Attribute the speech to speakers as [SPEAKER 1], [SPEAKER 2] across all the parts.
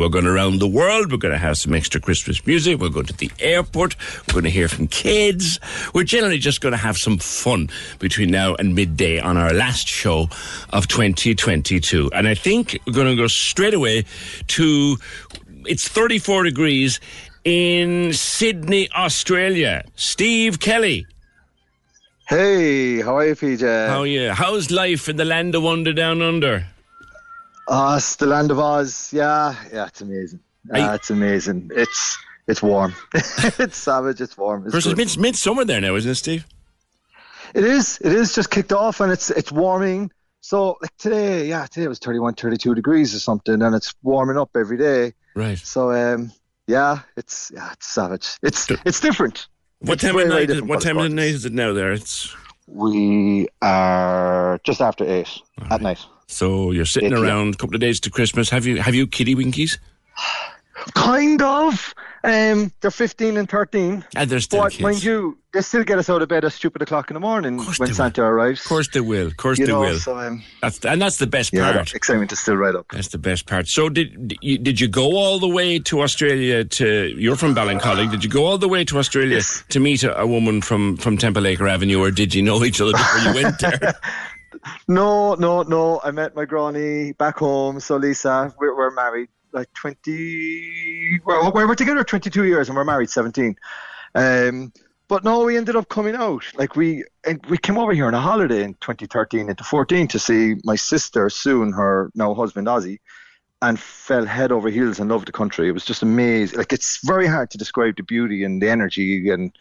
[SPEAKER 1] We're going around the world. We're going to have some extra Christmas music. We're going to the airport. We're going to hear from kids. We're generally just going to have some fun between now and midday on our last show of 2022. And I think we're going to go straight away to it's 34 degrees in Sydney, Australia. Steve Kelly.
[SPEAKER 2] Hey, how are you, PJ?
[SPEAKER 1] How are you? How's life in the land of wonder down under?
[SPEAKER 2] Oh, it's the land of Oz. Yeah, yeah, it's amazing. Yeah, it's amazing. It's it's warm. it's savage. It's warm. It's
[SPEAKER 1] Versus mid midsummer there now, isn't it, Steve?
[SPEAKER 2] It is. It is just kicked off, and it's it's warming. So like today, yeah, today it was 31, 32 degrees or something, and it's warming up every day.
[SPEAKER 1] Right.
[SPEAKER 2] So um, yeah, it's yeah, it's savage. It's it's different.
[SPEAKER 1] What
[SPEAKER 2] It's
[SPEAKER 1] time
[SPEAKER 2] very,
[SPEAKER 1] of night? Is, what
[SPEAKER 2] the
[SPEAKER 1] time of
[SPEAKER 2] Spartans.
[SPEAKER 1] night is it now? There, it's
[SPEAKER 2] We are just after eight at night.
[SPEAKER 1] So you're sitting around a couple of days to Christmas. Have you have you kitty winkies?
[SPEAKER 2] Kind of. Um, they're 15 and 13.
[SPEAKER 1] And they're still
[SPEAKER 2] But
[SPEAKER 1] kids.
[SPEAKER 2] mind you, they still get us out of bed at stupid o'clock in the morning when
[SPEAKER 1] they will.
[SPEAKER 2] Santa arrives.
[SPEAKER 1] Of course they will. Of course
[SPEAKER 2] you
[SPEAKER 1] they
[SPEAKER 2] know,
[SPEAKER 1] will.
[SPEAKER 2] so um,
[SPEAKER 1] That's and that's the best
[SPEAKER 2] yeah,
[SPEAKER 1] part.
[SPEAKER 2] excitement is still right up.
[SPEAKER 1] That's the best part. So did did you, did you go all the way to Australia to? You're from Ballincollig. Did you go all the way to Australia
[SPEAKER 2] Yes.
[SPEAKER 1] to meet a, a woman from from Temple Acre Avenue, or did you know each other before you went there?
[SPEAKER 2] No, no, no. I met my granny back home. So Lisa, we're, we're married like 20. Well, we were together 22 years and we're married 17. Um, but no, we ended up coming out. Like we and we came over here on a holiday in 2013 into 14 to see my sister Sue and her now husband Ozzy, and fell head over heels and loved the country. It was just amazing. Like it's very hard to describe the beauty and the energy and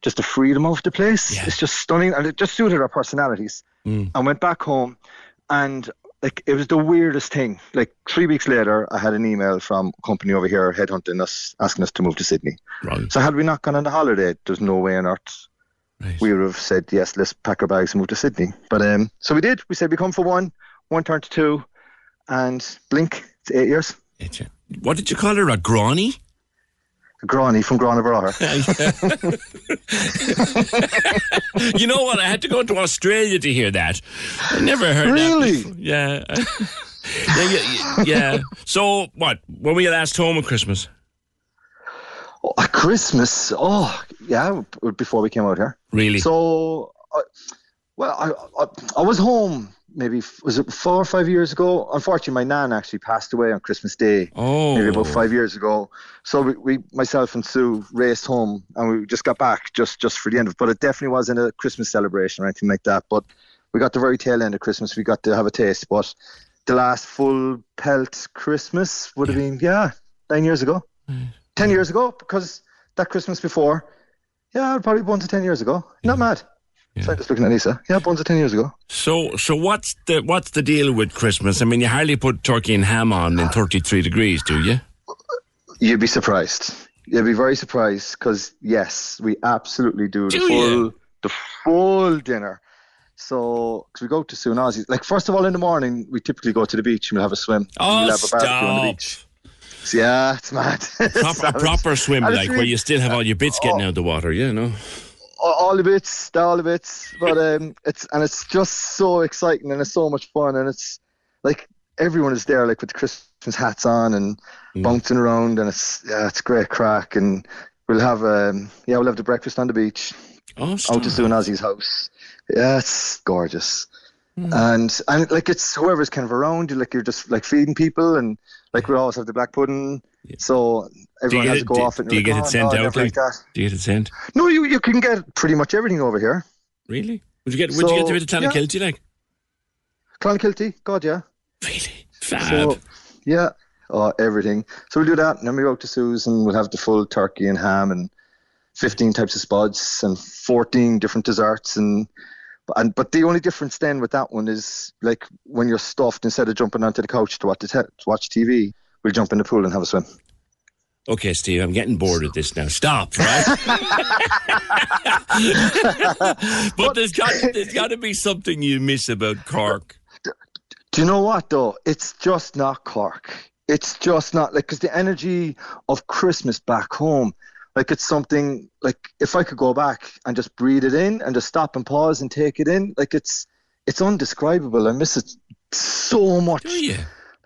[SPEAKER 2] just the freedom of the place.
[SPEAKER 1] Yeah.
[SPEAKER 2] It's just stunning, and it just suited our personalities.
[SPEAKER 1] Mm.
[SPEAKER 2] I went back home, and like it was the weirdest thing. Like three weeks later, I had an email from a company over here headhunting us, asking us to move to Sydney.
[SPEAKER 1] Right.
[SPEAKER 2] So had we not gone on the holiday, there's no way on earth
[SPEAKER 1] Right.
[SPEAKER 2] we would have said yes. Let's pack our bags and move to Sydney. But um, so we did. We said we come for one, one turned to two, and blink, it's eight years.
[SPEAKER 1] It's a- What did you call her? A granny?
[SPEAKER 2] Granny from Gurranabraher.
[SPEAKER 1] you know what? I had to go to Australia to hear that. I never heard
[SPEAKER 2] Really?
[SPEAKER 1] Yeah. yeah, yeah, yeah. So what? When were you last home at Christmas?
[SPEAKER 2] Oh, at Christmas. Oh, yeah, before we came out here.
[SPEAKER 1] Really?
[SPEAKER 2] So, uh, well, I, I I was home maybe was it four or five years ago. Unfortunately, my nan actually passed away on Christmas Day.
[SPEAKER 1] oh,
[SPEAKER 2] Maybe about five years ago. So we, we, myself and Sue, raced home, and we just got back just just for the end of. it. But it definitely wasn't a Christmas celebration or anything like that. But we got the very tail end of Christmas. We got to have a taste. But the last full pelt Christmas would have been yeah nine years ago, ten years ago because that Christmas before, yeah, probably one to ten years ago. Not mad. So I'm just looking at Lisa. Yeah, bones of ten years ago.
[SPEAKER 1] So, so what's the what's the deal with Christmas? I mean, you hardly put turkey and ham on in thirty three degrees, do you?
[SPEAKER 2] You'd be surprised. You'd be very surprised because yes, we absolutely do,
[SPEAKER 1] Do
[SPEAKER 2] the full
[SPEAKER 1] you?
[SPEAKER 2] the full dinner. So, because we go to Sunazi's, like first of all in the morning, we typically go to the beach and we'll have a swim.
[SPEAKER 1] Oh,
[SPEAKER 2] we'll have a barbecue on the
[SPEAKER 1] stop!
[SPEAKER 2] beach. So, yeah, it's mad.
[SPEAKER 1] Proper, a proper swim,
[SPEAKER 2] And
[SPEAKER 1] like where you still have all your bits getting oh. out of the water. You know.
[SPEAKER 2] All, the bits, all the bits. But um, it's and it's just so exciting and it's so much fun and it's like everyone is there, like with Christmas hats on and
[SPEAKER 1] Mm.
[SPEAKER 2] bouncing around and it's yeah, it's great crack and we'll have um yeah we'll have the breakfast on the beach
[SPEAKER 1] Oh,
[SPEAKER 2] out to Sunazi's house. Yeah, it's gorgeous. and and like it's whoever's kind of around you, like you're just like feeding people, and like we always have the black pudding, so everyone has
[SPEAKER 1] it,
[SPEAKER 2] to go
[SPEAKER 1] do,
[SPEAKER 2] off. And
[SPEAKER 1] do you
[SPEAKER 2] you're
[SPEAKER 1] get it
[SPEAKER 2] "Oh,
[SPEAKER 1] sent
[SPEAKER 2] no,
[SPEAKER 1] out? Like,
[SPEAKER 2] that."
[SPEAKER 1] do you get it sent?
[SPEAKER 2] No, you you can get pretty much everything over here.
[SPEAKER 1] Really? Would you get? Would you get
[SPEAKER 2] So,
[SPEAKER 1] the bit of
[SPEAKER 2] yeah.
[SPEAKER 1] Clonakilty like?
[SPEAKER 2] Clonakilty, God, yeah.
[SPEAKER 1] Really? Fab.
[SPEAKER 2] So, yeah, oh, everything. So we'll do that, and then we go to Sue's, and we'll have the full turkey and ham, and fifteen types of spuds, and fourteen different desserts, and and but the only difference then with that one is like when you're stuffed, instead of jumping onto the couch to watch the te- to watch TV, we'll jump in the pool and have a swim.
[SPEAKER 1] Okay, Steve, I'm getting bored with this now. Stop, right? but there's got there's got to be something you miss about Cork.
[SPEAKER 2] Do you know what though? It's just not Cork. It's just not like because the energy of Christmas back home, like it's something like if I could go back and just breathe it in and just stop and pause and take it in, like it's it's undescribable. I miss it so much.
[SPEAKER 1] Do you?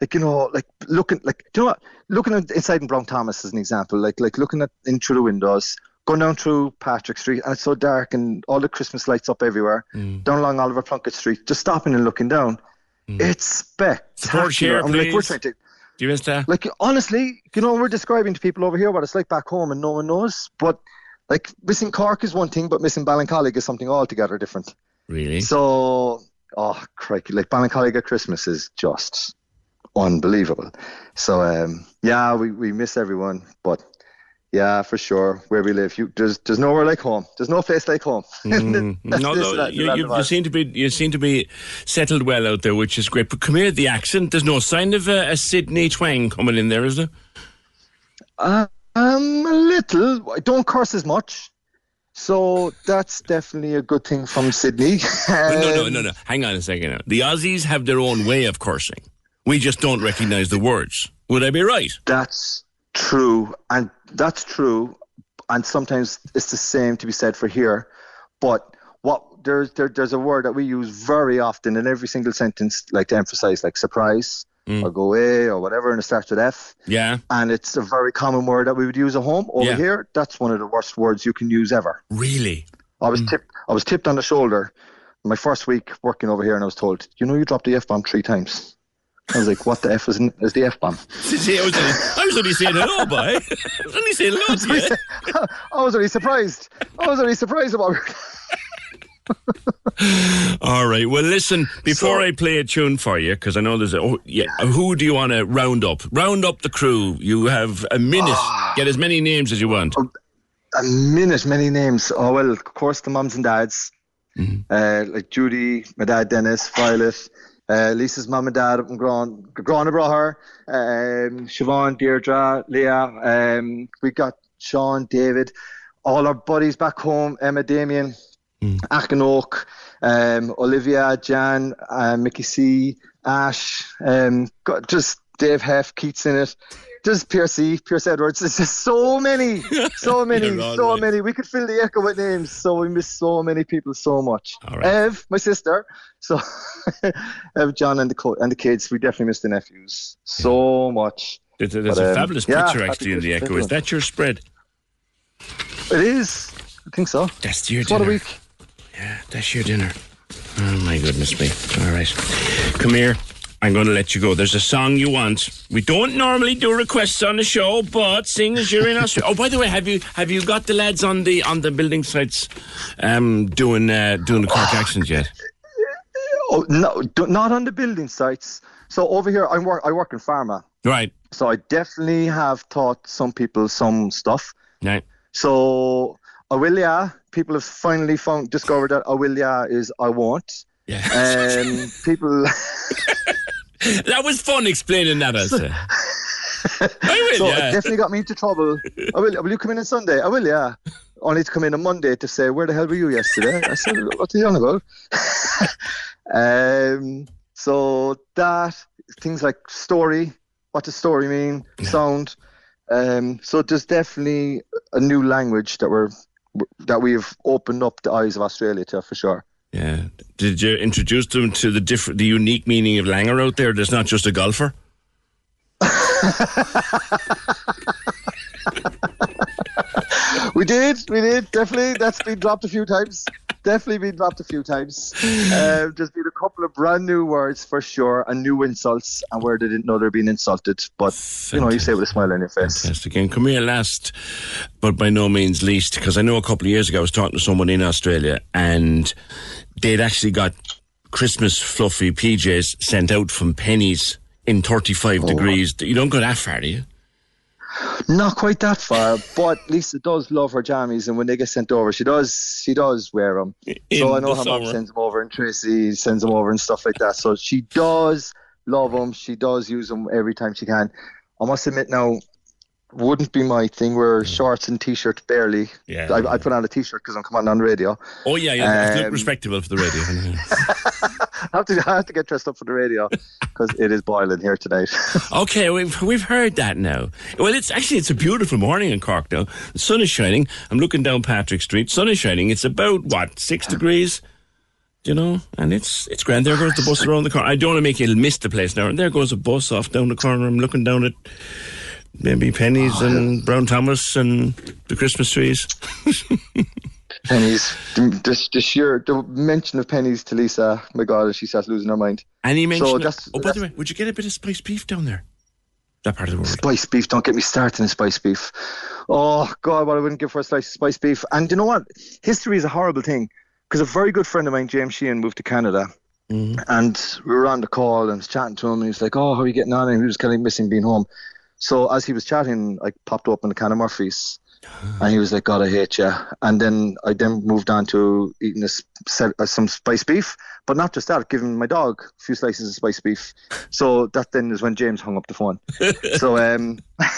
[SPEAKER 2] Like you know, like looking like do you know what? Looking at inside in Brown Thomas as an example, like like looking at in through the windows, going down through Patrick Street and it's so dark and all the Christmas lights up everywhere,
[SPEAKER 1] Mm.
[SPEAKER 2] down along Oliver Plunkett Street, just stopping and looking down. It's spectacular.
[SPEAKER 1] share,
[SPEAKER 2] I mean, like we're trying to
[SPEAKER 1] Do you miss that?
[SPEAKER 2] like honestly, you know, we're describing to people over here what it's like back home and no one knows. But like missing Cork is one thing, but missing Ballincollig is something altogether different.
[SPEAKER 1] Really?
[SPEAKER 2] So oh crikey, like Ballincollig at Christmas is just unbelievable. So um yeah, we, we miss everyone, but yeah, for sure. Where we live, you, there's there's nowhere like home. There's no place like home.
[SPEAKER 1] Mm. No,
[SPEAKER 2] this,
[SPEAKER 1] no,
[SPEAKER 2] that,
[SPEAKER 1] you, you, you seem to be you seem to be settled well out there, which is great. But come here, the accent. There's no sign of a, a Sydney twang coming in there, is there?
[SPEAKER 2] Uh, um, a little. I don't curse as much, so that's definitely a good thing from Sydney.
[SPEAKER 1] no, no,
[SPEAKER 2] Um,
[SPEAKER 1] no, no. Hang on a second. Now. The Aussies have their own way of cursing. We just don't recognise the words. Would I be right?
[SPEAKER 2] That's true, and that's true, and sometimes it's the same to be said for here. But what there's there, there's a word that we use very often in every single sentence, like to emphasize, like surprise mm. or go away or whatever, and it starts with F.
[SPEAKER 1] Yeah.
[SPEAKER 2] And it's a very common word that we would use at home. Over
[SPEAKER 1] Yeah.
[SPEAKER 2] here, that's one of the worst words you can use ever.
[SPEAKER 1] Really?
[SPEAKER 2] I was mm. tipped. I was tipped on the shoulder my first week working over here, and I was told, "You know, you dropped the f bomb three times." I was like, "What the f is, is the f bomb?"
[SPEAKER 1] I was only, I was only saying hello, boy. I was only saying hello to you.
[SPEAKER 2] I was only surprised. I was only surprised about it.
[SPEAKER 1] All right. Well, listen. Before
[SPEAKER 2] So-
[SPEAKER 1] I play a tune for you, because I know there's a. Oh, yeah. Who do you want to round up? Round up the crew. You have a minute.
[SPEAKER 2] Ah.
[SPEAKER 1] Get as many names as you want.
[SPEAKER 2] A minute, many names. Oh well, of course, the mums and dads,
[SPEAKER 1] Mm-hmm.
[SPEAKER 2] uh, like Judy, my dad Dennis, Violet. Uh, Lisa's mum and dad up in Gran, Grana brought her. Um, Siobhan, Deirdre, Leah. Um, we got Sean, David, all our buddies back home. Emma, Damien, Oak, um, Olivia, Jan, uh, Mickey C, Ash, um, got just Dave Heff, Keats in it. Just Pierce E, Pierce Edwards. There's just so many, so many, so
[SPEAKER 1] right.
[SPEAKER 2] many. We could fill the echo with names. So we miss so many people so much.
[SPEAKER 1] All right.
[SPEAKER 2] Ev, my sister. So Ev, John, and the co- and the kids. We definitely miss the nephews so much.
[SPEAKER 1] There's, there's
[SPEAKER 2] But,
[SPEAKER 1] a
[SPEAKER 2] um,
[SPEAKER 1] fabulous picture
[SPEAKER 2] happy
[SPEAKER 1] actually in the echo. Is that your spread?
[SPEAKER 2] It is. I think so.
[SPEAKER 1] That's your
[SPEAKER 2] What
[SPEAKER 1] dinner.
[SPEAKER 2] a week.
[SPEAKER 1] Yeah, that's your dinner. Oh my goodness me. All right. Come here. I'm going to let you go. There's a song you want. We don't normally do requests on the show, but seeing as you're in Australia. Oh, by the way, have you have you got the lads on the on the building sites um, doing uh, doing the Cork accent yet?
[SPEAKER 2] Oh no, do- not on the building sites. So over here, I work. I work in pharma.
[SPEAKER 1] Right.
[SPEAKER 2] So I definitely have taught some people some stuff.
[SPEAKER 1] Right.
[SPEAKER 2] So Awilia, people have finally found discovered that Awilia is I won't.
[SPEAKER 1] Yeah.
[SPEAKER 2] Um, people.
[SPEAKER 1] that was fun explaining that. I. I will.
[SPEAKER 2] so
[SPEAKER 1] yeah.
[SPEAKER 2] it definitely got me into trouble. I will. Will you come in on Sunday? I will. Yeah. Only to come in on Monday to say where the hell were you yesterday? I said, what are you on about? um. So that things like story. What does story mean? Sound. Um. So there's definitely a new language that we're that we've opened up the eyes of Australia to for sure.
[SPEAKER 1] Yeah. Did you introduce them to the different, the unique meaning of Langer out there? There's not just a golfer.
[SPEAKER 2] We did, we did, definitely. That's been dropped a few times. definitely been dropped a few times. Um, there's been a couple of brand new words for sure, and new insults, and where they didn't know they're being insulted. But you know, you say it with a smile on your face.
[SPEAKER 1] Fantastic. And come here last, but by no means least, because I know a couple of years ago I was talking to someone in Australia, and they'd actually got Christmas fluffy PJs sent out from Penneys in 35 degrees. You don't go that far, do you?
[SPEAKER 2] Not quite that far, but Lisa does love her jammies, and when they get sent over, she does she does wear them.
[SPEAKER 1] In
[SPEAKER 2] so I know her mom sends them over, and Tracy sends them over and stuff like that. So she does love them. She does use them every time she can. I must admit now, wouldn't be my thing. Wear shorts and t-shirt barely.
[SPEAKER 1] Yeah.
[SPEAKER 2] I, I put on a t-shirt because I'm coming on the radio.
[SPEAKER 1] Oh, yeah, yeah. look
[SPEAKER 2] Um,
[SPEAKER 1] respectable for the radio.
[SPEAKER 2] I have to I have to get dressed up for the radio because it is boiling here tonight.
[SPEAKER 1] Okay, we've we've heard that now. Well, it's actually it's a beautiful morning in Cork now. The sun is shining. I'm looking down Patrick Street. Sun is shining. It's about what six degrees, you know, and it's it's grand. There goes the bus around the corner. I don't want to make you miss the place now. And there goes a bus off down the corner. I'm looking down at maybe Penneys oh, and Brown Thomas and the Christmas trees.
[SPEAKER 2] Penneys, the, the, the sheer the mention of Penneys to Lisa, my God, she starts losing her mind.
[SPEAKER 1] And he mentioned.
[SPEAKER 2] that's-
[SPEAKER 1] oh, by the way, would you get a bit of spiced beef down there? That part of the world.
[SPEAKER 2] Spice beef, don't get me started in spice beef. Oh God, what I wouldn't give for a slice of spice beef. And you know what? History is a horrible thing because a very good friend of mine, James Sheehan, moved to Canada. Mm-hmm. And we were on the call and I was chatting to him and he was like, Oh, how are you getting on? And he was kind of missing being home. So as he was chatting, I popped open a can of Murphy's and he was like, God, I hate you. And then I then moved on to eating a, uh, some spice beef, but not just that, giving my dog a few slices of spice beef. So that then is when James hung up the phone. so, um,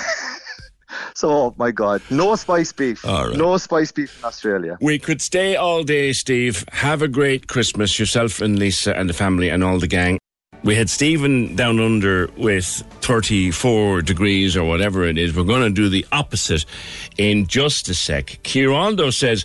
[SPEAKER 2] so oh my God, no spice beef,
[SPEAKER 1] right.
[SPEAKER 2] no spice beef in Australia.
[SPEAKER 1] We could stay all day, Steve. Have a great Christmas, yourself and Lisa and the family and all the gang. We had Stephen down under with 34 degrees or whatever it is. We're going to do the opposite in just a sec. Kieraldo says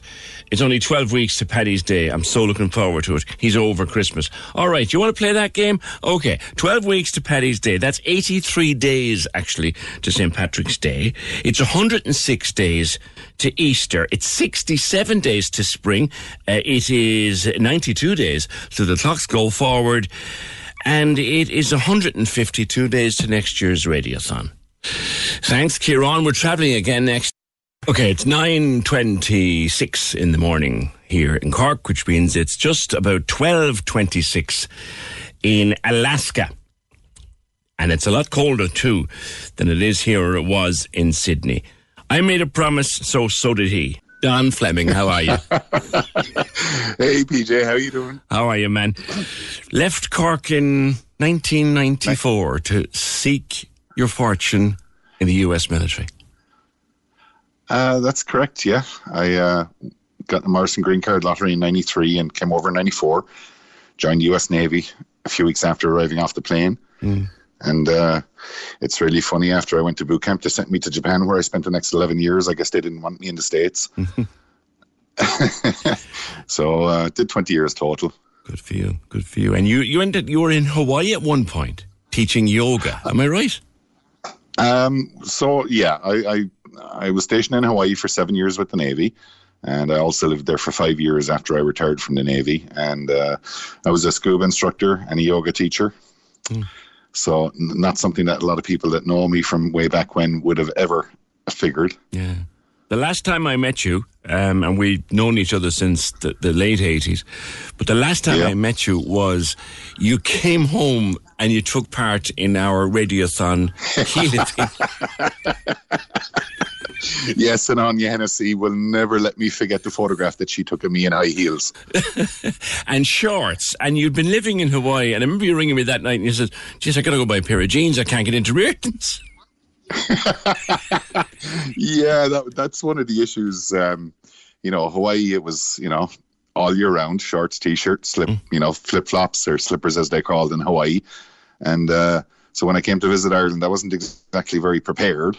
[SPEAKER 1] it's only 12 weeks to Paddy's Day. I'm so looking forward to it. He's over Christmas. All right, you want to play that game? Okay, 12 weeks to Paddy's Day. That's 83 days, actually, to St. Patrick's Day. It's 106 days to Easter. It's 67 days to spring. Uh, it is 92 days. So the clocks go forward. And it is 152 days to next year's Radiothon. Thanks, Kieran. We're travelling again next. Okay, it's 9.26 in the morning here in Cork, which means it's just about 12.26 in Alaska. And it's a lot colder too than it is here or it was in Sydney. I made a promise, so so did he. Don Fleming, how are you?
[SPEAKER 3] Hey PJ, how are you doing?
[SPEAKER 1] How are you, man? Left Cork in 1994 to seek your fortune in the U.S. military.
[SPEAKER 3] Uh, that's correct. Yeah, I uh, got the Morrison Green Card lottery in '93 and came over in '94. Joined the U.S. Navy a few weeks after arriving off the plane. And uh, it's really funny. After I went to boot camp, they sent me to Japan, where I spent the next 11 years. I guess they didn't want me in the states. so uh, did 20 years total.
[SPEAKER 1] Good for you. Good for you. And you you ended you were in Hawaii at one point teaching yoga. Am I right?
[SPEAKER 3] Um, so yeah, I, I I was stationed in Hawaii for seven years with the Navy, and I also lived there for five years after I retired from the Navy. And uh, I was a scuba instructor and a yoga teacher. So n- not something that a lot of people that know me from way back when would have ever figured.
[SPEAKER 1] Yeah. The last time I met you, um, and we've known each other since the, the late 80s, but the last time
[SPEAKER 3] Yeah.
[SPEAKER 1] I met you was you came home and you took part in our radiothon.
[SPEAKER 3] Yes, and Anya Hennessy will never let me forget the photograph that she took of me in high heels.
[SPEAKER 1] and shorts, and you'd been living in Hawaii. And I remember you ringing me that night, and you said, "Geez, I gotta go buy a pair of jeans. I can't get into Reardens."
[SPEAKER 3] yeah, that, that's one of the issues. Um, you know, Hawaii, it was, you know, all year round, shorts, t-shirts, slip, you know, flip-flops or slippers as they called in Hawaii. And uh, so when I came to visit Ireland, I wasn't exactly very prepared.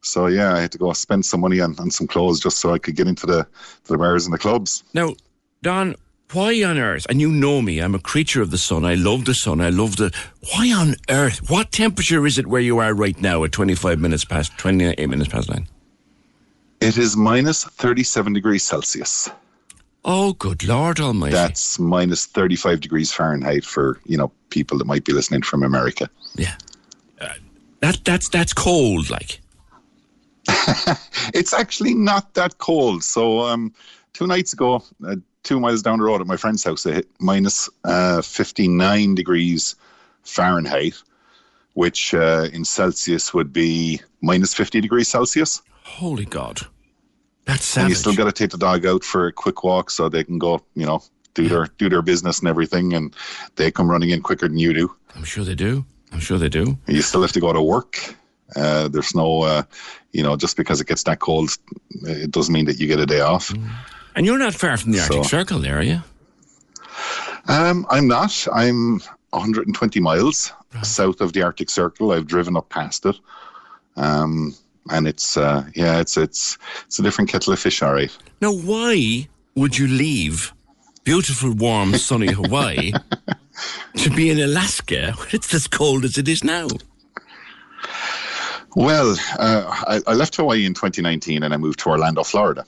[SPEAKER 3] So yeah, I had to go spend some money on, on some clothes just so I could get into the, to the bars and the clubs.
[SPEAKER 1] Now, Don, why on earth? And you know me, I'm a creature of the sun. I love the sun. I love the. Why on earth? What temperature is it where you are right now at 25 minutes past, 28 minutes past nine?
[SPEAKER 3] It is minus 37 degrees Celsius.
[SPEAKER 1] Oh, good Lord Almighty!
[SPEAKER 3] That's minus 35 degrees Fahrenheit for you know people that might be listening from America.
[SPEAKER 1] yeah. Uh, that that's that's cold, like.
[SPEAKER 3] It's actually not that cold. So um, two nights ago, uh, two miles down the road at my friend's house, it hit minus uh, 59 degrees Fahrenheit, which uh, in Celsius would be minus 50 degrees Celsius.
[SPEAKER 1] Holy God, that's
[SPEAKER 3] And you still got to take the dog out for a quick walk so they can go, you know, do their do their business and everything, and they come running in quicker than you do.
[SPEAKER 1] I'm sure they do. I'm sure they do.
[SPEAKER 3] You still have to go to work. Uh, there's no, uh, you know, just because it gets that cold, it doesn't mean that you get a day off.
[SPEAKER 1] And you're not far from the Arctic
[SPEAKER 3] So-
[SPEAKER 1] Circle, there, are you?
[SPEAKER 3] Um, I'm not. I'm 120 miles south of the Arctic Circle. I've driven up past it. Um, and it's uh, yeah, it's it's it's a different kettle of fish, all right.
[SPEAKER 1] Now, why would you leave beautiful, warm, sunny Hawaii to be in Alaska when it's as cold as it is now?
[SPEAKER 3] Well, uh, I, I left Hawaii in 2019 and I moved to Orlando, Florida.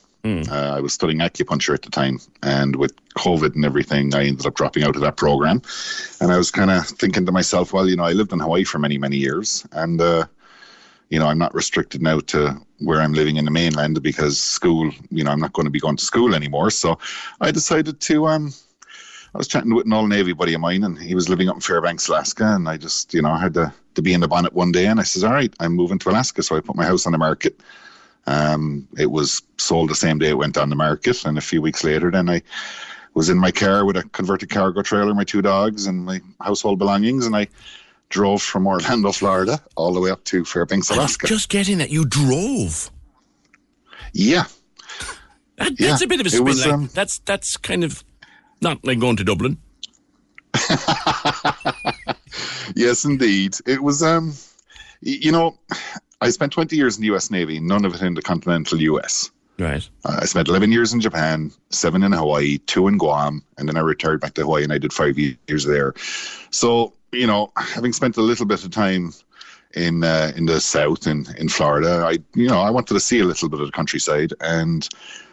[SPEAKER 3] Uh, I was studying acupuncture at the time, and with COVID and everything, I ended up dropping out of that program. And I was kind of thinking to myself, well, you know, I lived in Hawaii for many, many years, and uh, you know, I'm not restricted now to where I'm living in the mainland because school, you know, I'm not going to be going to school anymore. So I decided to. Um, I was chatting with an old Navy buddy of mine, and he was living up in Fairbanks, Alaska. And I just, you know, I had to, to be in the bonnet one day, and I says, "All right, I'm moving to Alaska." So I put my house on the market. Um, it was sold the same day it went on the market, and a few weeks later, then I was in my car with a converted cargo trailer, my two dogs, and my household belongings, and I drove from Orlando, Florida, all the way up to Fairbanks, Alaska.
[SPEAKER 1] Just getting that you drove.
[SPEAKER 3] yeah,
[SPEAKER 1] That,
[SPEAKER 3] Yeah,
[SPEAKER 1] that's a bit of a
[SPEAKER 3] it
[SPEAKER 1] spin.
[SPEAKER 3] was,
[SPEAKER 1] like,
[SPEAKER 3] um,
[SPEAKER 1] that's that's kind of not like going to Dublin.
[SPEAKER 3] yes, indeed. It was, um, you know, I spent 20 years in the US Navy, none of it in the continental US.
[SPEAKER 1] Right.
[SPEAKER 3] Uh, I spent 11 years in Japan, seven in Hawaii, two in Guam, and then I retired back to Hawaii and I did five years there. So, you know, having spent a little bit of time in uh, in the south in, in Florida, I, you know, I wanted to see a little bit of the countryside and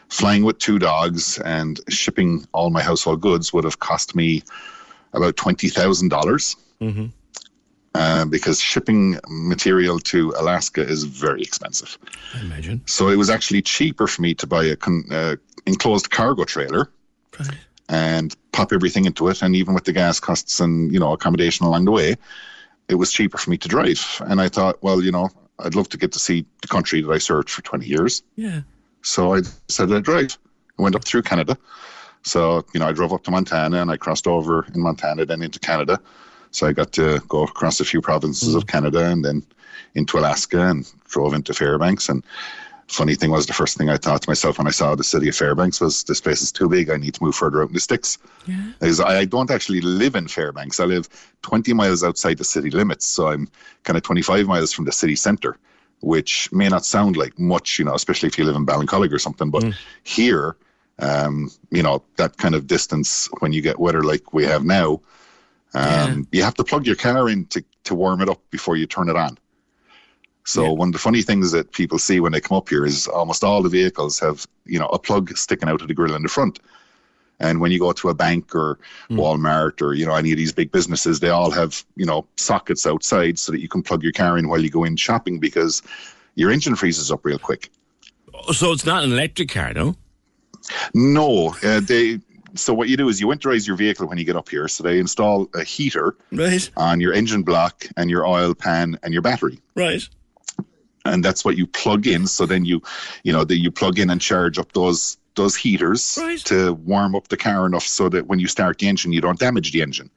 [SPEAKER 3] flying with two dogs and shipping all my household goods would have cost me about $20,000 uh, because shipping material to Alaska is very expensive.
[SPEAKER 1] I imagine.
[SPEAKER 3] So it was actually cheaper for me to buy a con- uh, enclosed cargo trailer
[SPEAKER 1] Right.
[SPEAKER 3] and pop everything into it, and even with the gas costs and you know accommodation along the way, it was cheaper for me to drive. And I thought, well, you know, I'd love to get to see the country that I served for 20 years.
[SPEAKER 1] Yeah.
[SPEAKER 3] So I said, I'd drive. I went up through Canada. So, you know, I drove up to Montana and I crossed over in Montana, then into Canada. So I got to go across a few provinces of mm. Canada and then into Alaska and drove into Fairbanks. And funny thing was, the first thing I thought to myself when I saw the city of Fairbanks was, this place is too big. I need to move further out in the sticks. Because I don't actually live in Fairbanks. I live 20 miles outside the city limits. So I'm kind of 25 miles from the city centre, which may not sound like much, you know, especially if you live in Ballincollig or something. But here, um, you know, that kind of distance when you get weather like we have now, um, you have to plug your car in to, to warm it up before you turn it on. So
[SPEAKER 1] Yeah.
[SPEAKER 3] one of the funny things that people see when they come up here is almost all the vehicles have, you know, a plug sticking out of the grill in the front. And when you go to a bank or Walmart or, you know, any of these big businesses, they all have, you know, sockets outside so that you can plug your car in while you go in shopping because your engine freezes up real quick.
[SPEAKER 1] So it's not an electric car, no?
[SPEAKER 3] No, uh, they. So what you do is you winterize your vehicle when you get up here. So they install a heater
[SPEAKER 1] Right.
[SPEAKER 3] on your engine block and your oil pan and your battery.
[SPEAKER 1] Right.
[SPEAKER 3] and that's what you plug in. So then you, you know, that you plug in and charge up those those heaters
[SPEAKER 1] Right.
[SPEAKER 3] to warm up the car enough so that when you start the engine, you don't damage the engine.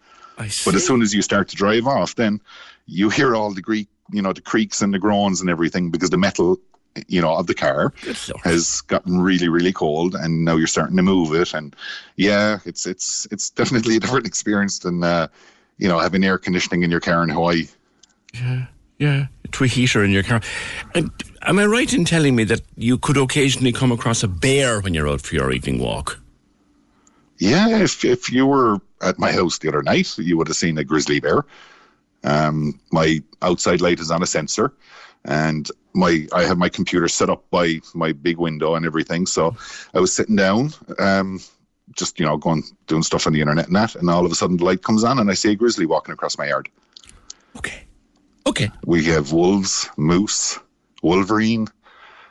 [SPEAKER 3] But as soon as you start to drive off, then you hear all the gre- you know, the creaks and the groans and everything because the metal, you know, of the car has gotten really, really cold, and now you're starting to move it. And yeah, it's it's it's definitely a different experience than uh, you know having air conditioning in your car in Hawaii.
[SPEAKER 1] Yeah, yeah. To a heater in your car. And am I right in telling me that you could occasionally come across a bear when you're out for your evening walk?
[SPEAKER 3] Yeah, if if you were at my house the other night, you would have seen a grizzly bear. Um, my outside light is on a sensor, and my I have my computer set up by my big window and everything. So I was sitting down, um, just you know going doing stuff on the internet and that, and all of a sudden the light comes on, and I see a grizzly walking across my yard.
[SPEAKER 1] Okay. Okay.
[SPEAKER 3] We have wolves, moose, wolverine.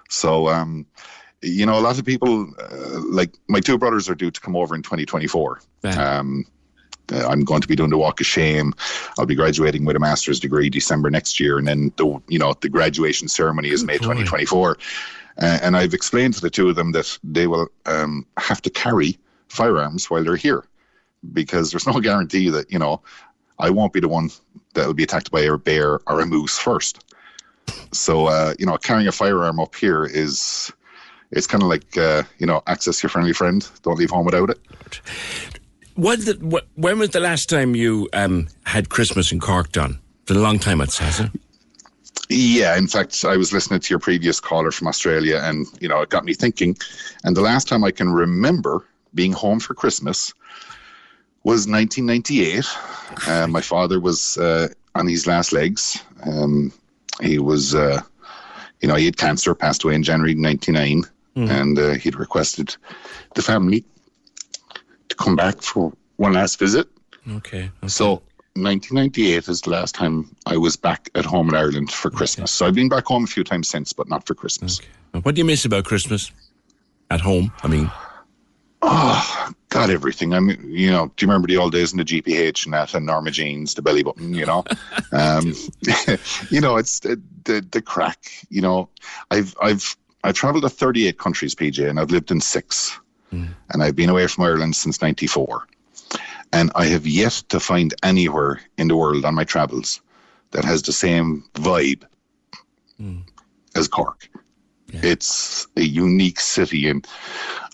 [SPEAKER 3] So, um, you know, a lot of people, uh, like my two brothers, are due to come over in 2024.
[SPEAKER 1] Yeah.
[SPEAKER 3] Um, uh, I'm going to be doing the Walk of Shame. I'll be graduating with a master's degree December next year, and then the you know the graduation ceremony is May
[SPEAKER 1] boy.
[SPEAKER 3] 2024. Uh, and I've explained to the two of them that they will um, have to carry firearms while they're here, because there's no guarantee that you know I won't be the one that will be attacked by a bear or a moose first. So uh, you know, carrying a firearm up here is it's kind of like uh, you know, access your friendly friend. Don't leave home without it.
[SPEAKER 1] What the, wh- when was the last time you um, had Christmas in Cork done? It's a long time, it says.
[SPEAKER 3] Yeah, in fact, I was listening to your previous caller from Australia, and you know, it got me thinking. And the last time I can remember being home for Christmas was 1998. Uh, my father was uh, on his last legs. Um, he was, uh, you know, he had cancer, passed away in January 99, and uh, he'd requested the family to come back for one last visit.
[SPEAKER 1] Okay.
[SPEAKER 3] So 1998 is the last time I was back at home in Ireland for Christmas. So I've been back home a few times since, but not for Christmas.
[SPEAKER 1] What do you miss about Christmas? At home, I mean.
[SPEAKER 3] Oh, God, everything. I mean, you know, do you remember the old days in the GPH and that, and Norma Jeans, the belly button, you know? um, you know, it's the, the, the crack, you know. I've, I've, I've traveled to 38 countries, PJ, and I've lived in six. And I've been away from Ireland since 94. And I have yet to find anywhere in the world on my travels that has the same vibe as Cork. It's a unique city. And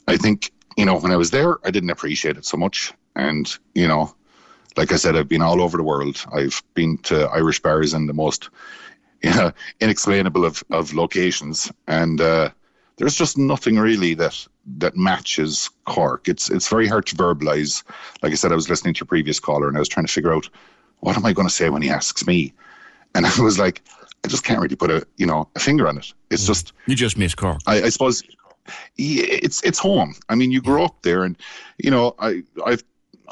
[SPEAKER 3] I think, you know, when I was there, I didn't appreciate it so much. And, you know, like I said, I've been all over the world. I've been to Irish bars in the most you know, inexplainable of, of locations. And uh, there's just nothing really that that matches Cork. It's it's very hard to verbalize. Like I said, I was listening to your previous caller and I was trying to figure out what am I going to say when he asks me, and I was like, I just can't really put a you know a finger on it. It's just
[SPEAKER 1] You just miss Cork.
[SPEAKER 3] I, I suppose it's it's home. I mean, you grow up there, and you know, I I've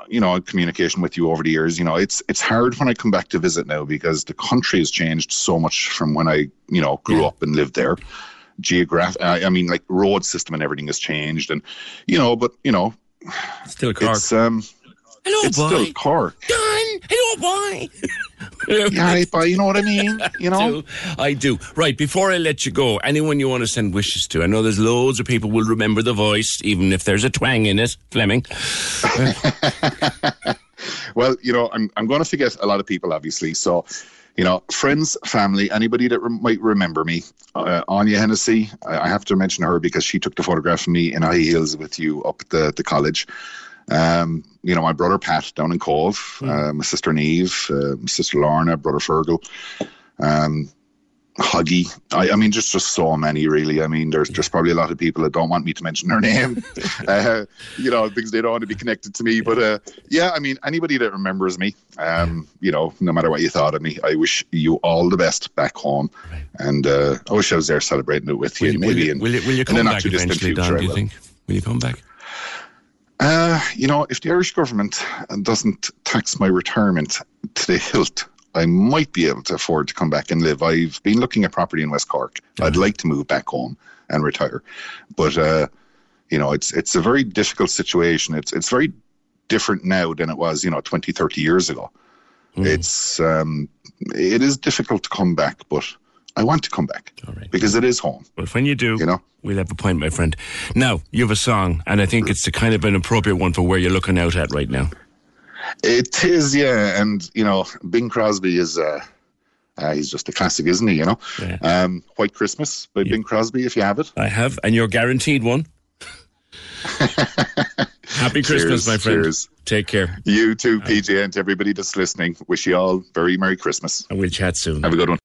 [SPEAKER 3] you know communication with you over the years. You know, it's it's hard when I come back to visit now because the country has changed so much from when I you know grew up and lived there. Geograph, I, I mean, like road system and everything has changed, and you know, but you know,
[SPEAKER 1] Still Cork.
[SPEAKER 3] it's um,
[SPEAKER 1] Hello,
[SPEAKER 3] it's
[SPEAKER 1] boy.
[SPEAKER 3] still Cork.
[SPEAKER 1] Don. Hello, boy.
[SPEAKER 3] Yeah, but you know what I mean. You know,
[SPEAKER 1] do. I do. Right, before I let you go, anyone you want to send wishes to? I know there's loads of people will remember the voice, even if there's a twang in it, Fleming.
[SPEAKER 3] Well, you know, I'm I'm going to forget a lot of people, obviously. So, you know, friends, family, anybody that rem- might remember me. Uh, Anya Hennessy, I, I have to mention her because she took the photograph of me in high heels with you up at the the college. Um, you know, my brother Pat down in Cobh, uh, my sister Neve, uh, my sister Lorna, brother Fergal, um, Huggy. I, I mean, just just so many, really. I mean, there's there's probably a lot of people that don't want me to mention their name, uh, you know, because they don't want to be connected to me. But uh, yeah, I mean, anybody that remembers me, um, you know, no matter what you thought of me, I wish you all the best back home, and uh, I wish I was there celebrating it with you,
[SPEAKER 1] Will, will
[SPEAKER 3] maybe.
[SPEAKER 1] you,
[SPEAKER 3] in-
[SPEAKER 1] will, you, will you
[SPEAKER 3] in the
[SPEAKER 1] come back eventually,
[SPEAKER 3] future,
[SPEAKER 1] Don, do you think? Will you come back?
[SPEAKER 3] Uh, you know, if the Irish government doesn't tax my retirement to the hilt, I might be able to afford to come back and live. I've been looking at property in West Cork. I'd like to move back home and retire, but uh, you know, it's it's a very difficult situation. It's it's very different now than it was, you know, 20, 30 years ago. It's um, it is difficult to come back, but I want to come back
[SPEAKER 1] All right.
[SPEAKER 3] because it is home.
[SPEAKER 1] Well, when you do,
[SPEAKER 3] You know.
[SPEAKER 1] we'll have a point, my friend. Now, you have a song, and I think it's the kind of an appropriate one for where you're looking out at right now.
[SPEAKER 3] It is, yeah, and you know, Bing Crosby is uh, uh he's just a classic, isn't he? You know,
[SPEAKER 1] Yeah.
[SPEAKER 3] um, White Christmas by Bing Crosby, if you have it.
[SPEAKER 1] I have, and you're guaranteed one. Happy Christmas,
[SPEAKER 3] Cheers,
[SPEAKER 1] my friend.
[SPEAKER 3] cheers.
[SPEAKER 1] Take care,
[SPEAKER 3] You too, PJ, and to everybody that's listening. Wish you all very Merry Christmas.
[SPEAKER 1] and we'll chat soon.
[SPEAKER 3] Have a good one.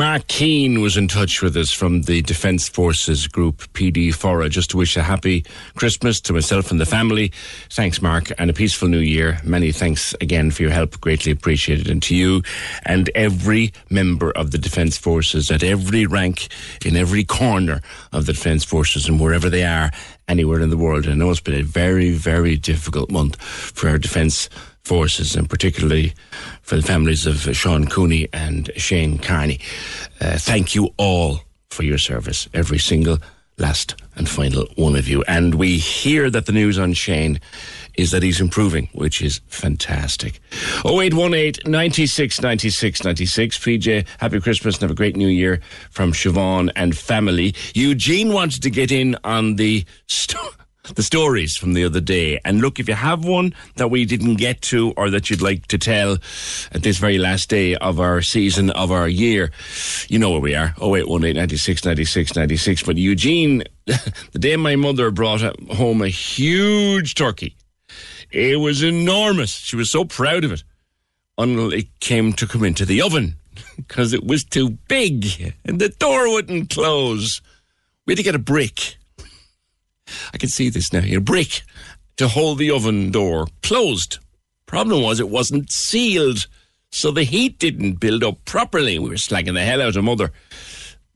[SPEAKER 1] Mark Keane was in touch with us from the Defence Forces Group, PDFORRA, just to wish a happy Christmas to myself and the family. Thanks, Mark, and a peaceful new year. Many thanks again for your help. Greatly appreciated. And to you and every member of the Defence Forces at every rank, in every corner of the Defence Forces and wherever they are, anywhere in the world. I know it's been a very, very difficult month for our Defence forces, and particularly for the families of Sean Rooney and Shane Kearney. Uh, thank you all for your service, every single last and final one of you. And we hear that the news on Shane is that he's improving, which is fantastic. 0818 96 96 96. PJ, happy Christmas and have a great new year from Siobhan and family. Eugene wanted to get in on the. St- the stories from the other day. And look, if you have one that we didn't get to or that you'd like to tell at this very last day of our season, of our year, you know where we are 0818 96 96 96. But Eugene, the day my mother brought home a huge turkey, it was enormous. She was so proud of it until it came to come into the oven because it was too big and the door wouldn't close. We had to get a brick I can see this now. A brick to hold the oven door closed. Problem was, it wasn't sealed, so the heat didn't build up properly. We were slagging the hell out of mother.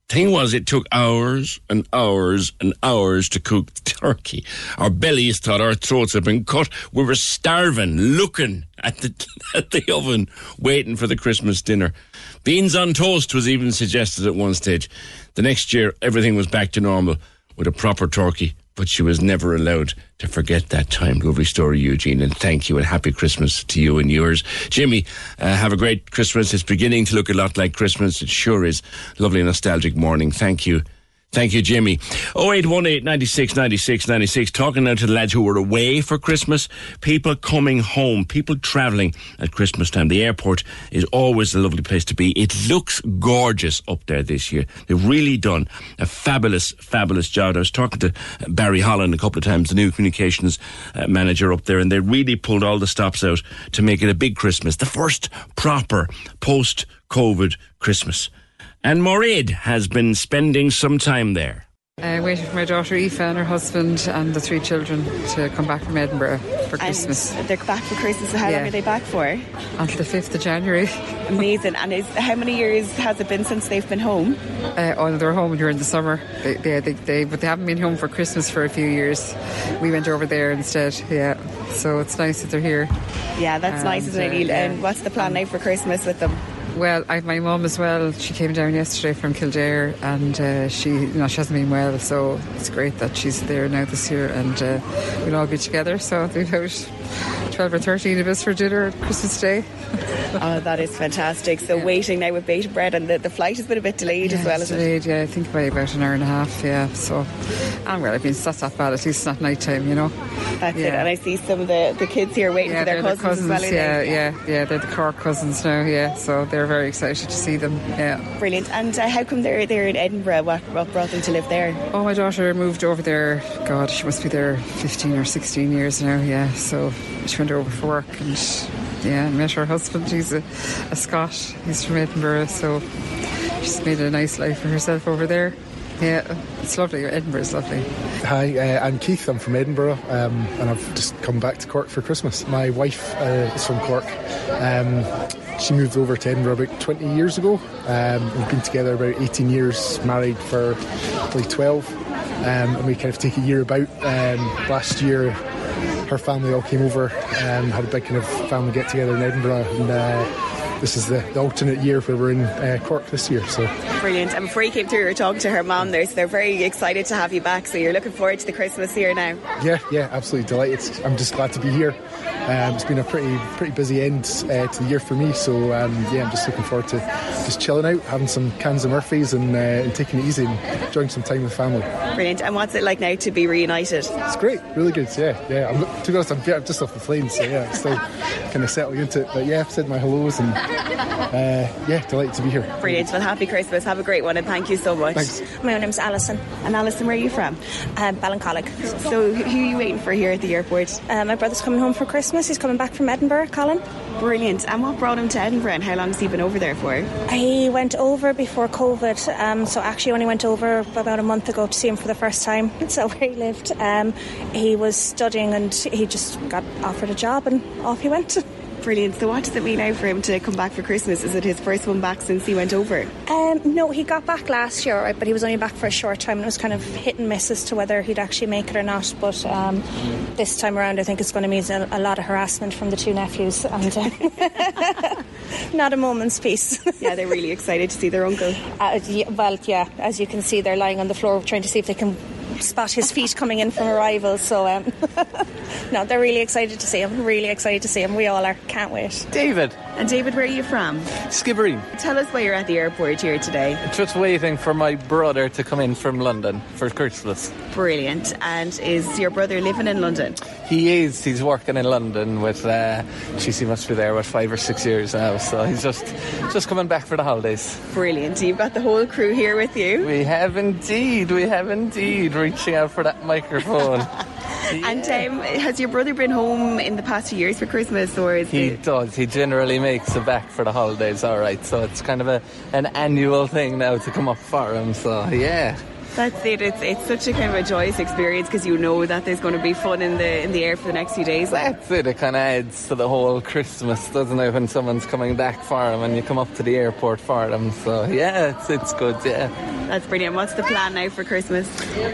[SPEAKER 1] Thing was, it took hours and hours and hours to cook the turkey. Our bellies thought our throats had been cut. We were starving, looking at the at the oven, waiting for the Christmas dinner. Beans on toast was even suggested at one stage. The next year, everything was back to normal with a proper turkey but she was never allowed to forget that time. Lovely story, Eugene, and thank you and happy Christmas to you and yours. Jimmy, uh, have a great Christmas. It's beginning to look a lot like Christmas. It sure is. Lovely nostalgic morning. Thank you. Thank you, Jimmy. 0818 96 96 96. Talking now to the lads who were away for Christmas. People coming home. People travelling at Christmas time. The airport is always a lovely place to be. It looks gorgeous up there this year. They've really done a fabulous, fabulous job. I was talking to Barry Holland a couple of times, the new communications uh, manager up there, and they really pulled all the stops out to make it a big Christmas. The first proper post COVID Christmas. And Morid has been spending some time there.
[SPEAKER 4] Uh, waiting for my daughter Aoife and her husband and the three children to come back from Edinburgh for Christmas.
[SPEAKER 5] And they're back for Christmas. So how
[SPEAKER 4] Yeah.
[SPEAKER 5] long are they back for?
[SPEAKER 4] Until the 5th of January.
[SPEAKER 5] Amazing. And is how many years has it been since they've been home?
[SPEAKER 4] Uh, oh, they were home during the summer. They, they, they, they, but they haven't been home for Christmas for a few years. We went over there instead, yeah. So it's nice that they're here.
[SPEAKER 5] Yeah, that's
[SPEAKER 4] And,
[SPEAKER 5] nice, isn't it?
[SPEAKER 4] uh,
[SPEAKER 5] Neil?
[SPEAKER 4] yeah.
[SPEAKER 5] And what's the plan now for Christmas with them?
[SPEAKER 4] Well, I, my mum as well. She came down yesterday from Kildare, and uh, she, you know, she hasn't been well. So it's great that she's there now this year, and uh, we'll all be together. So we've out 12 or 13 of us for dinner at Christmas Day.
[SPEAKER 5] oh, that is fantastic. So yeah. waiting now with beta bread and the, the flight has been a bit delayed yeah, as well, delayed, it?
[SPEAKER 4] yeah. I think by about an hour and a half, yeah. So, and well, I mean, it's not that bad, at least not night time, you know.
[SPEAKER 5] That's
[SPEAKER 4] yeah. it.
[SPEAKER 5] And I see some of the, the kids here waiting for their cousins,
[SPEAKER 4] the cousins,
[SPEAKER 5] as well.
[SPEAKER 4] Yeah, yeah, yeah. They're the Cork cousins now, yeah. So they're very excited to see them, yeah.
[SPEAKER 5] Brilliant. And uh, how come they're, they're in Edinburgh? What, what brought them to live there?
[SPEAKER 4] Oh, my daughter moved over there, God, she must be there 15 or 16 years now, yeah. So she went over for work and yeah, met her husband. He's a, a Scot. He's from Edinburgh, so she's made a nice life for herself over there. Yeah, it's lovely. Edinburgh's lovely.
[SPEAKER 6] Hi, uh, I'm Keith. I'm from Edinburgh, um, and I've just come back to Cork for Christmas. My wife uh, is from Cork. Um, she moved over to Edinburgh about 20 years ago. Um, we've been together about 18 years, married for probably 12, um, and we kind of take a year about. Um, last year, her family all came over, and had a big kind of family get together in Edinburgh, and uh, this is the, the alternate year where we're in uh, Cork this year. So
[SPEAKER 5] Brilliant. And before you came through, you were talking to her mom there, so they're very excited to have you back. So you're looking forward to the Christmas here now.
[SPEAKER 6] Yeah, yeah, absolutely delighted. I'm just glad to be here. Um, it's been a pretty pretty busy end uh, to the year for me, so um, yeah, I'm just looking forward to just chilling out, having some cans of Murphy's, and, uh, and taking it easy and enjoying some time with family.
[SPEAKER 5] Brilliant. And what's it like now to be reunited?
[SPEAKER 6] It's great, really good. Yeah, yeah. I'm, to be honest, I'm, I'm just off the plane, so yeah, still kind of settling into it. But yeah, I've said my hellos and uh, yeah, delighted to be here.
[SPEAKER 5] Brilliant. Well, happy Christmas. Have a great one, and thank you so much.
[SPEAKER 6] Thanks.
[SPEAKER 7] My name's Alison.
[SPEAKER 5] And Alison, where are you from?
[SPEAKER 7] Um, Ballincollig.
[SPEAKER 5] So, who are you waiting for here at the airport?
[SPEAKER 7] Uh, my brother's coming home for Christmas. He's coming back from Edinburgh, Colin.
[SPEAKER 5] Brilliant. And what brought him to Edinburgh, and how long has he been over there for?
[SPEAKER 7] He went over before COVID, um, so actually only went over about a month ago to see him for the first time. So where he lived, um, he was studying and he just got offered a job and off he went.
[SPEAKER 5] Brilliant. So, what does it mean now for him to come back for Christmas? Is it his first one back since he went over?
[SPEAKER 7] Um, no, he got back last year, right, but he was only back for a short time and it was kind of hit and miss as to whether he'd actually make it or not. But um, this time around, I think it's going to mean a, a lot of harassment from the two nephews and uh, not a moment's peace.
[SPEAKER 5] Yeah, they're really excited to see their uncle.
[SPEAKER 7] Uh, yeah, well, yeah, as you can see, they're lying on the floor trying to see if they can spot his feet coming in from arrival. So, um, no, they're really excited to see him. Really excited to see him. We all are. Can't wait.
[SPEAKER 8] David.
[SPEAKER 5] And David, where are you from?
[SPEAKER 8] Skibbereen.
[SPEAKER 5] Tell us why you're at the airport here today.
[SPEAKER 8] Just waiting for my brother to come in from London for Christmas.
[SPEAKER 5] Brilliant. And is your brother living in London?
[SPEAKER 8] He is. He's working in London with. Uh, geez, he must be there with five or six years now. So he's just just coming back for the holidays.
[SPEAKER 5] Brilliant. You've got the whole crew here with you.
[SPEAKER 8] We have indeed. We have indeed reaching out for that microphone.
[SPEAKER 5] And um, has your brother been home in the past few years for Christmas, or is
[SPEAKER 8] He
[SPEAKER 5] it?
[SPEAKER 8] does. He generally makes it back for the holidays. All right. So it's kind of a an annual thing now to come up for him. So yeah.
[SPEAKER 5] That's it. It's it's such a kind of a joyous experience because you know that there's going to be fun in the in the air for the next few days.
[SPEAKER 8] That's it. It kind of adds to the whole Christmas, doesn't it? When someone's coming back for them and you come up to the airport for them. So yeah, it's it's good. Yeah.
[SPEAKER 5] That's brilliant. What's the plan now for Christmas?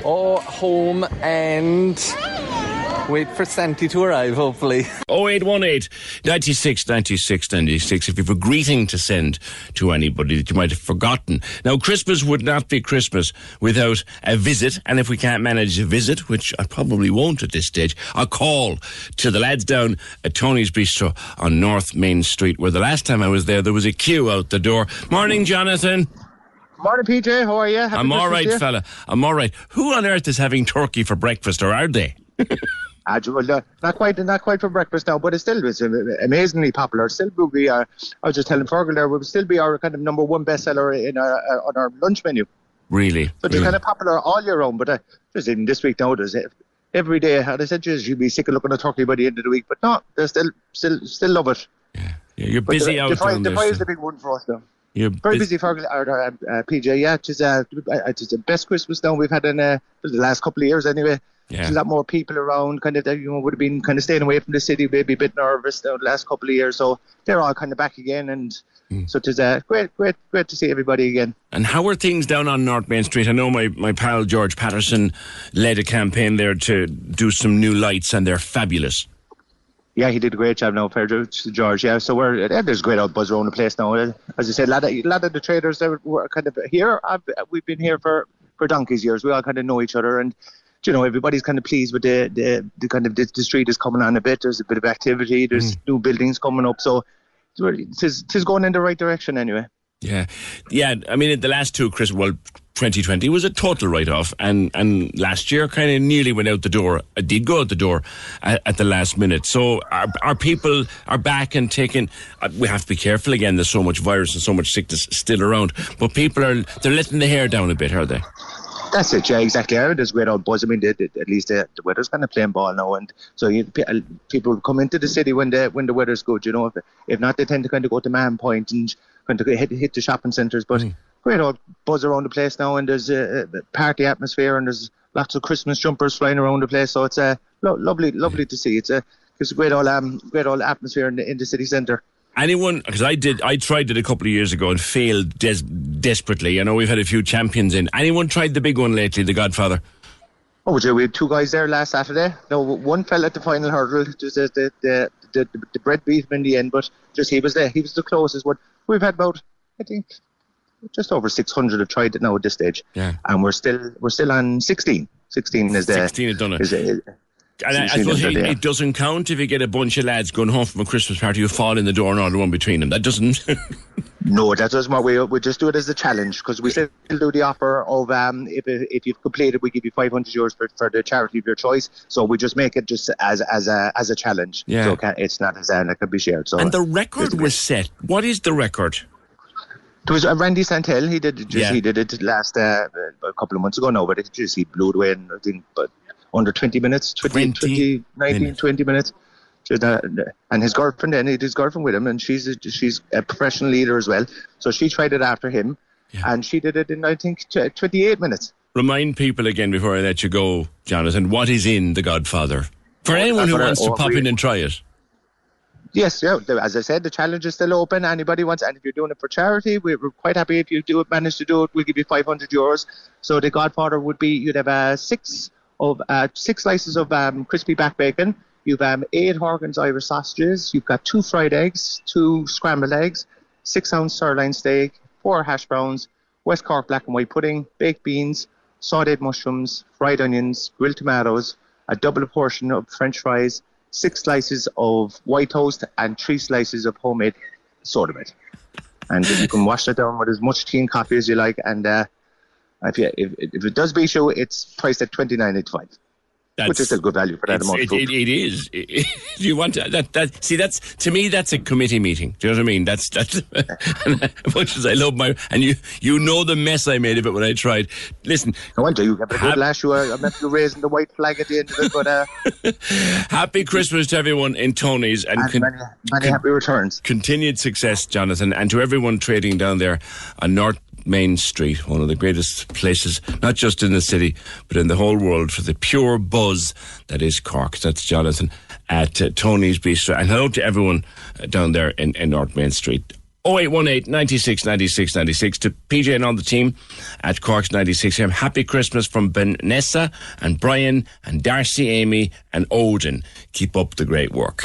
[SPEAKER 8] Oh, home and wait for Santi to arrive. Hopefully.
[SPEAKER 1] 0818 96 96 96 if you have a greeting to send to anybody that you might have forgotten. Now, Christmas would not be Christmas without a visit, and if we can't manage a visit, which I probably won't at this stage, a call to the lads down at Tony's Bistro on North Main Street, where the last time I was there, there was a queue out the door. Morning, Jonathan.
[SPEAKER 9] Morning, PJ. How are you? Happy
[SPEAKER 1] I'm all
[SPEAKER 9] Christmas
[SPEAKER 1] right, fella. I'm all right. Who on earth is having turkey for breakfast, or are they?
[SPEAKER 9] Well, uh, not quite, not quite for breakfast now, but it's still it's uh, amazingly popular. Still will be. Uh, I was just telling Fergal there, will still be our kind of number one bestseller in our, uh, on our lunch menu.
[SPEAKER 1] Really?
[SPEAKER 9] but it's
[SPEAKER 1] Really?
[SPEAKER 9] kind of popular all year round. But uh, just even this week now, there's uh, every day. And I said, "Geez, you'd be sick of looking at turkey by the end of the week, but no, they still, still, still love it.
[SPEAKER 1] Yeah, you're
[SPEAKER 9] But
[SPEAKER 1] busy
[SPEAKER 9] the,
[SPEAKER 1] out
[SPEAKER 9] the fry, the
[SPEAKER 1] there.
[SPEAKER 9] fry is the big one for us now.
[SPEAKER 1] You're
[SPEAKER 9] Very
[SPEAKER 1] bus-
[SPEAKER 9] busy, Fergal, or, uh, uh, PJ. Yeah, it's, uh, it's the best Christmas now we've had in uh, the last couple of years, anyway.
[SPEAKER 1] Yeah.
[SPEAKER 9] There's a lot more people around, kind of, that, you know, would have been kind of staying away from the city, maybe a bit nervous the last couple of years. So they're all kind of back again, and
[SPEAKER 1] Hmm.
[SPEAKER 9] so it is uh, great, great, great to see everybody again.
[SPEAKER 1] And how are things down on North Main Street? I know my, my pal George Patterson led a campaign there to do some new lights, and they're fabulous.
[SPEAKER 9] Yeah, he did a great job now, fair to George. Yeah, so we're there's great old buzz around the place now. As I said, a lot of, a lot of the traders that were kind of here. I've, we've been here for for donkey's years. We all kind of know each other, and you know everybody's kind of pleased with the the, the kind of the, the street is coming on a bit. There's a bit of activity. There's new buildings coming up, so it's it's, going in the right direction anyway.
[SPEAKER 1] Yeah, yeah. I mean, the last two Christmas, well, 2020 was a total write-off, and and last year kind of nearly went out the door. It did go out the door at, at the last minute. So our, our people are back and taking. Uh, we have to be careful again. There's so much virus and so much sickness still around, but people are they're letting the hair down a bit, are they?
[SPEAKER 9] That's it, yeah, exactly. Yeah, There's great old buzz. I mean, the, the, at least the, the weather's kind of playing ball now, and so you, uh, people come into the city when the when the weather's good. You know, if, if not, they tend to kind of go to Mahon Point and kind of hit, hit the shopping centres. But great old buzz around the place now, and there's a, a party atmosphere, and there's lots of Christmas jumpers flying around the place. So it's a uh, lo- lovely, lovely to see. It's a it's a great old um great old atmosphere in the in the city centre.
[SPEAKER 1] Anyone, because I did, I tried it a couple of years ago and failed des- desperately. I know we've had a few champions in. Anyone tried the big one lately, the Godfather?
[SPEAKER 9] Oh, Joe, we had two guys there last Saturday. No, one fell at the final hurdle. Just the the the, the, the bread beat him in the end, but just he was there. He was the closest one. We've had about, I think, just over 600 have tried it now at this stage.
[SPEAKER 1] Yeah.
[SPEAKER 9] And we're still we're still on 16. 16 is there.
[SPEAKER 1] 16 have done it.
[SPEAKER 9] Is, is,
[SPEAKER 1] And I, I suppose it, it doesn't count if you get a bunch of lads going home from a Christmas party who fall in the door and all the one between them. That doesn't.
[SPEAKER 9] No, that doesn't what we we just do it as a challenge because we still do the offer of um if if you've completed we give you 500 euros for, for the charity of your choice. So we just make it just as as a as a challenge.
[SPEAKER 1] Yeah.
[SPEAKER 9] So can, it's not as an that can be shared. So
[SPEAKER 1] and the record was set. What is the record?
[SPEAKER 9] It was uh, Randy Santel. He did it just
[SPEAKER 1] Yeah.
[SPEAKER 9] he did it last uh, a couple of months ago now, but it just he blew it away in I think but under 20 minutes, 20, 20 19, 20 minutes. Uh, and his girlfriend then he had his girlfriend with him, and she's a, she's a professional leader as well. So she tried it after him, and she did it in I think 28 minutes.
[SPEAKER 1] Remind people again before I let you go, Jonathan, what is in The Godfather? For anyone who wants to
[SPEAKER 9] oh,
[SPEAKER 1] pop in and try it.
[SPEAKER 9] Yes, yeah. As I said, the challenge is still open. Anybody wants, and if you're doing it for charity, we're, we're quite happy if you do it, manage to do it. We'll give you 500 euros. So the Godfather would be you'd have a six of uh, six slices of um, crispy back bacon. You've um, eight Horgan's Irish sausages. You've got two fried eggs, two scrambled eggs, six ounce sirloin steak, four hash browns, West Cork black and white pudding, baked beans, sautéed mushrooms, fried onions, grilled tomatoes, a double portion of French fries, six slices of white toast, and three slices of homemade soda bread. And you can wash that down with as much tea and coffee as you like. And uh, if, you, if, if it does beat you, it's priced at twenty nine eighty five, which is a good value for that amount.
[SPEAKER 1] it, it, it is. Do you want to, that? That see, that's to me. That's a committee meeting. Do you know what I mean? That's that's. as much as I love my and you you know the mess I made of it when I tried. Listen,
[SPEAKER 9] I wonder you have a good lash. You are, not raising the white flag at the end of it, but uh,
[SPEAKER 1] happy Christmas to everyone in Tony's and,
[SPEAKER 9] and
[SPEAKER 1] con-
[SPEAKER 9] many, many happy returns.
[SPEAKER 1] continued success, Jonathan, and to everyone trading down there on North Main Street, one of the greatest places, not just in the city, but in the whole world for the pure buzz that is Cork. That's Jonathan at uh, Tony's Bistro. And hello to everyone uh, down there in, in North Main Street. 0818 96 96 96 to PJ and all the team at Cork's 96 FM. Happy Christmas from Vanessa and Brian and Darcy, Amy and Odin. Keep up the great work.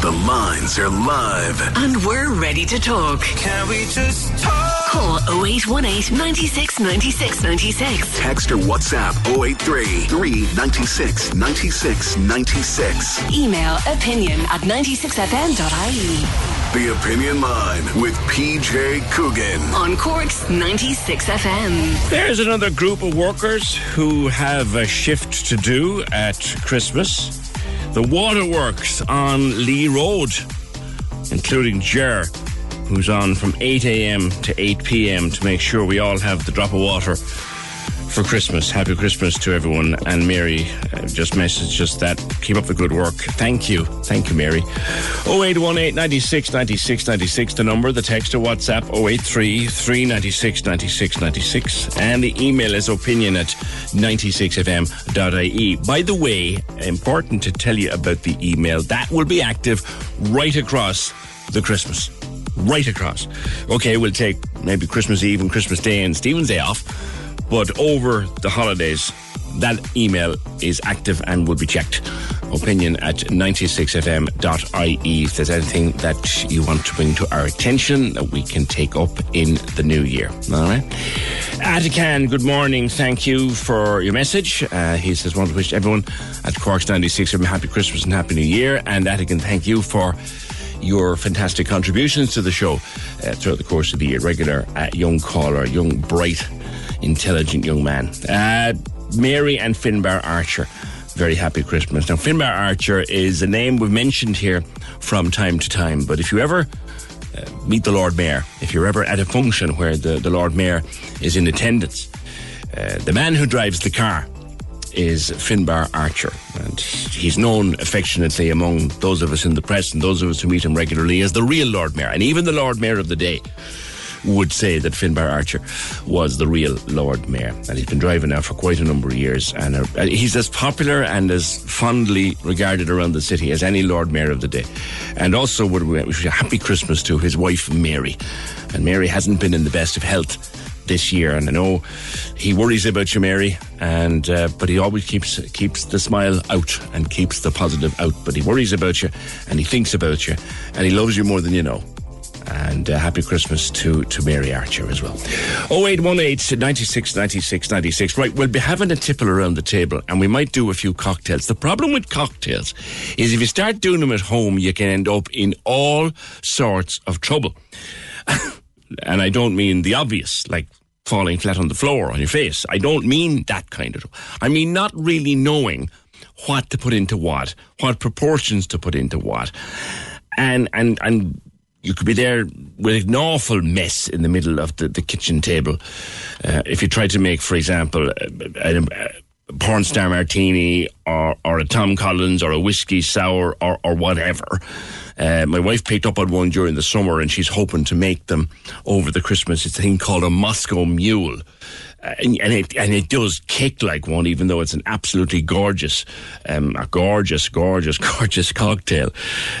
[SPEAKER 10] The lines are live.
[SPEAKER 11] And we're ready to talk.
[SPEAKER 10] Can we just talk?
[SPEAKER 11] Call 0818 96 96 96.
[SPEAKER 10] Text or WhatsApp 083 396 96 96.
[SPEAKER 11] Email opinion at 96fm.ie.
[SPEAKER 10] The Opinion Line with PJ Coogan.
[SPEAKER 11] On Cork's 96 FM.
[SPEAKER 1] There's another group of workers who have a shift to do at Christmas. The waterworks on Lee Road, including Jer, who's on from 8 a.m. to 8 p.m. to make sure we all have the drop of water for Christmas. Happy Christmas to everyone. And Mary uh, just messaged us that. Keep up the good work. Thank you. Thank you, Mary. 0818 96 96 96, the number. The text or WhatsApp 083 396 96 96. And the email is opinion at 96fm.ie. By the way, important to tell you about the email. That will be active right across the Christmas. Right across. Okay, we'll take maybe Christmas Eve and Christmas Day and Stephen's Day off. But over the holidays, that email is active and will be checked. Opinion at 96fm.ie if there's anything that you want to bring to our attention that we can take up in the new year. All right? Atakan, good morning. Thank you for your message. Uh, he says, want to wish everyone at Cork's 96 a happy Christmas and happy new year. And Atakan, thank you for your fantastic contributions to the show uh, throughout the course of the year. Regular uh, young caller, young, bright, intelligent young man. Uh, Mary and Finbar Archer. Very happy Christmas. Now, Finbar Archer is a name we've mentioned here from time to time, but if you ever uh, meet the Lord Mayor, if you're ever at a function where the, the Lord Mayor is in attendance, uh, the man who drives the car is Finbar Archer. And he's known affectionately among those of us in the press and those of us who meet him regularly as the real Lord Mayor. And even the Lord Mayor of the day would say that Finbar Archer was the real Lord Mayor. And he's been driving now for quite a number of years. And uh, he's as popular and as fondly regarded around the city as any Lord Mayor of the day. And also, would wish a happy Christmas to his wife, Mary. And Mary hasn't been in the best of health this year, and I know he worries about you, Mary, and uh, but he always keeps keeps the smile out and keeps the positive out. But he worries about you, and he thinks about you, and he loves you more than you know. And uh, happy Christmas to, to Mary Archer as well. 0818 96 96 96. Right, we'll be having a tipple around the table and we might do a few cocktails. The problem with cocktails is if you start doing them at home, you can end up in all sorts of trouble. and I don't mean the obvious, like falling flat on the floor on your face. I don't mean that kind of. I mean not really knowing what to put into what, what proportions to put into what, and and and you could be there with an awful mess in the middle of the, the kitchen table. Uh, if you try to make, for example, a, a, a porn star martini or, or a Tom Collins or a whiskey sour or, or whatever. Uh, my wife picked up on one during the summer and she's hoping to make them over the Christmas. It's a thing called a Moscow Mule. Uh, and, and, it and it does kick like one, even though it's an absolutely gorgeous, um, a gorgeous, gorgeous, gorgeous cocktail.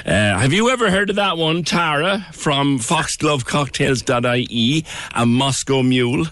[SPEAKER 1] Uh, have you ever heard of that one, Tara, from foxglovecocktails.ie, a Moscow Mule?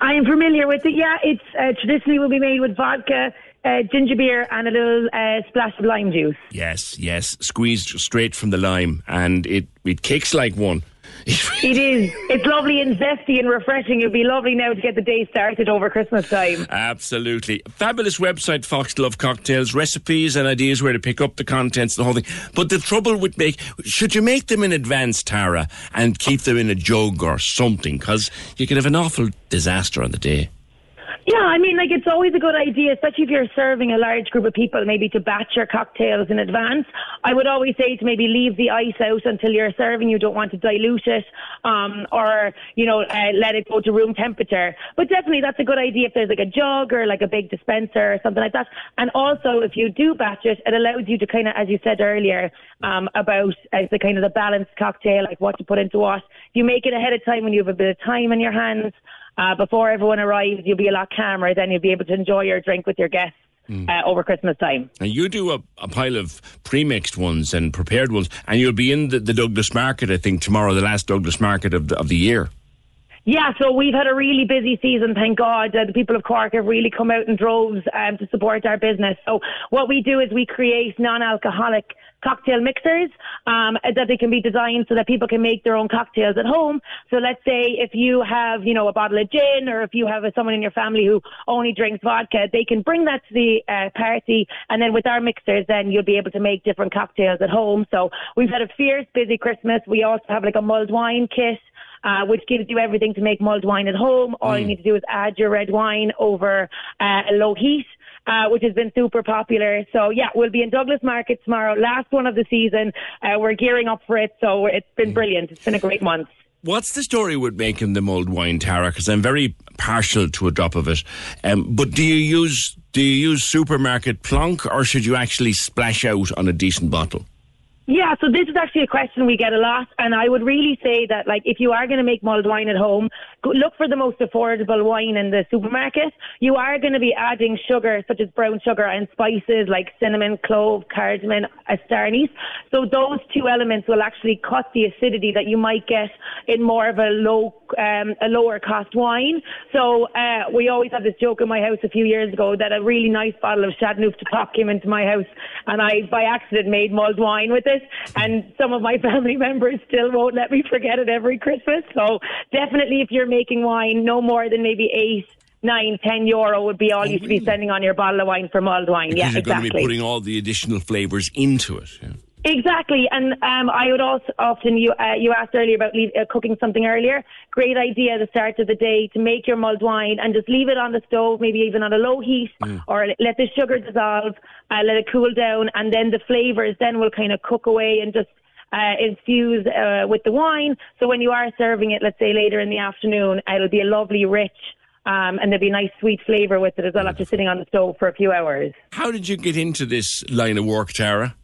[SPEAKER 12] I am familiar with it. Yeah, it's uh, traditionally will be made with vodka, uh, ginger beer, and a little uh, splash of lime juice.
[SPEAKER 1] Yes, yes, squeezed straight from the lime, and it it kicks like one.
[SPEAKER 12] it is. It's lovely and zesty and refreshing. It'd be lovely now to get the day started over Christmas time.
[SPEAKER 1] Absolutely. Fabulous website, Foxglove Cocktails, recipes and ideas where to pick up the contents, the whole thing. But the trouble with make, should you make them in advance, Tara, and keep them in a jug or something? Because you could have an awful disaster on the day.
[SPEAKER 12] Yeah, I mean, like it's always a good idea, especially if you're serving a large group of people, maybe to batch your cocktails in advance. I would always say to maybe leave the ice out until you're serving. You don't want to dilute it, um, or you know, uh, let it go to room temperature. But definitely, that's a good idea if there's like a jug or like a big dispenser or something like that. And also, if you do batch it, it allows you to kind of, as you said earlier, um, about uh, the kind of the balanced cocktail, like what to put into what. You make it ahead of time when you have a bit of time in your hands uh, before everyone arrives, you'll be a lot calmer. Then you'll be able to enjoy your drink with your guests. Uh, over Christmas time.
[SPEAKER 1] And you do a, a pile of pre-mixed ones and prepared ones, and you'll be in the, the Douglas Market, I think, tomorrow, the last Douglas Market of the, of the year.
[SPEAKER 12] Yeah, so we've had a really busy season, thank God. Uh, the people of Cork have really come out in droves um, to support our business. So what we do is we create non-alcoholic cocktail mixers um, that they can be designed so that people can make their own cocktails at home. So let's say if you have, you know, a bottle of gin or if you have someone in your family who only drinks vodka, they can bring that to the uh, party. And then with our mixers, then you'll be able to make different cocktails at home. So we've had a fierce busy Christmas. We also have like a mulled wine kit. Uh, which gives you everything to make mulled wine at home. All you need to do is add your red wine over uh, a low heat uh, which has been super popular. So yeah, we'll be in Douglas Market tomorrow, last one of the season. Uh, we're gearing up for it, so it's been brilliant. It's been a great month.
[SPEAKER 1] What's the story with making the mulled wine, Tara? Because I'm very partial to a drop of it. Um, but do you use do you use supermarket plonk, or should you actually splash out on a decent bottle?
[SPEAKER 12] Yeah, so this is actually a question we get a lot, and I would really say that, like, if you are going to make mulled wine at home, look for the most affordable wine in the supermarket. You are going to be adding sugar, such as brown sugar, and spices like cinnamon, clove, cardamom, star. So those two elements will actually cut the acidity that you might get in more of a low, um, a lower cost wine. So uh, we always had this joke in my house a few years ago that a really nice bottle of Chateauneuf Pop came into my house, and I, by accident, made mulled wine with it and some of my family members still won't let me forget it every Christmas. So definitely, if you're making wine, no more than maybe eight. Nine, ten euro would be all you should be oh, spending on your bottle of wine for mulled wine.
[SPEAKER 1] Because
[SPEAKER 12] yeah,
[SPEAKER 1] you're
[SPEAKER 12] exactly.
[SPEAKER 1] going to be putting all the additional flavours into it. yeah.
[SPEAKER 12] Exactly, and um, I would also often you uh, you asked earlier about leave, uh, cooking something earlier. Great idea at the start of the day to make your mulled wine and just leave it on the stove, maybe even on a low heat, or let the sugar dissolve, uh, let it cool down, and then the flavors then will kind of cook away and just uh, infuse uh, with the wine. So when you are serving it, let's say later in the afternoon, it'll be a lovely rich. Um, and there'll be a nice sweet flavour with it as well after sitting on the stove for a few hours.
[SPEAKER 1] How did you get into this line of work, Tara?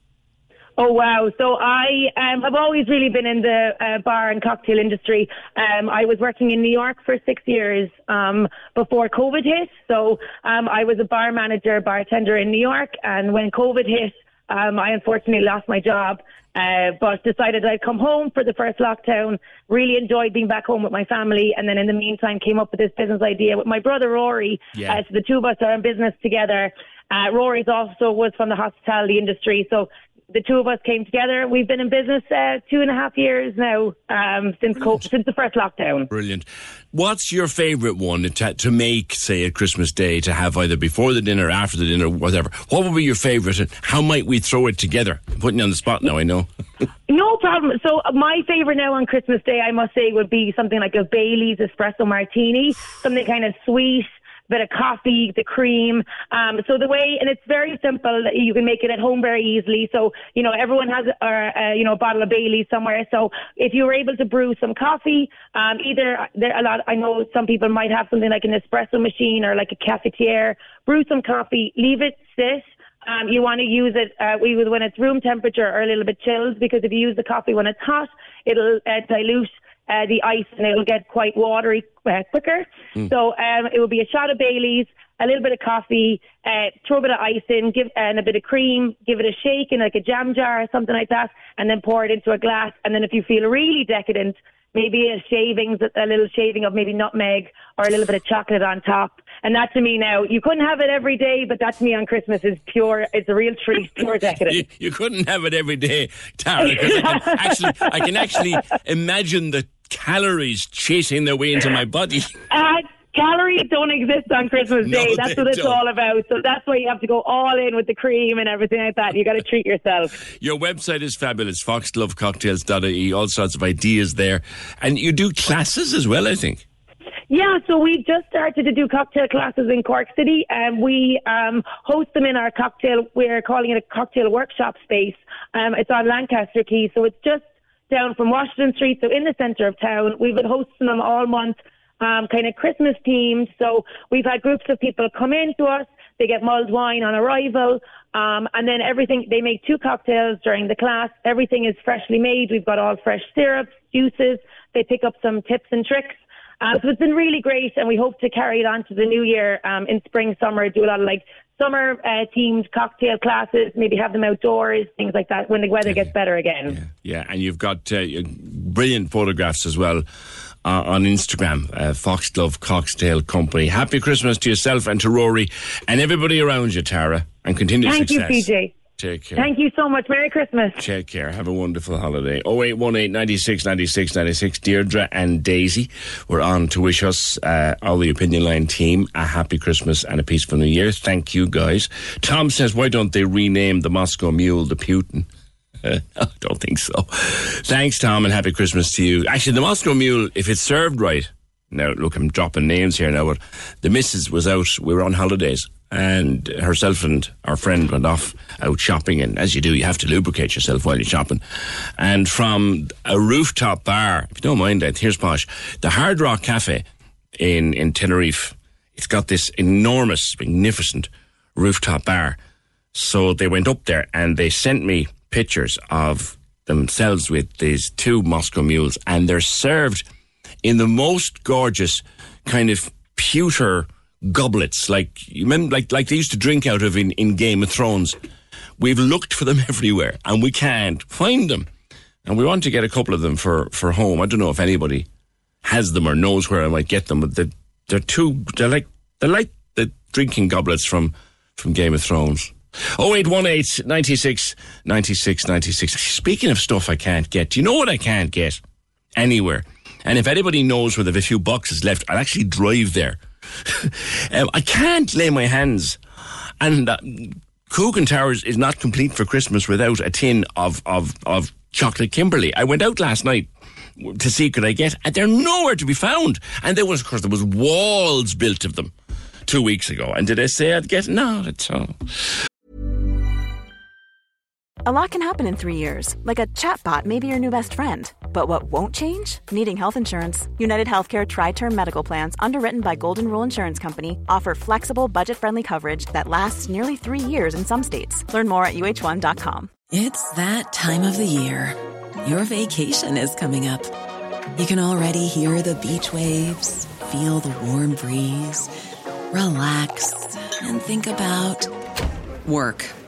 [SPEAKER 12] Oh wow! So I um, have always really been in the uh, bar and cocktail industry. Um, I was working in New York for six years um, before COVID hit. So um, I was a bar manager, bartender in New York, and when COVID hit, um, I unfortunately lost my job. Uh, but decided I'd come home for the first lockdown. Really enjoyed being back home with my family, and then in the meantime came up with this business idea with my brother Rory.
[SPEAKER 13] Yeah.
[SPEAKER 12] Uh, so the two of us are in business together. Uh, Rory's also was from the hospitality industry, so the two of us came together. We've been in business uh, two and a half years now um, since co- since the first lockdown.
[SPEAKER 1] Brilliant. What's your favourite one to, to make, say, at Christmas Day, to have either before the dinner, after the dinner, whatever? What would be your favourite and how might we throw it together? I'm putting you on the spot now, I know.
[SPEAKER 12] No problem. So uh, my favourite now on Christmas Day, I must say, would be something like a Bailey's espresso martini, something kind of sweet. Bit of coffee, the cream. Um, so the way, and it's very simple. You can make it at home very easily. So you know everyone has, a, uh, you know, a bottle of Bailey's somewhere. So if you were able to brew some coffee, um, either there a lot. I know some people might have something like an espresso machine or like a cafetiere. Brew some coffee, leave it sit. Um, you want to use it uh, when it's room temperature or a little bit chilled because if you use the coffee when it's hot, it'll uh, dilute uh, the ice and it'll get quite watery uh, quicker.
[SPEAKER 13] Mm.
[SPEAKER 12] So um, it will be a shot of Bailey's, a little bit of coffee, uh, throw a bit of ice in, give and a bit of cream, give it a shake in like a jam jar or something like that, and then pour it into a glass. And then if you feel really decadent, maybe a shavings, a little shaving of maybe nutmeg or a little bit of chocolate on top. And that to me now, you couldn't have it every day, but that to me on Christmas is pure. It's a real treat, pure decadence.
[SPEAKER 1] you, you couldn't have it every day, Tara, because I can actually, I can actually imagine the calories chasing their way into my body.
[SPEAKER 12] Uh, calories don't exist on Christmas
[SPEAKER 1] No,
[SPEAKER 12] Day. That's what it's
[SPEAKER 1] don't.
[SPEAKER 12] all about. So that's why you have to go all in with the cream and everything like that. You got to treat yourself.
[SPEAKER 1] Your website is fabulous, foxglovecocktails.ie, all sorts of ideas there. And you do classes as well, I think.
[SPEAKER 12] Yeah, so we just started to do cocktail classes in Cork City, and we um, host them in our cocktail. We're calling it a cocktail workshop space. Um, it's on Lancaster Quay, so it's just down from Washington Street, so in the centre of town. We've been hosting them all month, um, kind of Christmas themed. So we've had groups of people come in to us. They get mulled wine on arrival, um, and then everything. They make two cocktails during the class. Everything is freshly made. We've got all fresh syrups, juices. They pick up some tips and tricks. Uh, so it's been really great, and we hope to carry it on to the new year um, in spring, summer. Do a lot of like summer uh, themed cocktail classes. Maybe have them outdoors, things like that. When the weather gets better again.
[SPEAKER 1] Yeah, and you've got uh, brilliant photographs as well uh, on Instagram, uh, Foxglove Cocktail Company. Happy Christmas to yourself and to Rory and everybody around you, Tara, and continue
[SPEAKER 12] Thank
[SPEAKER 1] success.
[SPEAKER 12] you, PJ.
[SPEAKER 1] Take care.
[SPEAKER 12] Thank you so much. Merry Christmas.
[SPEAKER 1] Take care. Have a wonderful holiday. 0818 96 96 96. Deirdre and Daisy were on to wish us, uh, all the Opinion Line team, a happy Christmas and a peaceful New Year. Thank you, guys. Tom says, why don't they rename the Moscow Mule the Putin? I don't think so. Thanks, Tom, and happy Christmas to you. Actually, the Moscow Mule, if it's served right, now look, I'm dropping names here now, but the missus was out. We were on holidays, and herself and our friend went off out shopping. And as you do, you have to lubricate yourself while you're shopping. And from a rooftop bar, if you don't mind that, here's posh, the Hard Rock Cafe in in Tenerife. It's got this enormous, magnificent rooftop bar. So they went up there and they sent me pictures of themselves with these two Moscow mules, and they're served in the most gorgeous kind of pewter goblets, like you remember, like like they used to drink out of in, in Game of Thrones. We've looked for them everywhere, and we can't find them. And we want to get a couple of them for, for home. I don't know if anybody has them or knows where I might get them, but they're, they're too, they're like, they're like the drinking goblets from, from Game of Thrones. 0818 96 96 96. Speaking of stuff I can't get, do you know what I can't get? Anywhere. And if anybody knows where there are a few boxes left, I'll actually drive there. um, I can't lay my hands. And uh, Coogan Towers is not complete for Christmas without a tin of, of, of chocolate Kimberley. I went out last night to see could I get, and they're nowhere to be found. And there was, of course, there was walls built of them two weeks ago. And did I say I'd get? No, that's all.
[SPEAKER 13] A lot can happen in three years, like a chatbot may be your new best friend. But what won't change? Needing health insurance. United Healthcare Tri Term Medical Plans, underwritten by Golden Rule Insurance Company, offer flexible, budget friendly coverage that lasts nearly three years in some states. Learn more at uhone.com.
[SPEAKER 14] It's that time of the year. Your vacation is coming up. You can already hear the beach waves, feel the warm breeze, relax, and think about work.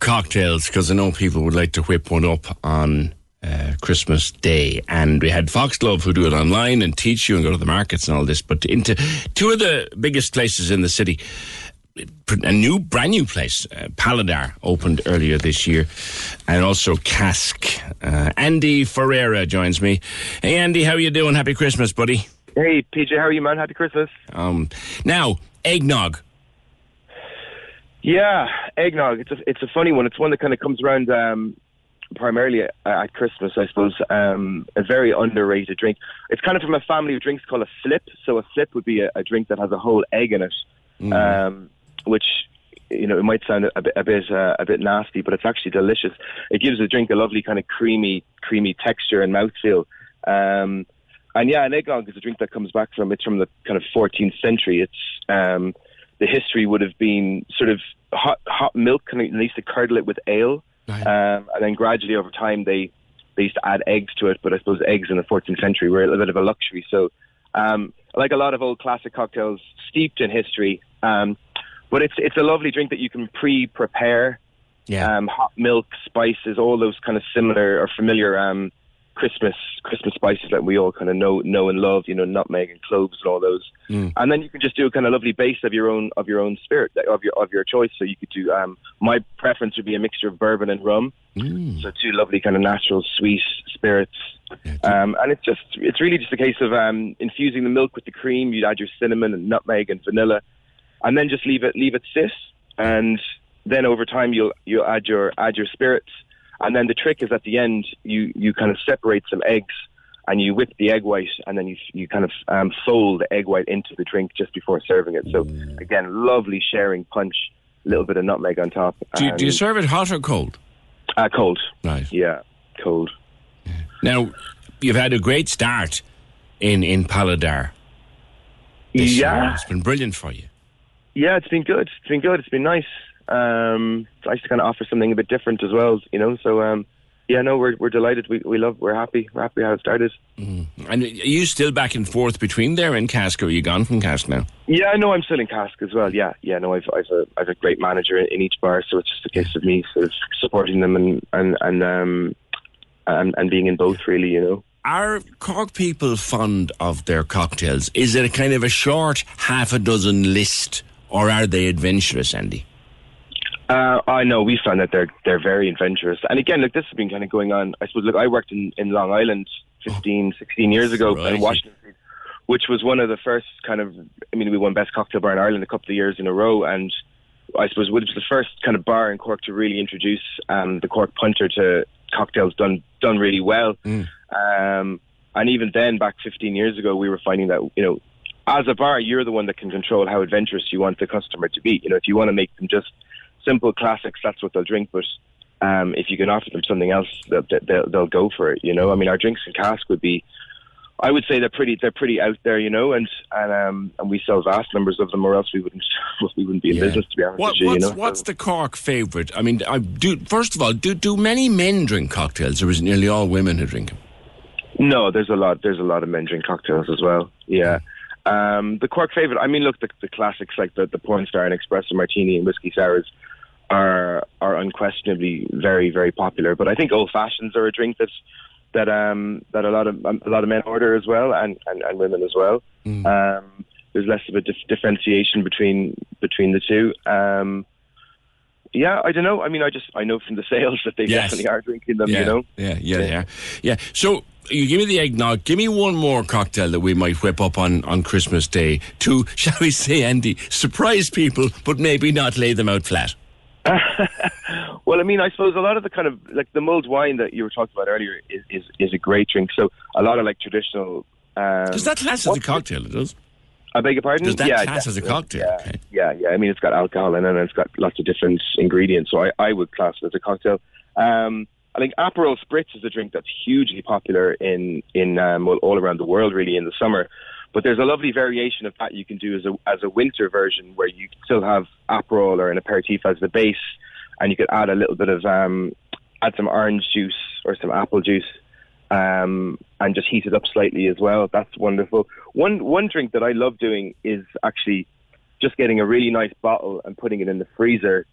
[SPEAKER 1] cocktails because I know people would like to whip one up on uh, Christmas Day. And we had Foxglove who do it online and teach you and go to the markets and all this. But into two of the biggest places in the city, a new, brand new place, uh, Paladar, opened earlier this year, and also Cask. Uh, Andy Ferreira joins me. Hey, Andy, how you doing? Happy Christmas, buddy.
[SPEAKER 15] Hey, PJ, how are you, man? Happy Christmas.
[SPEAKER 1] Um, now, eggnog.
[SPEAKER 15] Yeah, eggnog. It's a it's a funny one. It's one that kind of comes around um, primarily at, at Christmas, I suppose. Um, a very underrated drink. It's kind of from a family of drinks called a flip. So a flip would be a, a drink that has a whole egg in it,
[SPEAKER 1] Mm.
[SPEAKER 15] um, which you know it might sound a bit a bit uh, a bit nasty, but it's actually delicious. It gives the drink a lovely kind of creamy creamy texture and mouthfeel. Um, and yeah, an eggnog is a drink that comes back from it's from the kind of 14th century. It's um, the history would have been sort of hot hot milk, and they used to curdle it with ale, um, and then gradually over time they they used to add eggs to it. But I suppose eggs in the 14th century were a little bit of a luxury. So, um, like a lot of old classic cocktails, steeped in history. Um, but it's it's a lovely drink that you can pre-prepare.
[SPEAKER 1] Yeah.
[SPEAKER 15] Um, hot milk, spices, all those kind of similar or familiar um, Christmas Christmas spices that we all kind of know know and love. You know, nutmeg and cloves and all those.
[SPEAKER 1] Mm.
[SPEAKER 15] And then you can just do a kind of lovely base of your own of your own spirit of your of your choice. So you could do. Um, my preference would be a mixture of bourbon and rum.
[SPEAKER 1] Mm.
[SPEAKER 15] So two lovely kind of natural sweet spirits. Um, and it's just it's really just a case of um, infusing the milk with the cream. You'd add your cinnamon and nutmeg and vanilla, and then just leave it leave it sit. And then over time you'll you'll add your add your spirits. And then the trick is at the end you you kind of separate some eggs and you whip the egg white and then you you kind of um, fold the egg white into the drink just before serving it. So again, lovely sharing punch, a little bit of nutmeg on top.
[SPEAKER 1] Do you, do you serve it hot or cold?
[SPEAKER 15] uh, cold.
[SPEAKER 1] Right.
[SPEAKER 15] Yeah, cold.
[SPEAKER 1] Now, you've had a great start in in Paladar.
[SPEAKER 15] Yeah.
[SPEAKER 1] year. It's been brilliant for you.
[SPEAKER 15] Yeah, it's been good. It's been good. It's been nice. Um, to kind of offer something a bit different as well, you know. So, um, yeah, no, we're we're delighted. We we love. We're happy. We're happy how it started.
[SPEAKER 1] And are you still back and forth between there and Cask, or are you gone from Cask now?
[SPEAKER 15] Yeah, I know. I'm still in Cask as well. Yeah, yeah. No, I've I've a I've a great manager in, in each bar, so it's just a case of me sort of supporting them and and and um and, and being in both, really. You know.
[SPEAKER 1] Are Cork people fond of their cocktails? Is it a kind of a short half a dozen list, or are they adventurous, Andy?
[SPEAKER 15] Uh, I know we found that they're they're very adventurous, and again, look, this has been kind of going on. I suppose, look, I worked in, in Long Island 15, 16 years ago
[SPEAKER 1] Right.
[SPEAKER 15] in Washington, which was one of the first kind of. I mean, we won best cocktail bar in Ireland a couple of years in a row, and I suppose it was the first kind of bar in Cork to really introduce um, the Cork punter to cocktails done done really well. Um, and even then, back 15 years ago, we were finding that you know, as a bar, you're the one that can control how adventurous you want the customer to be. You know, if you want to make them just simple classics, that's what they'll drink. But um, if you can offer them something else, they'll, they'll, they'll go for it. You know, I mean, our drinks in cask would be. I would say they're pretty. They're pretty out there, you know, and and um, and we sell vast numbers of them, or else we wouldn't we wouldn't be in
[SPEAKER 1] Yeah.
[SPEAKER 15] business. To be honest
[SPEAKER 1] What,
[SPEAKER 15] with you,
[SPEAKER 1] what's,
[SPEAKER 15] you know.
[SPEAKER 1] what's the Cork favourite? I mean, I do. First of all, do do many men drink cocktails, or is it nearly all women who drink them?
[SPEAKER 15] No, there's a lot. There's a lot of men drink cocktails as well. Yeah. Um, the Cork favorite. I mean, look, the, the classics like the the porn star and espresso martini and whiskey sours are are unquestionably very very popular. But I think old fashions are a drink that that um that a lot of um, a lot of men order as well, and and, and women as well. Um, there's less of a dif- differentiation between between the two. Um, yeah, I don't know. I mean, I just I know from the sales that they
[SPEAKER 1] Yes.
[SPEAKER 15] definitely are drinking them.
[SPEAKER 1] yeah,
[SPEAKER 15] You know.
[SPEAKER 1] yeah, yeah, yeah, yeah. So you give me the eggnog. Give me one more cocktail that we might whip up on on Christmas Day to, shall we say, Andy, surprise people, but maybe not lay them out flat.
[SPEAKER 15] Well, I mean, I suppose a lot of the kind of like the mulled wine that you were talking about earlier is is, is a great drink. So a lot of like traditional. Um,
[SPEAKER 1] Does that class as a cocktail? It does.
[SPEAKER 15] I beg your pardon?
[SPEAKER 1] Does that
[SPEAKER 15] yeah,
[SPEAKER 1] class as a cocktail?
[SPEAKER 15] Yeah, yeah, yeah. I mean, it's got alcohol in it and it's got lots of different ingredients, so I, I would class it as a cocktail. Um, I think Aperol Spritz is a drink that's hugely popular in in um, well, all around the world, really, in the summer. But there's a lovely variation of that you can do as a as a winter version, where you still have Aperol or an aperitif as the base, and you could add a little bit of um, add some orange juice or some apple juice, um, and just heat it up slightly as well. That's wonderful. One one drink that I love doing is actually just getting a really nice bottle and putting it in the freezer.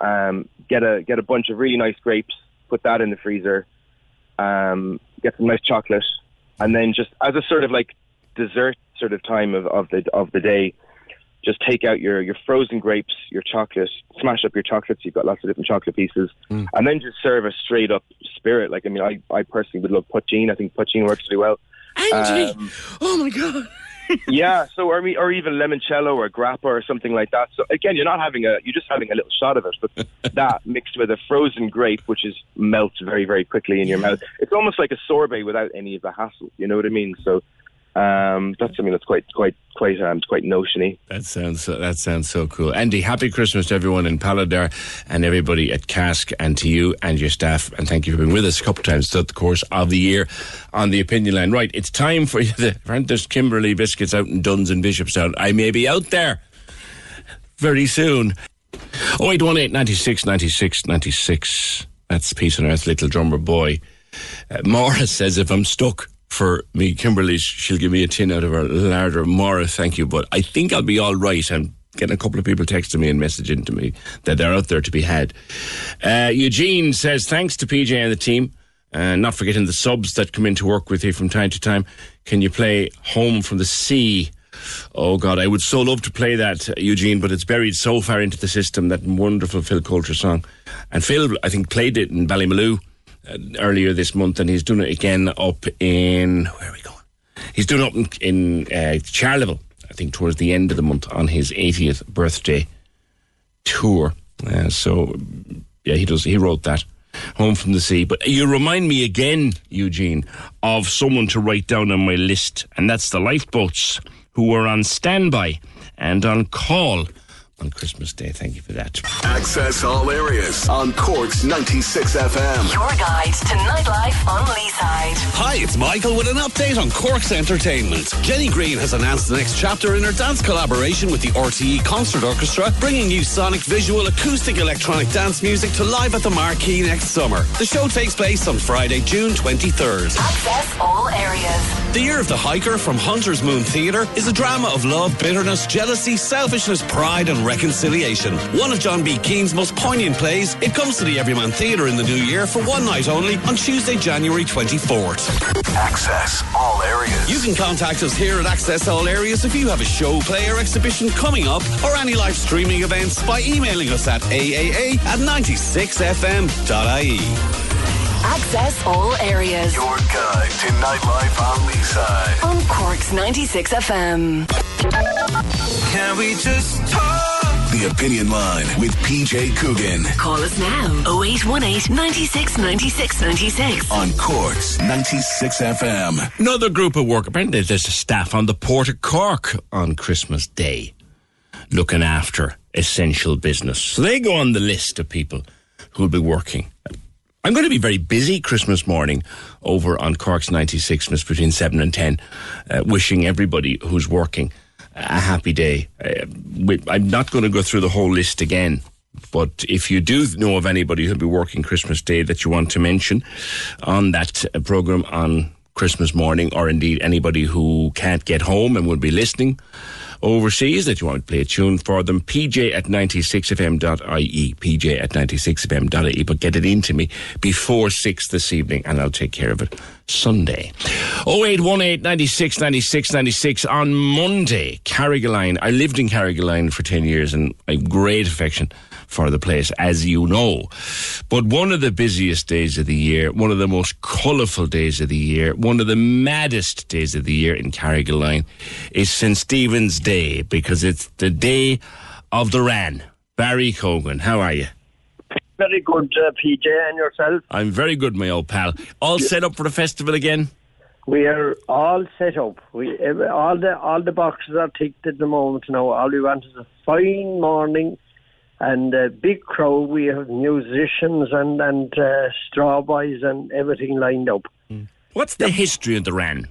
[SPEAKER 15] Um, get a get a bunch of really nice grapes, put that in the freezer. Um, get some nice chocolate, and then just as a sort of like dessert sort of time of, of the of the day, just take out your your frozen grapes, your chocolate, smash up your chocolates. You've got lots of different chocolate pieces,
[SPEAKER 1] Mm.
[SPEAKER 15] and then just serve a straight up spirit. Like I mean, I I personally would love poitín. I think poitín works really well.
[SPEAKER 1] Angie,
[SPEAKER 15] Um,
[SPEAKER 1] oh my god.
[SPEAKER 15] yeah, so or, me- or even limoncello or grappa or something like that. So again, you're not having a you're just having a little shot of it, but that mixed with a frozen grape, which is melts very very quickly in your mouth. It's almost like a sorbet without any of the hassle. You know what I mean? So um, that's something that's quite quite quite um, quite notiony.
[SPEAKER 1] That sounds so, that sounds so cool. Andy, happy Christmas to everyone in Paladar and everybody at Cask and to you and your staff. And thank you for being with us a couple of times throughout the course of the year on the opinion line. Right, it's time for you to there's Kimberley biscuits out in Dunnes and Bishopstown. I may be out there very soon. Oh eight one eight ninety six ninety six ninety six. That's Peace on Earth, little drummer boy. Uh, Maura says if I'm stuck for me, Kimberley, she'll give me a tin out of her larder. Maura, thank you, but I think I'll be all right. I'm getting a couple of people texting me and messaging to me that they're out there to be had. Uh, Eugene says thanks to PJ and the team. Uh, not forgetting the subs that come in to work with you from time to time. Can you play Home from the Sea? Oh God, I would so love to play that, Eugene, but it's buried so far into the system. That wonderful Phil Coulter song, and Phil, I think, played it in Ballymaloe earlier this month, and he's doing it again up in where are we going? He's doing it up in, in uh, Charleville, I think, towards the end of the month on his 80th birthday tour. Uh, so, yeah, he does. He wrote that. Home from the Sea. But you remind me again, Eugene, of someone to write down on my list, and that's the lifeboats who were on standby and on call on Christmas Day. Thank you for that.
[SPEAKER 10] Access all areas on Cork's 96 FM.
[SPEAKER 11] Your guide to nightlife on Leeside.
[SPEAKER 16] Hi, it's Michael with an update on Cork's entertainment. Jenny Greene has announced the next chapter in her dance collaboration with the RTE Concert Orchestra, bringing you sonic, visual, acoustic, electronic dance music to live at the Marquee next summer. The show takes place on Friday, June 23rd.
[SPEAKER 11] Access all areas.
[SPEAKER 16] The Year of the Hiker from Hunter's Moon Theatre is a drama of love, bitterness, jealousy, selfishness, pride, and reconciliation. One of John B. Keane's most poignant plays. It comes to the Everyman Theatre in the new year for one night only on Tuesday, January 24th.
[SPEAKER 10] Access all areas.
[SPEAKER 16] You can contact us here at Access All Areas if you have a show, play, or exhibition coming up, or any live streaming events by emailing us at aaa at 96fm.ie.
[SPEAKER 11] Access all areas.
[SPEAKER 10] Your guide to nightlife on Leeside.
[SPEAKER 11] On Cork's 96 FM.
[SPEAKER 10] Can we just talk? The Opinion Line with PJ Coogan
[SPEAKER 11] Call us now 0818 96 96 96.
[SPEAKER 10] on Cork's 96 FM.
[SPEAKER 1] Another group of work. Apparently, there's a staff on the Port of Cork on Christmas Day looking after essential business. So they go on the list of people who'll be working. I'm going to be very busy Christmas morning over on Cork's 96 minutes between 7 and 10, uh, wishing everybody who's working a happy day. Uh, I'm not going to go through the whole list again. But if you do know of anybody who'll be working Christmas Day that you want to mention on that uh, program on Christmas morning, or indeed anybody who can't get home and will be listening overseas that you want to play a tune for them, pj at 96fm.ie, pj at 96fm.ie, but get it into me before 6 this evening and I'll take care of it Sunday. 0818 96 96 96 on Monday, Carrigaline. I lived in Carrigaline for 10 years and I have great affection for the place, as you know. But one of the busiest days of the year, one of the most colourful days of the year, one of the maddest days of the year in Carrigaline is St. Stephen's Day because it's the day of the Wren. Barry Cogan, how are you?
[SPEAKER 17] Very good, uh, PJ, and yourself.
[SPEAKER 1] I'm very good, my old pal. All set up for the festival again?
[SPEAKER 17] We are all set up. We all the all the boxes are ticked at the moment now. All we want is a fine morning and a big crowd. We have musicians and and uh, straw boys and everything lined up.
[SPEAKER 1] What's the history of the Wren?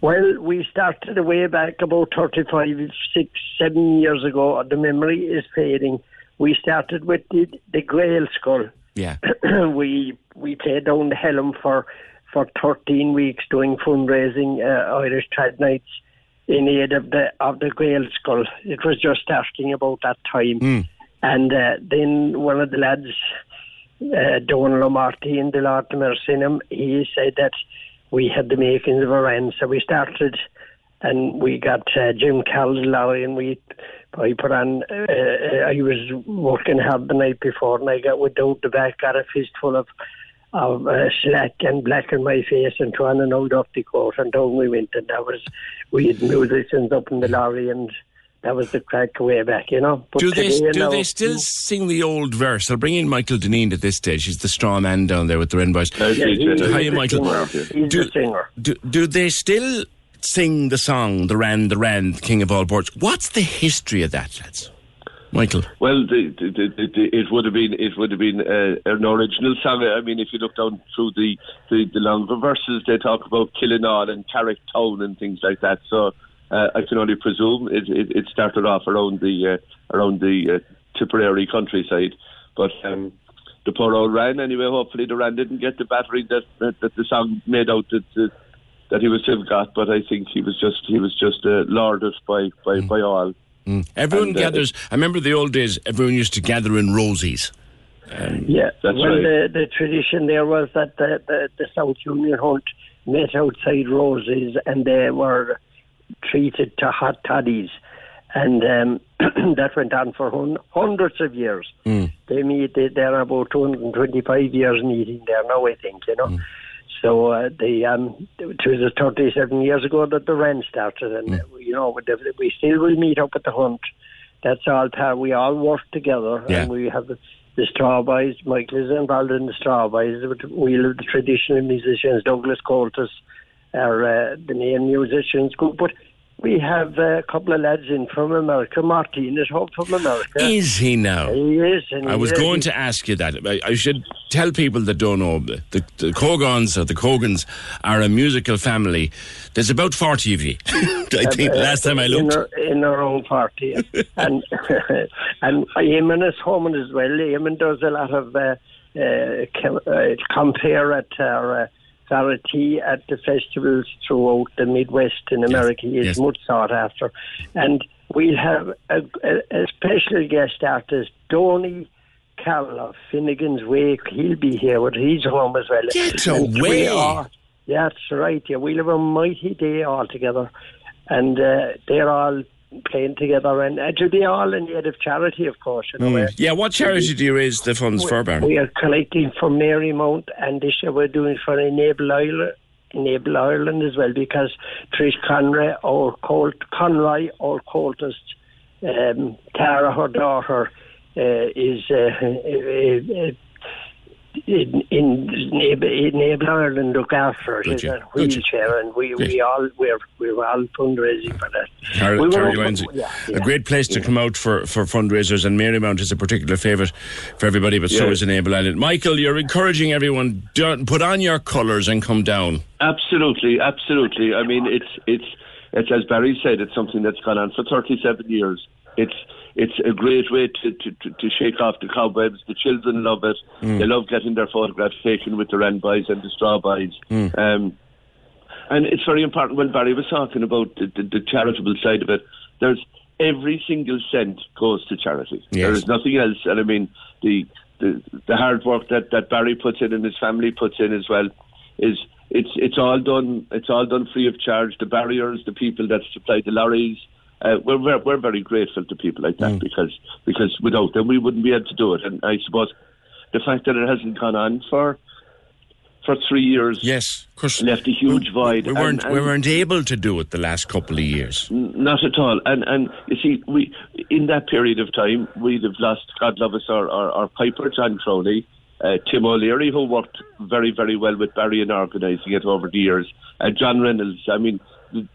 [SPEAKER 17] Well, we started way back about 35, 6, 7 years ago. The memory is fading. We started with the, the Gaelscoil.
[SPEAKER 1] Yeah.
[SPEAKER 17] we we played down the Helm for, for 13 weeks doing fundraising uh, Irish Trad Nights in aid of the of the Grail Skull. It was just starting about that time. And uh, then one of the lads, uh, Donald O'Marty in the in him, he said that we had the makings of a run. So we started and we got uh, Jim Caldalari and we I put on, uh, uh, I was working hard the night before and I got without the back, got a fistful of of uh, slack and black in my face and trying an old off the coat and down we went and that was, we had musicians up in the lorry and that was the crack way back, you know. But
[SPEAKER 1] Do they
[SPEAKER 17] today
[SPEAKER 1] do
[SPEAKER 17] now-
[SPEAKER 1] they still sing the old verse? I'll bring in Michael Deneen at this stage. He's the straw man down there with the Wren boys.
[SPEAKER 17] Yeah, he's-
[SPEAKER 1] Hiya,
[SPEAKER 17] he's
[SPEAKER 1] Michael.
[SPEAKER 17] singer. He's
[SPEAKER 1] do,
[SPEAKER 17] a singer.
[SPEAKER 1] Do, do they still sing the song "The Rand, the Wren, King of All Ports"? What's the history of that, lads? Michael.
[SPEAKER 18] Well, the, the, the, the, it would have been it would have been uh, an original song. I mean, if you look down through the, the, the longer verses, they talk about Killinall and Carrick Town and things like that. So uh, I can only presume it, it, it started off around the uh, around the uh, Tipperary countryside, but. Um, the poor old Wren, anyway. Hopefully, the Wren didn't get the battery that that, that the song made out that that, that he was to have got. But I think he was just he was just uh, lauded by by, by all.
[SPEAKER 1] Mm. Everyone
[SPEAKER 18] And, uh,
[SPEAKER 1] gathers. I remember the old days. Everyone used to gather in Rosie's. Um,
[SPEAKER 17] Yeah,
[SPEAKER 18] That's
[SPEAKER 17] well,
[SPEAKER 18] right.
[SPEAKER 17] the, the tradition there was that the, the, the South Union Hunt met outside Roses and they were treated to hot toddies. And um, that went on for hun- hundreds of years. They meet, they, they're about 225 years meeting there now, I think, you know. So uh, the um, it was 37 years ago that the Wren started, and uh, you know we- still will meet up at the hunt. That's all. We all work together,
[SPEAKER 1] Yeah.
[SPEAKER 17] and we have the, the Straw Boys. Michael is involved in the Straw Boys. but We have the traditional musicians. Douglas Comhaltas are uh, the main musicians group, but we have uh, a couple of lads in from America. Martin is home from America.
[SPEAKER 1] Is he now?
[SPEAKER 17] He is.
[SPEAKER 1] I was
[SPEAKER 17] is.
[SPEAKER 1] going to ask you that. I, I should tell people that don't know the, the Cogans or the Cogans are a musical family. There's about 40 of you. I think
[SPEAKER 17] Uh,
[SPEAKER 1] last time I looked.
[SPEAKER 17] in our, in our own party, and and Eamon is home as well. Eamon does a lot of uh, uh, uh, compare at our uh, Charity at the festivals throughout the Midwest in America. is
[SPEAKER 1] yes.
[SPEAKER 17] much sought after, and we'll have a, a, a special guest artist, Donny. Carroll of Finnegan's Wake, he'll be here with his home as well.
[SPEAKER 1] Get
[SPEAKER 17] And we are- that's right. Yeah, we'll have a mighty day all together, and uh, they're all playing together, and it'll be all in the aid of charity, of course. You know,
[SPEAKER 1] Mm. Yeah, what charity do you raise the funds for, Baron?
[SPEAKER 17] we are collecting for Marymount, and this year we're doing for Enable Ireland. Enable Ireland as well because Trish Conroy or Colt Conroy or Coltist, um, Tara, her daughter, uh, is uh, uh, uh, in, in Enable, Enable Ireland look after her.
[SPEAKER 1] Good,
[SPEAKER 17] in a
[SPEAKER 1] Good.
[SPEAKER 17] wheelchair, and we,
[SPEAKER 1] Good.
[SPEAKER 17] we all we're we're all fundraising for that.
[SPEAKER 1] Car-
[SPEAKER 17] We were-
[SPEAKER 1] Caroline's
[SPEAKER 17] yeah,
[SPEAKER 1] a great place to come out for, for fundraisers, and Marymount is a particular favourite for everybody, but so is Enable Ireland. Michael, you're encouraging everyone, don't, put on your colours and come down.
[SPEAKER 18] Absolutely, absolutely. I mean, it's it's it's as Barry said, it's something that's gone on for 37 years. It's it's a great way to to, to, to shake off the cobwebs. The children love it.
[SPEAKER 1] Mm.
[SPEAKER 18] They love getting their photographs taken with the Wren boys and the Straw boys.
[SPEAKER 1] Mm.
[SPEAKER 18] Um, and it's very important when Barry was talking about the, the, the charitable side of it. There's every single cent goes to charity.
[SPEAKER 1] Yes.
[SPEAKER 18] There is nothing else. And I mean, the, the the hard work that, that Barry puts in and his family puts in as well is it's it's all done it's all done free of charge. The barriers, the people that supply the lorries. Uh, we're, we're we're very grateful to people like that because because without them we wouldn't be able to do it. And I suppose the fact that it hasn't gone on for for three years,
[SPEAKER 1] yes, of course,
[SPEAKER 18] left a huge void.
[SPEAKER 1] We weren't,
[SPEAKER 18] and,
[SPEAKER 1] we weren't able to do it the last couple of years.
[SPEAKER 18] Not at all. And and you see, we in that period of time, we'd have lost, God love us, our, our, our piper, John Crowley. uh, Tim O'Leary, who worked very, very well with Barry in organising it over the years, and John Reynolds. I mean,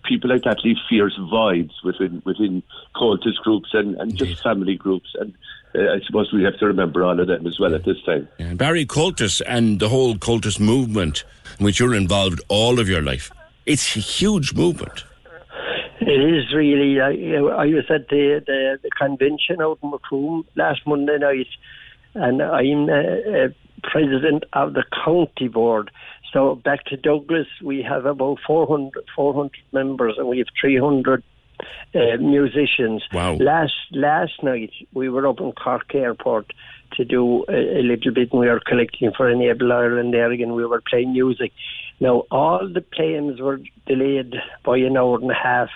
[SPEAKER 18] people like that leave fierce voids within within Comhaltas groups and, and just family groups. And uh, I suppose we have to remember all of them as well at this time.
[SPEAKER 1] Yeah, Barry Comhaltas and the whole Comhaltas movement, in which you're involved all of your life, it's a huge movement.
[SPEAKER 17] It is really. I, I was at the, the, the convention out in Macroom last Monday night, and I'm uh, uh, president of the county board. So back to Douglas, we have about 400, 400 members, and we have 300 uh, musicians.
[SPEAKER 1] Wow.
[SPEAKER 17] Last last night we were up in Cork Airport to do a, a little bit, and we were collecting for Enable Ireland there again. We were playing music. Now all the planes were delayed by an hour and a half,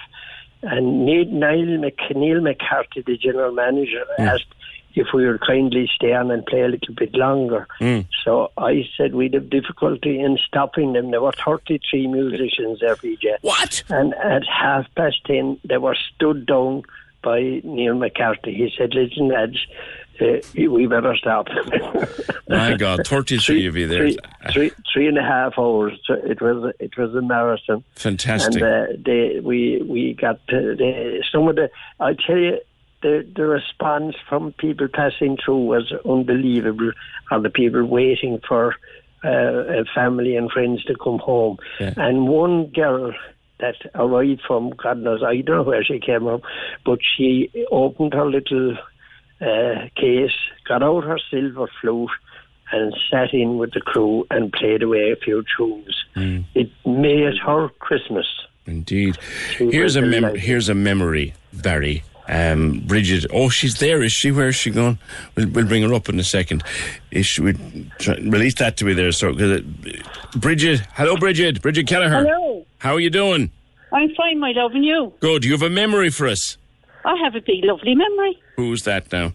[SPEAKER 17] and Neil, Mc, Neil McCarthy, the general manager, asked if we would kindly stay on and play a little bit longer.
[SPEAKER 1] Mm.
[SPEAKER 17] So I said we'd have difficulty in stopping them. There were 33 musicians there, PJ.
[SPEAKER 1] What?
[SPEAKER 17] And at half past 10, they were stood down by Neil McCarthy. He said, listen, lads, uh, we better stop.
[SPEAKER 1] My God, 33 of you there.
[SPEAKER 17] Three, three, three and a half hours. So It was it was a marathon.
[SPEAKER 1] Fantastic.
[SPEAKER 17] And uh, they, we we got uh, they, some of the. I tell you, the the response from people passing through was unbelievable. Or the people waiting for uh, family and friends to come home.
[SPEAKER 1] Yeah.
[SPEAKER 17] And one girl that arrived from God knows I don't know where she came from, but she opened her little uh, case, got out her silver flute, and sat in with the crew and played away a few tunes.
[SPEAKER 1] Mm.
[SPEAKER 17] It made her Christmas.
[SPEAKER 1] Indeed.
[SPEAKER 17] She
[SPEAKER 1] Here's a mem- here's a memory, Barry. Um, Bridget. Oh, she's there. Is she? Where is she going? We'll, we'll bring her up in a second. Is she, we try, release that to be there. So, 'cause it, Bridget. Hello, Bridget. Bridget Kelleher.
[SPEAKER 19] Hello.
[SPEAKER 1] How are you doing?
[SPEAKER 19] I'm fine, my love, and you?
[SPEAKER 1] Good. You have a memory for us.
[SPEAKER 19] I have a big, lovely memory.
[SPEAKER 1] Who's that now?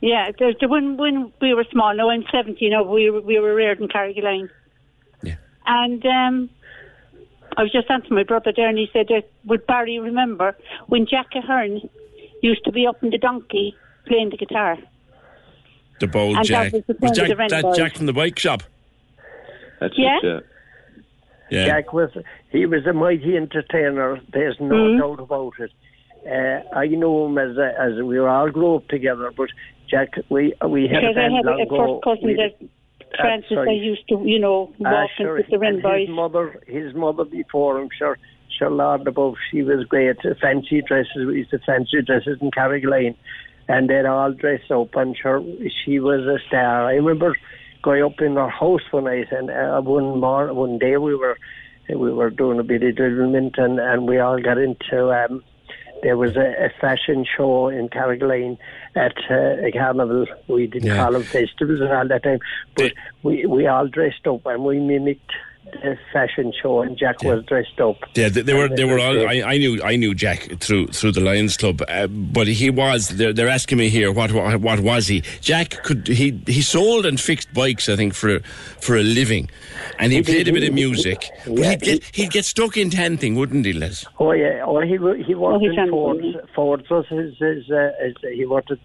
[SPEAKER 19] Yeah, the, the, when when we were small, No, I'm 70 now, we were, we were reared in Carrigaline.
[SPEAKER 1] Yeah.
[SPEAKER 19] And um, I was just answering my brother there, and he said, would Barry remember when Jack Ahern used to be up in the donkey playing the guitar?
[SPEAKER 1] The bold
[SPEAKER 19] And that
[SPEAKER 1] Jack.
[SPEAKER 19] was the
[SPEAKER 1] Was Jack that
[SPEAKER 19] boys.
[SPEAKER 1] Jack from the bike shop?
[SPEAKER 18] That's
[SPEAKER 19] Yeah.
[SPEAKER 18] it, yeah.
[SPEAKER 1] Yeah.
[SPEAKER 17] Jack was he was a mighty entertainer. There's no
[SPEAKER 19] Mhm.
[SPEAKER 17] doubt about it. Uh, I know him as a, as we were all grew up together, but Jack, we we had
[SPEAKER 19] Because
[SPEAKER 17] a
[SPEAKER 19] I
[SPEAKER 17] band
[SPEAKER 19] have
[SPEAKER 17] long
[SPEAKER 19] a
[SPEAKER 17] ago.
[SPEAKER 19] first cousin
[SPEAKER 17] We-
[SPEAKER 19] that Francis I used to, you know,
[SPEAKER 17] Ah,
[SPEAKER 19] walk
[SPEAKER 17] sure.
[SPEAKER 19] with the Wren
[SPEAKER 17] and
[SPEAKER 19] boys.
[SPEAKER 17] His mother, his mother before him, sure, sure, Lord above, she was great. Fancy dresses, we used to fancy dresses in Carrigaline, and they'd all dress up. And sure, she was a star. I remember going up in her house one night, and uh, one more one day we were we were doing a bit of development, and and we all got into. Um, there was a, a fashion show in Carrigaline at uh, a carnival. We didn't
[SPEAKER 1] Yeah.
[SPEAKER 17] call them festivals and all that time, but we we all dressed up and we mimicked the fashion show, and Jack was dressed up.
[SPEAKER 1] Yeah, they, they were. They were all. I, I knew. I knew Jack through through the Lions Club, uh, but he was. They're, they're asking me here. What, what what was he? Jack could. He he sold and fixed bikes. I think for for a living, and he,
[SPEAKER 17] He did,
[SPEAKER 1] played a bit
[SPEAKER 17] he-
[SPEAKER 1] of
[SPEAKER 17] he-
[SPEAKER 1] music. But
[SPEAKER 17] yeah,
[SPEAKER 1] he'd get he'd get stuck into anything, wouldn't he, Les?
[SPEAKER 17] Oh yeah, or he wo- he worked
[SPEAKER 19] he
[SPEAKER 17] in
[SPEAKER 19] can,
[SPEAKER 17] Fords.
[SPEAKER 19] yeah.
[SPEAKER 17] Fords was his, his, uh, his he wanted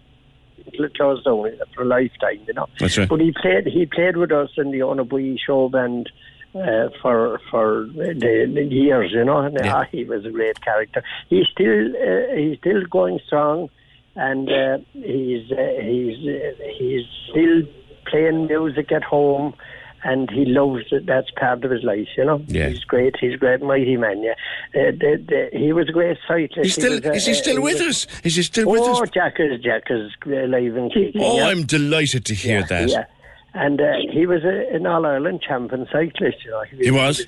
[SPEAKER 17] at it closed down for a lifetime, you know.
[SPEAKER 1] That's right.
[SPEAKER 17] But he played he played with us in the Owenabue show band uh, for for the, the years, you know.
[SPEAKER 1] Yeah.
[SPEAKER 17] ah, he was a great character. He's still uh, he's still going strong, and uh, he's uh, he's uh, he's still playing music at home. And he loves it. That's part of his life, you know.
[SPEAKER 1] Yeah.
[SPEAKER 17] He's great. He's a great, mighty man. Yeah, uh, the, the, he was a great cyclist.
[SPEAKER 1] He's
[SPEAKER 17] He was
[SPEAKER 1] Is he still with us? Is he still with
[SPEAKER 17] oh,
[SPEAKER 1] us?
[SPEAKER 17] Jack is Jack is alive and kicking.
[SPEAKER 1] Oh,
[SPEAKER 17] yeah.
[SPEAKER 1] I'm delighted to hear that.
[SPEAKER 17] And uh, he was a, an All Ireland champion cyclist. You know,
[SPEAKER 1] He was?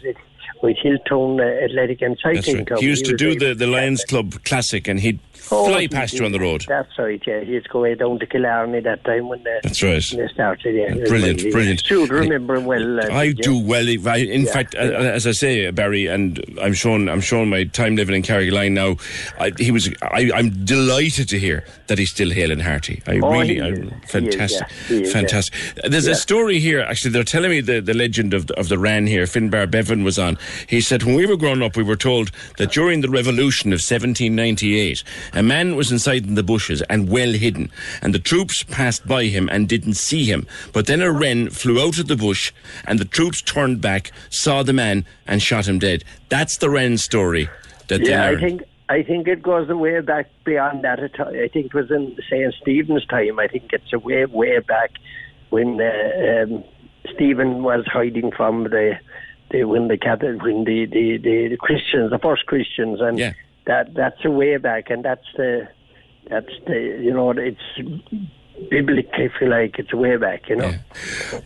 [SPEAKER 17] With Hilltown uh, Athletic and Cycling
[SPEAKER 1] right.
[SPEAKER 17] Club.
[SPEAKER 1] He used to
[SPEAKER 17] was
[SPEAKER 1] do the, the Lions Club Classic, and he'd
[SPEAKER 17] Oh,
[SPEAKER 1] fly past you on the road.
[SPEAKER 17] That's right. Yeah, he used to go way down to Killarney that time when they,
[SPEAKER 1] That's right.
[SPEAKER 17] when they started. Yeah, He
[SPEAKER 1] Brilliant,
[SPEAKER 17] mighty.
[SPEAKER 1] brilliant.
[SPEAKER 17] Should remember well. Uh,
[SPEAKER 1] I
[SPEAKER 17] yeah.
[SPEAKER 1] do well. if I, in
[SPEAKER 17] Yeah,
[SPEAKER 1] fact, uh, as I say, Barry, and I'm showing, I'm showing my time living in Carrigaline now. I, he was. I, I'm delighted to hear that he's still hale and hearty. I
[SPEAKER 17] Oh,
[SPEAKER 1] really,
[SPEAKER 17] he
[SPEAKER 1] I,
[SPEAKER 17] is. He is,
[SPEAKER 1] fantastic,
[SPEAKER 17] yeah. He is, yeah.
[SPEAKER 1] fantastic. There's
[SPEAKER 17] Yeah.
[SPEAKER 1] a story here. Actually, they're telling me the, the legend of the, of the Wren here. Finbar Bevan was on. He said, when we were growing up, we were told that during the revolution of 1798, a man was inside in the bushes and well hidden, and the troops passed by him and didn't see him. But then a wren flew out of the bush, and the troops turned back, saw the man, and shot him dead. That's the wren story that
[SPEAKER 17] yeah, I think I think it goes way back beyond that. I think it was in Saint Stephen's time. I think it's a way way back when uh, um, Stephen was hiding from the the when the Catholic when the, the, the, Christians, the first Christians, and that that's a way back, and that's the that's the you know it's biblical if you like. It's way back, you know.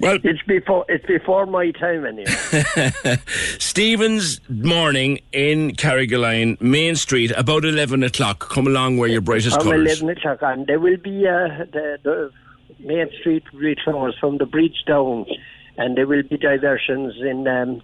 [SPEAKER 1] Well,
[SPEAKER 17] it's before it's before my time anyway.
[SPEAKER 1] Stephen's morning in Carrigaline, Main Street, about 11 o'clock. Come along where your brightest colours.
[SPEAKER 17] 11 o'clock and There will be uh, the, the Main Street will from the bridge down, and there will be diversions in um,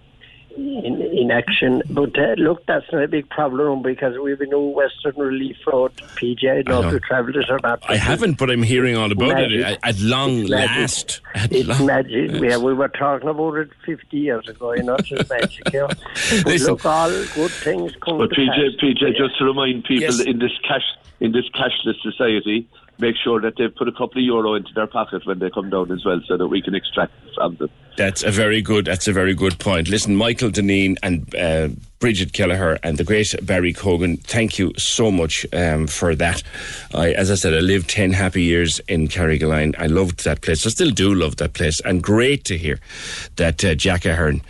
[SPEAKER 17] in, in action. But uh, look, that's not a big problem because we have a new Western Relief Road, PJ. I don't know
[SPEAKER 1] know.
[SPEAKER 17] if you travelled it or not.
[SPEAKER 1] I haven't, but I'm hearing all about it
[SPEAKER 17] Magic.
[SPEAKER 1] at, at long
[SPEAKER 17] It's magic.
[SPEAKER 1] last. At
[SPEAKER 17] It's
[SPEAKER 1] long-
[SPEAKER 17] magic.
[SPEAKER 1] Yes.
[SPEAKER 17] Yeah, we were talking about it 50 years ago, you know, it's just magic, you know. But
[SPEAKER 18] Listen.
[SPEAKER 17] look, all good things come
[SPEAKER 18] But
[SPEAKER 17] to
[SPEAKER 18] PJ,
[SPEAKER 17] pass.
[SPEAKER 18] PJ, just to remind people
[SPEAKER 17] Yes.
[SPEAKER 18] in this cash in this cashless society, make sure that they put a couple of euro into their pocket when they come down as well, so that we can extract from them.
[SPEAKER 1] That's a very good. That's a very good point. Listen, Michael Deneen and uh, Bridget Kelleher and the great Barry Cogan. Thank you so much um, for that. I, as I said, I lived ten happy years in Carrigaline. I loved that place. I still do love that place, and great to hear that uh, Jack Ahern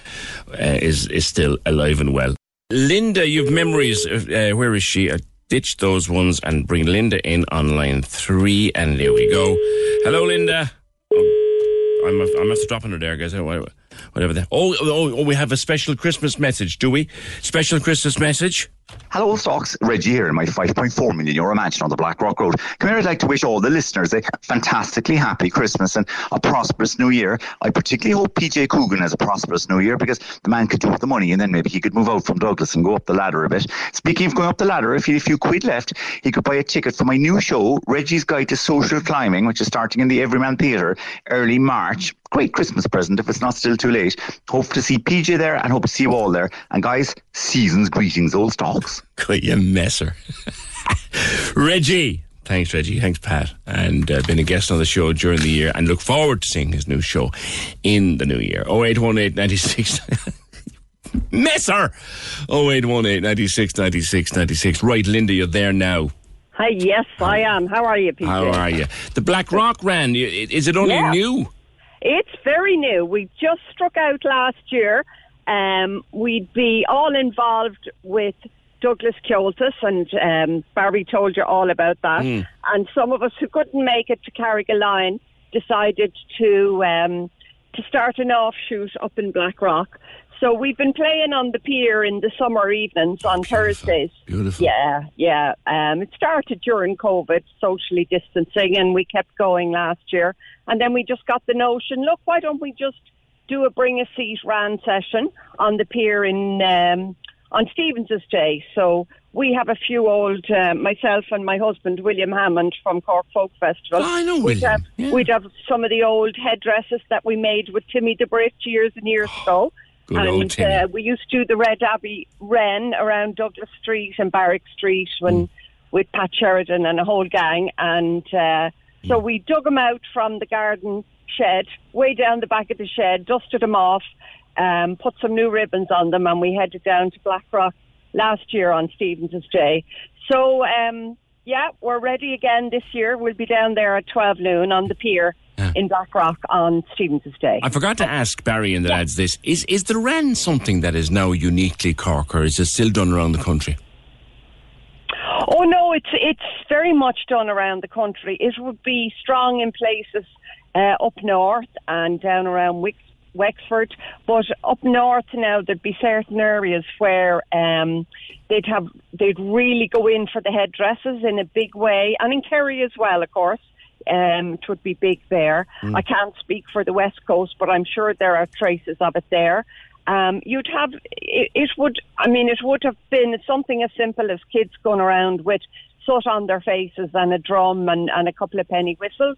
[SPEAKER 1] uh, is is still alive and well. Linda, you've memories. Of, uh, where is she? Ditch those ones and bring Linda in on line three, and there we go. Hello, Linda. Oh, I'm I'm after dropping her there, guys. Wha- Whatever. That. Oh, oh, oh, we have a special Christmas message, do we? Special Christmas message.
[SPEAKER 20] Hello, Stocks. Reggie here in my 5.4 million euro mansion on the Blackrock Road. Come here, I'd like to wish all the listeners a fantastically happy Christmas and a prosperous new year. I particularly hope PJ Coogan has a prosperous new year because the man could do with the money and then maybe he could move out from Douglas and go up the ladder a bit. Speaking of going up the ladder, if he had a few quid left, he could buy a ticket for my new show, Reggie's Guide to Social Climbing, which is starting in the Everyman Theatre early March. Great Christmas present if it's not still too late. Hope to see PJ there and hope to see you all there. And guys, season's greetings, old stocks.
[SPEAKER 1] Quite you messer. Reggie. Thanks, Reggie. Thanks, Pat. And uh, been a guest on the show during the year and look forward to seeing his new show in the new year. 0818 96. Messer! 0818 96 96 96. Right, Linda, you're there now.
[SPEAKER 21] Hi, yes, I am. How are you, PJ?
[SPEAKER 1] How are you? The Blackrock Wren. Is it only
[SPEAKER 21] Yeah.
[SPEAKER 1] new?
[SPEAKER 21] It's very new. We just struck out last year. Um, we'd be all involved with Douglas Kyotis, and um, Barry told you all about that.
[SPEAKER 22] Mm.
[SPEAKER 21] And some of us who couldn't make it to Carrigaline decided to um, to start an offshoot up in Blackrock. So we've been playing on the pier in the summer evenings on Thursdays.
[SPEAKER 1] Beautiful.
[SPEAKER 21] Yeah, yeah. Um, it started during COVID, socially distancing, and we kept going last year. And then we just got the notion: look, why don't we just do a bring a seat Wren session on the pier in um, on Stevens's Day? So we have a few old, uh, myself and my husband William Hammond from Cork Folk Festival.
[SPEAKER 1] Oh, I know
[SPEAKER 21] we'd
[SPEAKER 1] William,
[SPEAKER 21] have, we'd have some of the old headdresses that we made with Timmy DeBrit years and years ago.
[SPEAKER 1] Good
[SPEAKER 21] and
[SPEAKER 1] old Timmy.
[SPEAKER 21] Uh, we used to do the Red Abbey Wren around Douglas Street and Barrack Street when with Pat Sheridan and a whole gang. And uh, so we dug them out from the garden shed, way down the back of the shed, dusted them off, um, put some new ribbons on them, and we headed down to Blackrock last year on Stevens's Day. So, um, yeah, we're ready again this year. We'll be down there at 12 noon on the pier in Blackrock on Stevens's Day.
[SPEAKER 1] I forgot to ask Barry and the lads this. Is is the Wren something that is now uniquely Cork or is it still done around the country?
[SPEAKER 21] Oh no, it's it's very much done around the country. It would be strong in places uh, up north and down around Wix, Wexford, but up north now there'd be certain areas where um, they'd have they'd really go in for the headdresses in a big way, and in Kerry as well, of course. Um, it would be big there.
[SPEAKER 22] Mm.
[SPEAKER 21] I can't speak for the west coast, but I'm sure there are traces of it there. Um, you'd have it, it would I mean it would have been something as simple as kids going around with soot on their faces and a drum and, and a couple of penny whistles,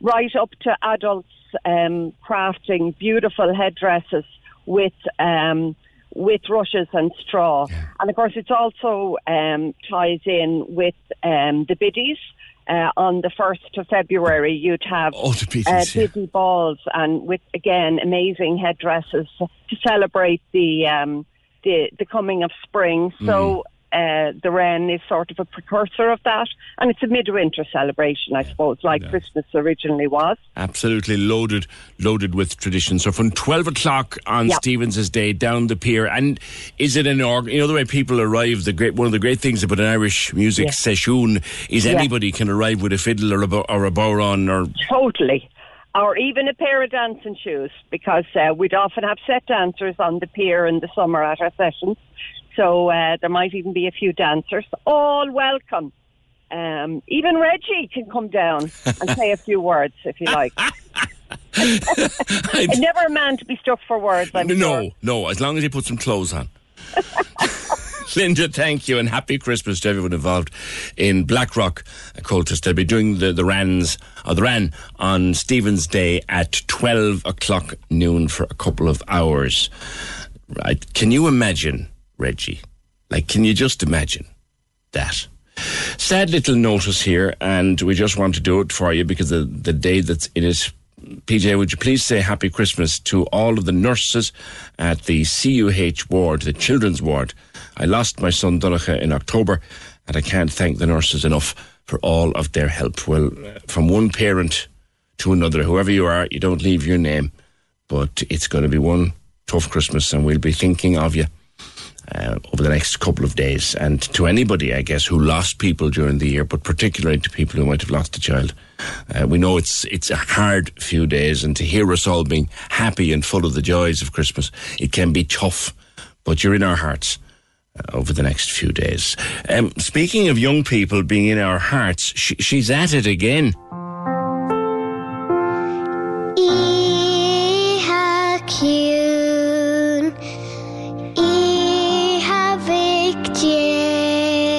[SPEAKER 21] right up to adults um, crafting beautiful headdresses with um, with rushes and straw. And of course, it also um, ties in with um, the biddies. Uh, on the 1st of February, you'd have
[SPEAKER 1] Oh, the biddies,
[SPEAKER 21] uh,
[SPEAKER 1] yeah.
[SPEAKER 21] balls and with, again, amazing headdresses to celebrate the, um, the, the coming of spring. So uh, the wren is sort of a precursor of that. And it's a midwinter celebration, I suppose, like Christmas originally was.
[SPEAKER 1] Absolutely loaded, loaded with tradition. So from 12 o'clock on
[SPEAKER 21] Yeah.
[SPEAKER 1] Stevens's Day down the pier. And is it an org? You know the way people arrive. The great one of the great things about an Irish music
[SPEAKER 21] Yeah.
[SPEAKER 1] session is
[SPEAKER 21] Yeah.
[SPEAKER 1] anybody can arrive with a fiddle or a bo- or a bodhrán or
[SPEAKER 21] Totally. Or even a pair of dancing shoes, because uh, we'd often have set dancers on the pier in the summer at our sessions. So uh, there might even be a few dancers. All welcome. Um, even Reggie can come down and say a few words if you like. Never a man to be stuck for words, I'm
[SPEAKER 1] no,
[SPEAKER 21] sure.
[SPEAKER 1] no. As long as you put some clothes on. Linda, thank you, and happy Christmas to everyone involved in Blackrock Comhaltas. They'll be doing the, the Wrens, or the Wren, on Stephen's Day at 12 o'clock noon for a couple of hours. Right. Can you imagine, Reggie? Like, can you just imagine that? Sad little notice here, and we just want to do it for you because the, the day that's in it. PJ, would you please say Happy Christmas to all of the nurses at the CUH ward, the children's ward? I lost my son Donacha in October, and I can't thank the nurses enough for all of their help. Well, uh, from one parent to another, whoever you are, you don't leave your name, but it's going to be one tough Christmas, and we'll be thinking of you uh, over the next couple of days. And to anybody, I guess, who lost people during the year, but particularly to people who might have lost a child, uh, we know it's it's a hard few days, and to hear us all being happy and full of the joys of Christmas, it can be tough. But you're in our hearts uh, over the next few days. Um, speaking of young people being in our hearts, sh- she's at it again.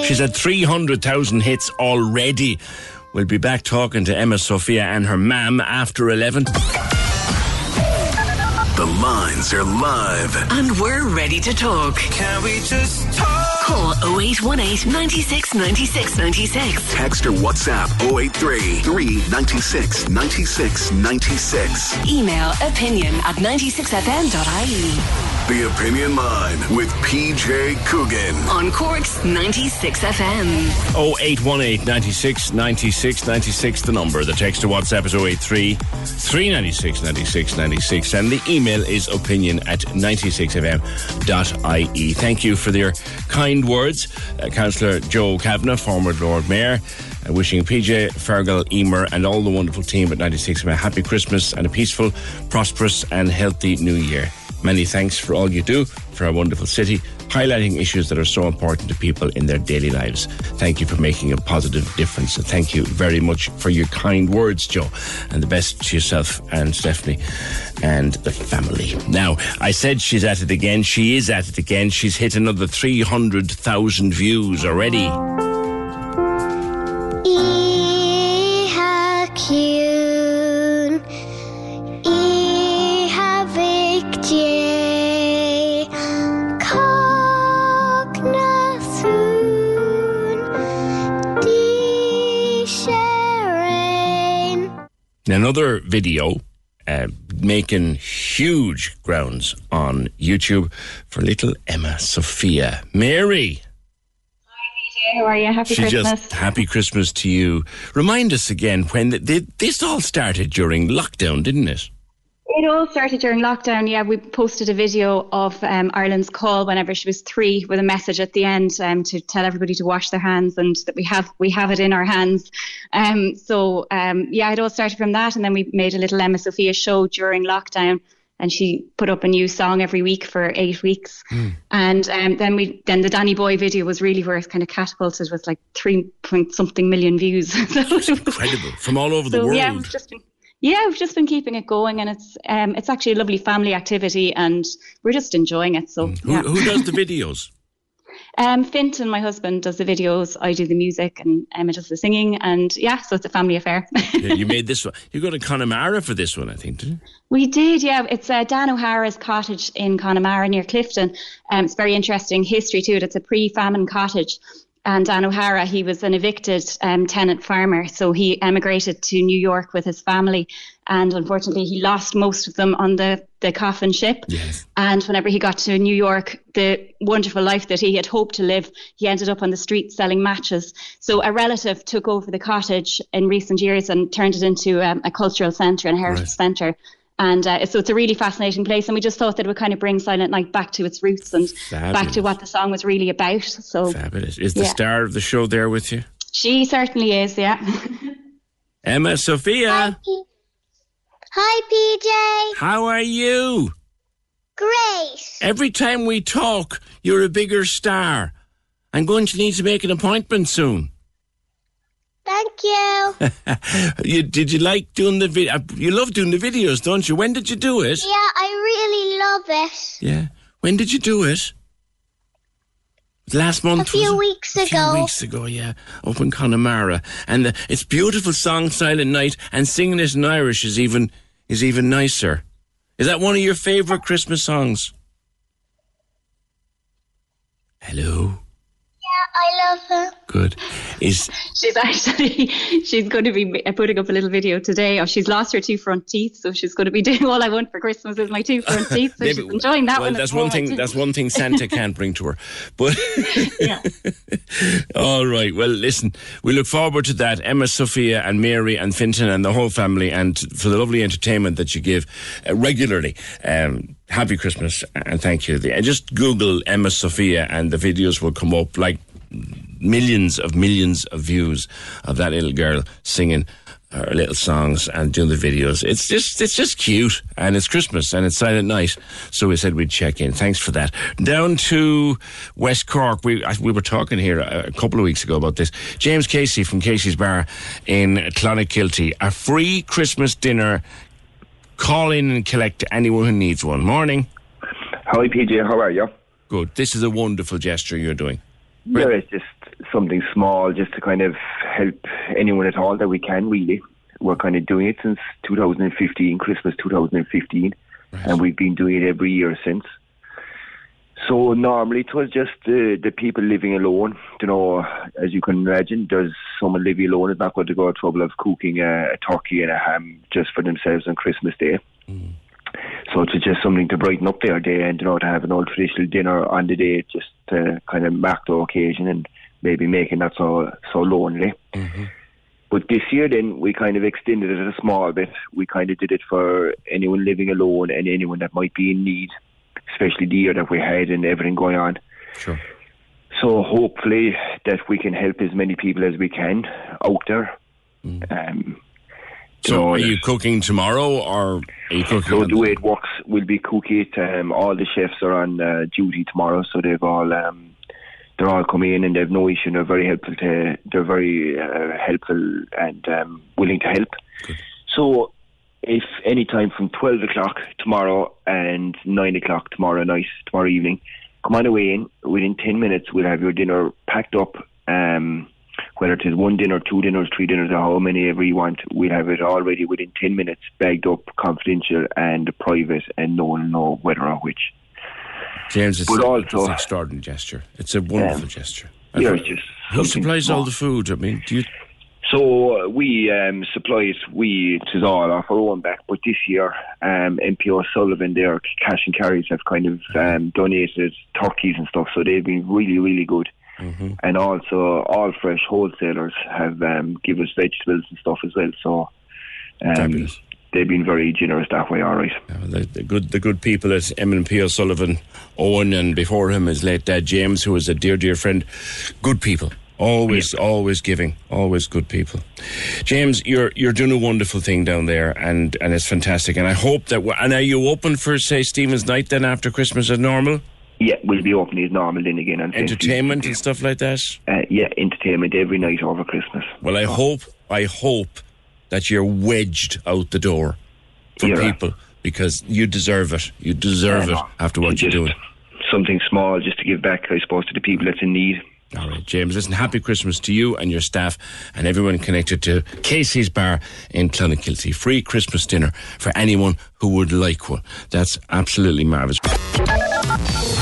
[SPEAKER 1] She's had 300,000 hits already. We'll be back talking to Emma Sophia and her mam after 11.
[SPEAKER 10] The lines are live.
[SPEAKER 11] And we're ready to talk.
[SPEAKER 10] Can we just talk?
[SPEAKER 11] Call 0818 96 96 96.
[SPEAKER 10] Text or WhatsApp 083 396 96 96.
[SPEAKER 11] Email opinion at 96fm.ie.
[SPEAKER 10] The Opinion Line with PJ Coogan.
[SPEAKER 11] On Cork's 96 FM.
[SPEAKER 1] 0818 96 96 96, the number. The text to WhatsApp is 083 396 96 96. And the email is opinion at 96fm.ie. Thank you for your kind words. Uh, Councillor Joe Kavanagh, former Lord Mayor, uh, wishing PJ, Fergal, Emer, and all the wonderful team at 96FM a happy Christmas and a peaceful, prosperous, and healthy new year. Many thanks for all you do for our wonderful city, highlighting issues that are so important to people in their daily lives. Thank you for making a positive difference. And thank you very much for your kind words, Joe. And the best to yourself and Stephanie and the family. Now, I said she's at it again. She is at it again. She's hit another 300,000 views already. Another video uh, making huge grounds on YouTube for little Emma Sophia. Mary. Hi, PJ.
[SPEAKER 23] How are you? Happy
[SPEAKER 1] she
[SPEAKER 23] Christmas.
[SPEAKER 1] just happy Christmas to you. Remind us again when th- th- this all started during lockdown, didn't it?
[SPEAKER 23] It all started during lockdown. Yeah, we posted a video of um, Ireland's call whenever she was three, with a message at the end um, to tell everybody to wash their hands and that we have we have it in our hands. Um, so um, yeah, it all started from that, and then we made a little Emma Sophia show during lockdown, and she put up a new song every week for eight weeks. And um, then we then the Danny Boy video was really where it kind of catapulted with like three point something million views.
[SPEAKER 1] Incredible from all over the world.
[SPEAKER 23] yeah, we've just been yeah, we've just been keeping it going, and it's um it's actually a lovely family activity, and we're just enjoying it. So
[SPEAKER 1] who,
[SPEAKER 23] yeah.
[SPEAKER 1] who does the videos?
[SPEAKER 23] Um, Finton, my husband, does the videos. I do the music, and Emma does the singing. And yeah, so it's a family affair.
[SPEAKER 1] Yeah, you made this one. You go to Connemara for this one, I think, didn't you?
[SPEAKER 23] We did, yeah. It's uh, Dan O'Hara's cottage in Connemara near Clifden. Um, it's very interesting history to it. It's a pre-famine cottage. And Dan O'Hara, he was an evicted um, tenant farmer, so he emigrated to New York with his family, and unfortunately, he lost most of them on the the coffin ship.
[SPEAKER 1] Yes.
[SPEAKER 23] And whenever he got to New York, the wonderful life that he had hoped to live, he ended up on the street selling matches. So a relative took over the cottage in recent years and turned it into um, a cultural centre and heritage
[SPEAKER 1] Right.
[SPEAKER 23] centre. And uh, so it's a really fascinating place, and we just thought that it would kind of bring Silent Night back to its roots and back to what the song was really about. So
[SPEAKER 1] Fabulous. Is the
[SPEAKER 23] Yeah.
[SPEAKER 1] star of the show there with you?
[SPEAKER 23] she certainly is, yeah.
[SPEAKER 1] Emma Sophia,
[SPEAKER 24] Hi, PJ.
[SPEAKER 1] how are you?
[SPEAKER 24] Great.
[SPEAKER 1] Every time we talk, you're a bigger star. I'm going to need to make an appointment soon.
[SPEAKER 24] Thank you.
[SPEAKER 1] you, did you like doing the video? Uh, you love doing the videos, don't you? When did you do it?
[SPEAKER 24] yeah, I really love it.
[SPEAKER 1] Yeah. When did you do it? Last month.
[SPEAKER 24] A few weeks
[SPEAKER 1] A few
[SPEAKER 24] ago.
[SPEAKER 1] weeks ago, yeah, up in Connemara, and the, it's beautiful song, Silent Night, and singing it in Irish is even is even nicer. Is that one of your favourite Christmas songs? Hello.
[SPEAKER 24] Yeah, I love her.
[SPEAKER 1] Good. Is
[SPEAKER 23] She's actually she's going to be putting up a little video today. Oh, she's lost her two front teeth, so she's going to be doing all I want for Christmas is my two front teeth. So she's enjoying that
[SPEAKER 1] well,
[SPEAKER 23] one.
[SPEAKER 1] that's one thing. That's one thing Santa can't bring to her. But all right. Well, listen. We look forward to that. Emma, Sophia, and Mary, and Finton, and the whole family, and for the lovely entertainment that you give uh, regularly. Um, happy Christmas and thank you. And just Google Emma Sophia, and the videos will come up like millions of millions of views of that little girl singing her little songs and doing the videos. It's just it's just cute and it's Christmas and it's silent night. So we said we'd check in. Thanks for that. Down to West Cork. We we were talking here a, couple of weeks ago about this. James Casey from Casey's Bar in Clonakilty. A free Christmas dinner. Call in and collect anyone who needs one. Morning.
[SPEAKER 25] Hi, PJ. How are you?
[SPEAKER 1] Good. This is a wonderful gesture you're doing.
[SPEAKER 25] Yeah, it's just something small, just to kind of help anyone at all that we can. Really, we're kind of doing it since 2015, Christmas 2015, and we've been doing it every year since. So normally it was just the the people living alone. You know, as you can imagine, does someone living alone is not going to go to trouble of cooking a, a turkey and a ham just for themselves on Christmas Day. Mm. So it's just something to brighten up their day and you know to have an old traditional dinner on the day just to kind of mark the occasion and maybe make it not so so lonely. But this year then we kind of extended it a small bit. We kind of did it for anyone living alone and anyone that might be in need, especially the year that we had and everything going on.
[SPEAKER 1] Sure.
[SPEAKER 25] So hopefully that we can help as many people as we can out there. Um,
[SPEAKER 1] So are you cooking tomorrow or are you cooking?
[SPEAKER 25] so the way it works, we'll be cooking it. Um, all the chefs are on uh, duty tomorrow, so they've all um, they're all coming in and they've no issue. They're very helpful to. They're very uh, helpful and um, willing to help. So, if any time from twelve o'clock tomorrow and nine o'clock tomorrow night, tomorrow evening, come on away in. Within ten minutes, we'll have your dinner packed up. Um, whether it is one dinner, two dinners, three dinners, or how many ever you want, we'll have it all ready within 10 minutes, bagged up, confidential and private, and no one will know whether or which.
[SPEAKER 1] James, it's,
[SPEAKER 25] But
[SPEAKER 1] a-
[SPEAKER 25] also-
[SPEAKER 1] it's an extraordinary gesture. It's a wonderful
[SPEAKER 25] Um,
[SPEAKER 1] gesture.
[SPEAKER 25] yeah, it's just
[SPEAKER 1] who supplies all the food? I mean, do you?
[SPEAKER 25] So uh, we um, supply it, we, it is all off our own back, but this year um, M&P O'Sullivan, their cash and carries have kind of um, donated turkeys and stuff, so they've been really, really good.
[SPEAKER 1] Mm-hmm.
[SPEAKER 25] And also, all fresh wholesalers have um, given us vegetables and stuff as well. So um, they've been very generous that way. All right.
[SPEAKER 1] The, the good, the good people at M&P O'Sullivan, Owen, and before him his late dad James, who was a dear, dear friend. Good people, always, always giving, always good people. James, you're you're doing a wonderful thing down there, and and it's fantastic. And I hope that. and are you open for say Stephen's night then after Christmas as normal?
[SPEAKER 25] Yeah, we'll be open as normal then again. On
[SPEAKER 1] Entertainment and stuff like that.
[SPEAKER 25] Uh, yeah, entertainment every night over Christmas.
[SPEAKER 1] Well, I hope, I hope that you're wedged out the door for
[SPEAKER 25] Yeah.
[SPEAKER 1] people because you deserve it. You deserve
[SPEAKER 25] Yeah,
[SPEAKER 1] it after what you're doing.
[SPEAKER 25] something small just to give back, I suppose, to the people that's in need.
[SPEAKER 1] All right, James. Listen, happy Christmas to you and your staff and everyone connected to Casey's Bar in Clonakilty. Free Christmas dinner for anyone who would like one. That's absolutely marvellous.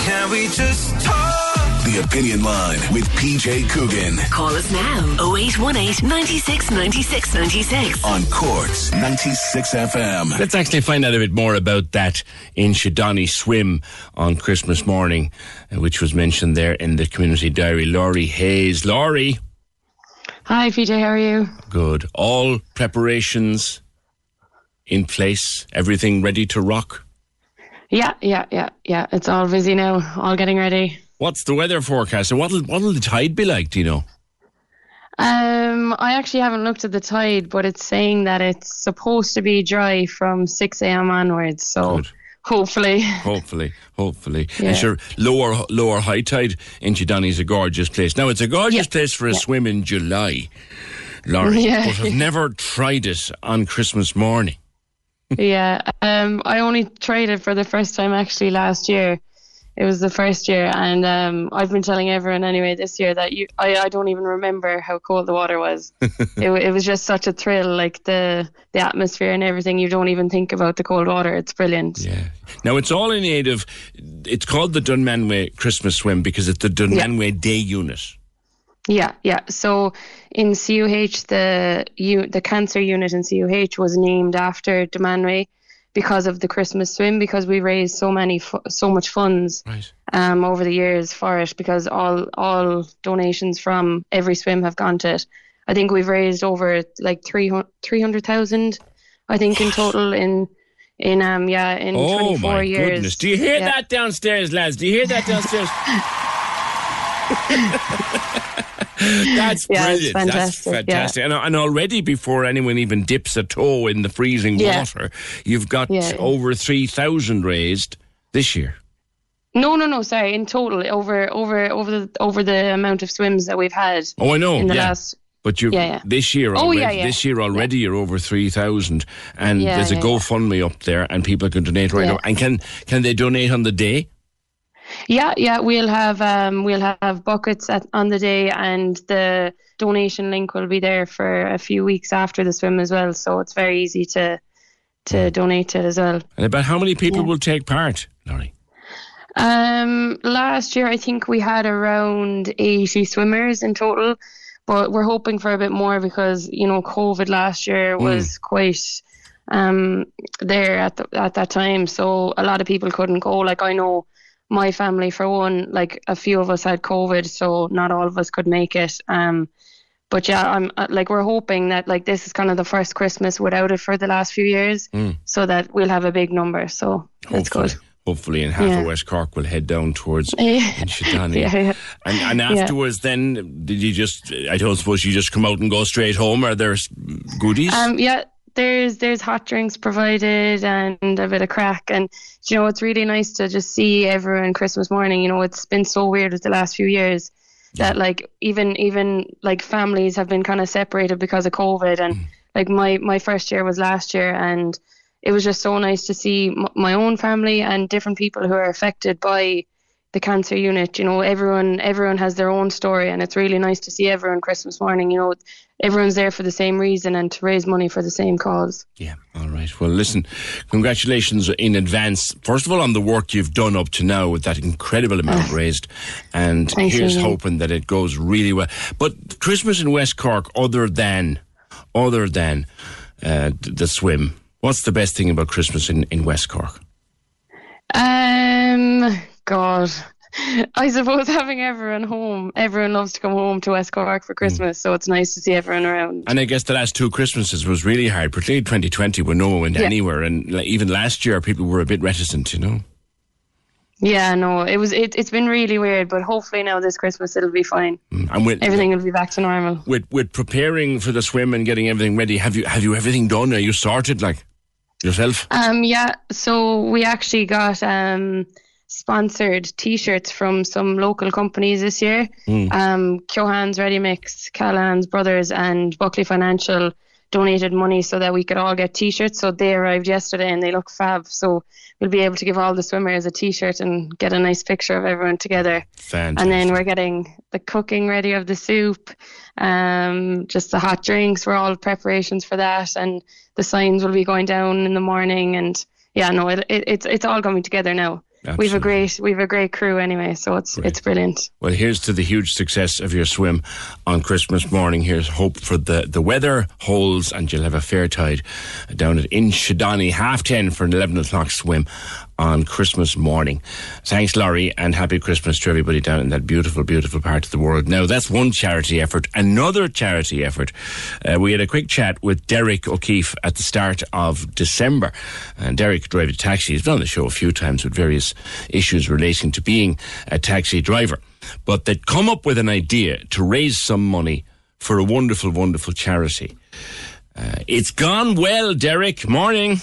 [SPEAKER 10] Can we just talk? The Opinion Line with PJ Coogan
[SPEAKER 11] Call us now 0818 96 96 96.
[SPEAKER 10] on Cork's 96 FM.
[SPEAKER 1] Let's actually find out a bit more about that Inchydoney Swim on Christmas morning, uh, which was mentioned there in the community diary. Laurie Hayes. Laurie,
[SPEAKER 26] Hi, PJ. How are you?
[SPEAKER 1] good. All preparations in place, everything ready to rock.
[SPEAKER 26] Yeah, yeah, yeah, yeah. It's all busy now. All getting ready.
[SPEAKER 1] What's the weather forecast and what'll, what'll the tide be like, do you know?
[SPEAKER 26] Um, I actually haven't looked at the tide, but it's saying that it's supposed to be dry from 6 a.m. onwards. So hopefully,
[SPEAKER 1] Hopefully, hopefully.
[SPEAKER 26] Yeah.
[SPEAKER 1] And sure, lower lower high tide Inchydoney is a gorgeous place. Now, it's a gorgeous place for a
[SPEAKER 26] yeah.
[SPEAKER 1] swim in July, Laurie,
[SPEAKER 26] Yeah.
[SPEAKER 1] but I've never tried it on Christmas morning.
[SPEAKER 26] Yeah. Um, I only tried it for the first time actually last year. It was the first year, and um, I've been telling everyone anyway this year that you, I, I don't even remember how cold the water was. it, it was just such a thrill, like the the atmosphere and everything. You don't even think about the cold water. It's brilliant.
[SPEAKER 1] Yeah. Now, it's all in aid of, it's called the Dunmanway Christmas Swim because it's the Dunmanway Day Unit.
[SPEAKER 26] Yeah, yeah. So in CUH, the u- the cancer unit in CUH was named after Dunmanway because of the Christmas swim because we raised so many so much funds
[SPEAKER 1] Right.
[SPEAKER 26] um, over the years for it because all all donations from every swim have gone to it. I think we've raised over like 300,000 I think in total in in um yeah in
[SPEAKER 1] oh,
[SPEAKER 26] 24
[SPEAKER 1] my
[SPEAKER 26] years.
[SPEAKER 1] goodness. Do you hear
[SPEAKER 26] Yeah.
[SPEAKER 1] that downstairs, lads? Do you hear that downstairs? That's
[SPEAKER 26] Yeah,
[SPEAKER 1] brilliant. That's
[SPEAKER 26] fantastic, yeah.
[SPEAKER 1] fantastic. And, and already before anyone even dips a toe in the freezing
[SPEAKER 26] Yeah.
[SPEAKER 1] water, you've got over 3,000 raised this year.
[SPEAKER 26] No, no, no. Sorry. In total, over, over, over the over the amount of swims that we've had.
[SPEAKER 1] Oh, I know.
[SPEAKER 26] In the
[SPEAKER 1] yeah.
[SPEAKER 26] last.
[SPEAKER 1] But you
[SPEAKER 26] Yeah, yeah.
[SPEAKER 1] this year
[SPEAKER 26] Oh,
[SPEAKER 1] already,
[SPEAKER 26] yeah, yeah.
[SPEAKER 1] this year already you're over three thousand, and
[SPEAKER 26] Yeah,
[SPEAKER 1] there's a GoFundMe up there, and people can donate right now. And can can they donate on the day?
[SPEAKER 26] Yeah, yeah. We'll have um we'll have buckets at, on the day, and the donation link will be there for a few weeks after the swim as well. So it's very easy to to donate it as well.
[SPEAKER 1] And about how many people will take part, Laurie?
[SPEAKER 26] Um, last year I think we had around 80 swimmers in total, but we're hoping for a bit more because you know COVID last year was quite um there at the, at that time, so a lot of people couldn't go. Like I know my family for one, like a few of us had COVID, so not all of us could make it. Um, but yeah, I'm uh, like we're hoping that like this is kind of the first Christmas without it for the last few years,
[SPEAKER 1] Mm.
[SPEAKER 26] so that we'll have a big number. So that's good.
[SPEAKER 1] Hopefully, and half
[SPEAKER 26] Yeah.
[SPEAKER 1] of West Cork will head down towards
[SPEAKER 26] Yeah. Yeah, yeah.
[SPEAKER 1] And, and afterwards, then did you just? I don't suppose you just come out and go straight home. Are there goodies?
[SPEAKER 26] Um, yeah, there's there's hot drinks provided and a bit of crack, and you know it's really nice to just see everyone Christmas morning. You know it's been so weird with the last few years that like even even like families have been kind of separated because of COVID, and mm. like my my first year was last year, and it was just so nice to see m- my own family and different people who are affected by the cancer unit. You know, everyone everyone has their own story, and it's really nice to see everyone Christmas morning. You know, everyone's there for the same reason and to raise money for the same cause.
[SPEAKER 1] Yeah. All right. Well, listen, congratulations in advance. First of all, on the work you've done up to now with that incredible amount raised. And
[SPEAKER 26] Thank
[SPEAKER 1] here's
[SPEAKER 26] Ian.
[SPEAKER 1] hoping that it goes really well. But Christmas in West Cork, other than, other than uh, the swim, what's the best thing about Christmas in, in West Cork?
[SPEAKER 26] Um, God. I suppose having everyone home, everyone loves to come home to West Cork for Christmas, so it's nice to see everyone around.
[SPEAKER 1] And I guess the last two Christmases was really hard, particularly 2020 when no one went
[SPEAKER 26] Yeah.
[SPEAKER 1] anywhere. And like, even last year, people were a bit reticent, you know?
[SPEAKER 26] Yeah, no, it was it, it's been really weird, but hopefully now this Christmas it'll be fine.
[SPEAKER 1] And with,
[SPEAKER 26] Everything will be back to normal.
[SPEAKER 1] with with preparing for the swim and getting everything ready, have you have you everything done? Are you sorted, like yourself?
[SPEAKER 26] Um, yeah, so we actually got um sponsored T-shirts from some local companies this year.
[SPEAKER 1] Mm.
[SPEAKER 26] Um, Keohane's Ready Mix, Callahan's Brothers, and Buckley Financial donated money so that we could all get t-shirts. So they arrived yesterday and they look fab. So we'll be able to give all the swimmers a t-shirt and get a nice picture of everyone together.
[SPEAKER 1] Fantastic.
[SPEAKER 26] And then we're getting the cooking ready of the soup, um, just the hot drinks. We're all preparations for that, and the signs will be going down in the morning. And yeah, no, it, it, it's it's all coming together now. We've a great we've a great crew anyway, so it's it's brilliant.
[SPEAKER 1] Well, here's to the huge success of your swim on Christmas morning. Here's hope for the, the weather holds and you'll have a fair tide down at Inchydoney, half ten for an 11 o'clock swim on Christmas morning. Thanks, Laurie, and happy Christmas to everybody down in that beautiful, beautiful part of the world. Now, that's one charity effort. Another charity effort. Uh, we had a quick chat with Derek O'Keefe at the start of December. And Derek drives a taxi. He's been on the show a few times with various issues relating to being a taxi driver. But they'd come up with an idea to raise some money for a wonderful, wonderful charity. Uh, it's gone well, Derek. Morning.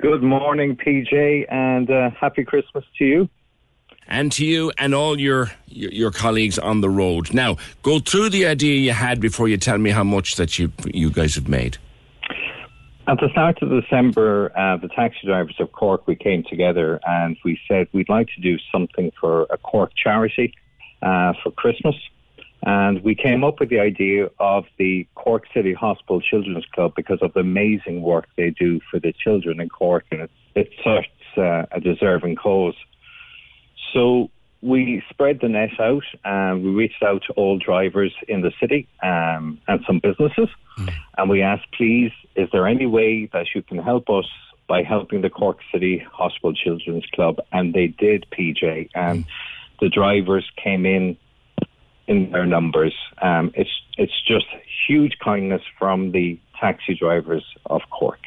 [SPEAKER 27] Good morning, PJ, and uh, happy Christmas to you.
[SPEAKER 1] And to you and all your, your your colleagues on the road. Now, go through the idea you had before you tell me how much that you you guys have made.
[SPEAKER 27] At the start of December, uh, the taxi drivers of Cork, we came together and we said we'd like to do something for a Cork charity uh, for Christmas. And we came up with the idea of the Cork City Hospital Children's Club because of the amazing work they do for the children in Cork, and it's, it's such uh, a deserving cause. So we spread the net out and we reached out to all drivers in the city um, and some businesses. And we asked, please, is there any way that you can help us by helping the Cork City Hospital Children's Club? And they did, PJ. And the drivers came in in their numbers. Um, it's it's just huge kindness from the taxi drivers of Cork,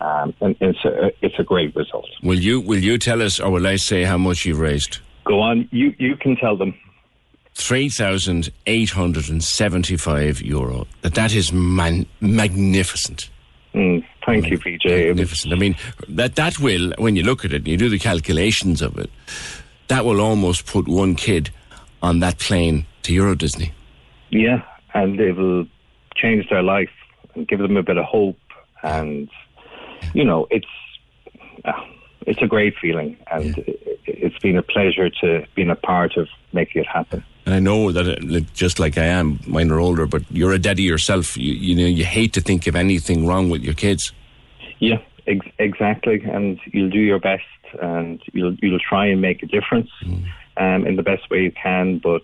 [SPEAKER 27] um, and it's a it's a great result.
[SPEAKER 1] Will you will you tell us, or will I say how much you've raised?
[SPEAKER 27] Go on, you you can tell them.
[SPEAKER 1] Three thousand eight hundred and seventy-five euro. That that is man- magnificent.
[SPEAKER 27] Mm, thank you, PJ.
[SPEAKER 1] Magnificent. I mean, that that will, when you look at it, and you do the calculations of it, that will almost put one kid on that plane to Euro Disney.
[SPEAKER 27] Yeah, and it will change their life and give them a bit of hope. And you know, it's uh, it's a great feeling, and it, it's been a pleasure to being a part of making it happen.
[SPEAKER 1] And I know that, uh, like, just like I am, mine are older, but you're a daddy yourself. You, you know, you hate to think of anything wrong with your kids.
[SPEAKER 27] Yeah, ex- exactly. And you'll do your best, and you'll you'll try and make a difference um, in the best way you can. But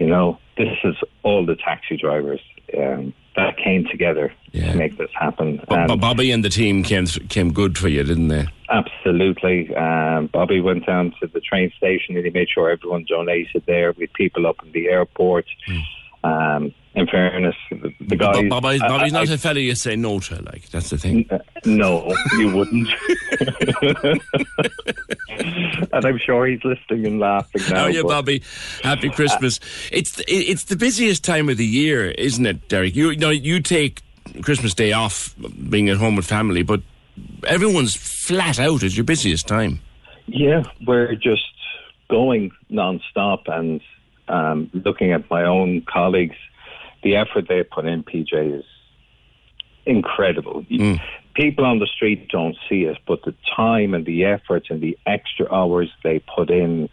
[SPEAKER 27] you know, this is all the taxi drivers um, that came together to make this happen.
[SPEAKER 1] But, but Bobby and the team came came good for you, didn't they?
[SPEAKER 27] Absolutely. Um, Bobby went down to the train station and he made sure everyone donated there with people up in the airport. Um, in fairness, the, the guys.
[SPEAKER 1] But Bobby's, Bobby's
[SPEAKER 27] I-
[SPEAKER 1] not a fella you say no to, like, that's the thing.
[SPEAKER 27] No, you wouldn't. and I'm sure he's listening and laughing now.
[SPEAKER 1] How are you, Bobby? Happy Christmas. It's the, it's the busiest time of the year, isn't it, Derek? You, you know, you take Christmas Day off, being at home with family, but everyone's flat out. It's your busiest time.
[SPEAKER 27] Yeah, we're just going non-stop and um, looking at my own colleagues, the effort they put in, PJ, is incredible. Hmm. People on the street don't see it, but the time and the effort and the extra hours they put in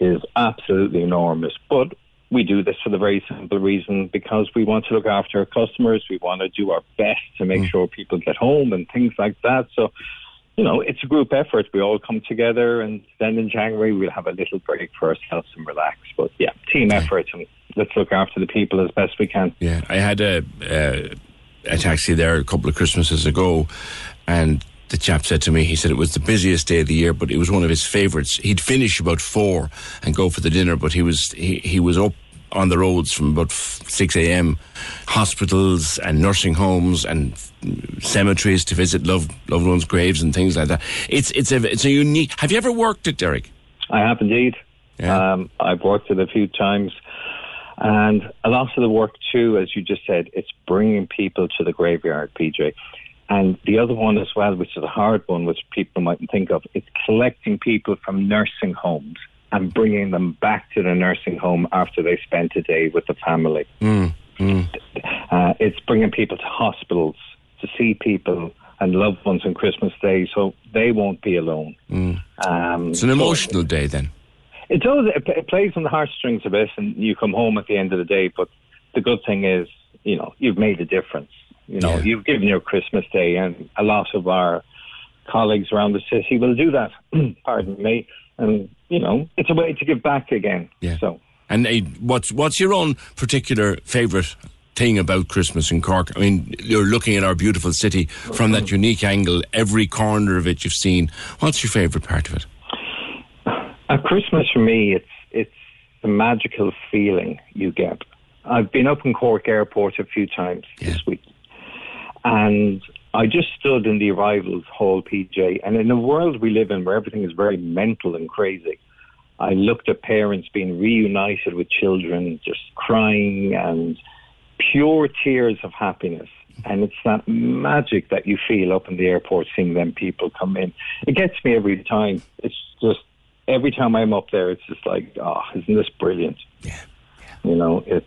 [SPEAKER 27] is absolutely enormous. But we do this for the very simple reason because we want to look after our customers. We want to do our best to make hmm. sure people get home and things like that. So, you know, it's a group effort. We all come together, and then in January we'll have a little break for ourselves and relax. But yeah, team effort, and let's look after the people as best we can.
[SPEAKER 1] Yeah, I had a uh, a taxi there a couple of Christmases ago, and the chap said to me, he said it was the busiest day of the year, but it was one of his favourites. He'd finish about four and go for the dinner, but he was he, he was up on the roads from about six a.m. Hospitals and nursing homes and cemeteries to visit loved loved ones' graves and things like that. It's it's a it's a unique. Have you ever worked it, Derek?
[SPEAKER 27] I have indeed. Um, I've worked it a few times. And a lot of the work, too, as you just said, it's bringing people to the graveyard, PJ. And the other one as well, which is a hard one, which people mightn't think of, it's collecting people from nursing homes and bringing them back to the nursing home after they spent a day with the family.
[SPEAKER 1] Mm,
[SPEAKER 27] And Uh, it's bringing people to hospitals to see people and loved ones on Christmas Day, so they won't be alone.
[SPEAKER 1] Mm.
[SPEAKER 27] Um,
[SPEAKER 1] It's an emotional day then.
[SPEAKER 27] It does. It, it plays on the heartstrings a bit, and you come home at the end of the day. But the good thing is, you know, you've made a difference. You know, you've given your Christmas Day, and a lot of our colleagues around the city will do that. pardon me, and you know, it's a way to give back again.
[SPEAKER 1] Yeah.
[SPEAKER 27] So.
[SPEAKER 1] And uh, what's what's your own particular favourite thing about Christmas in Cork? I mean, you're looking at our beautiful city from that unique angle. Every corner of it you've seen. What's your favourite part of it?
[SPEAKER 27] At Christmas for me, it's it's the magical feeling you get. I've been up in Cork Airport a few times this week, and I just stood in the arrivals hall, PJ, and in the world we live in where everything is very mental and crazy, I looked at parents being reunited with children, just crying and pure tears of happiness. And it's that magic that you feel up in the airport seeing them people come in. It gets me every time. It's just every time I'm up there, it's just like, oh, isn't this brilliant?
[SPEAKER 1] Yeah.
[SPEAKER 27] You know, it's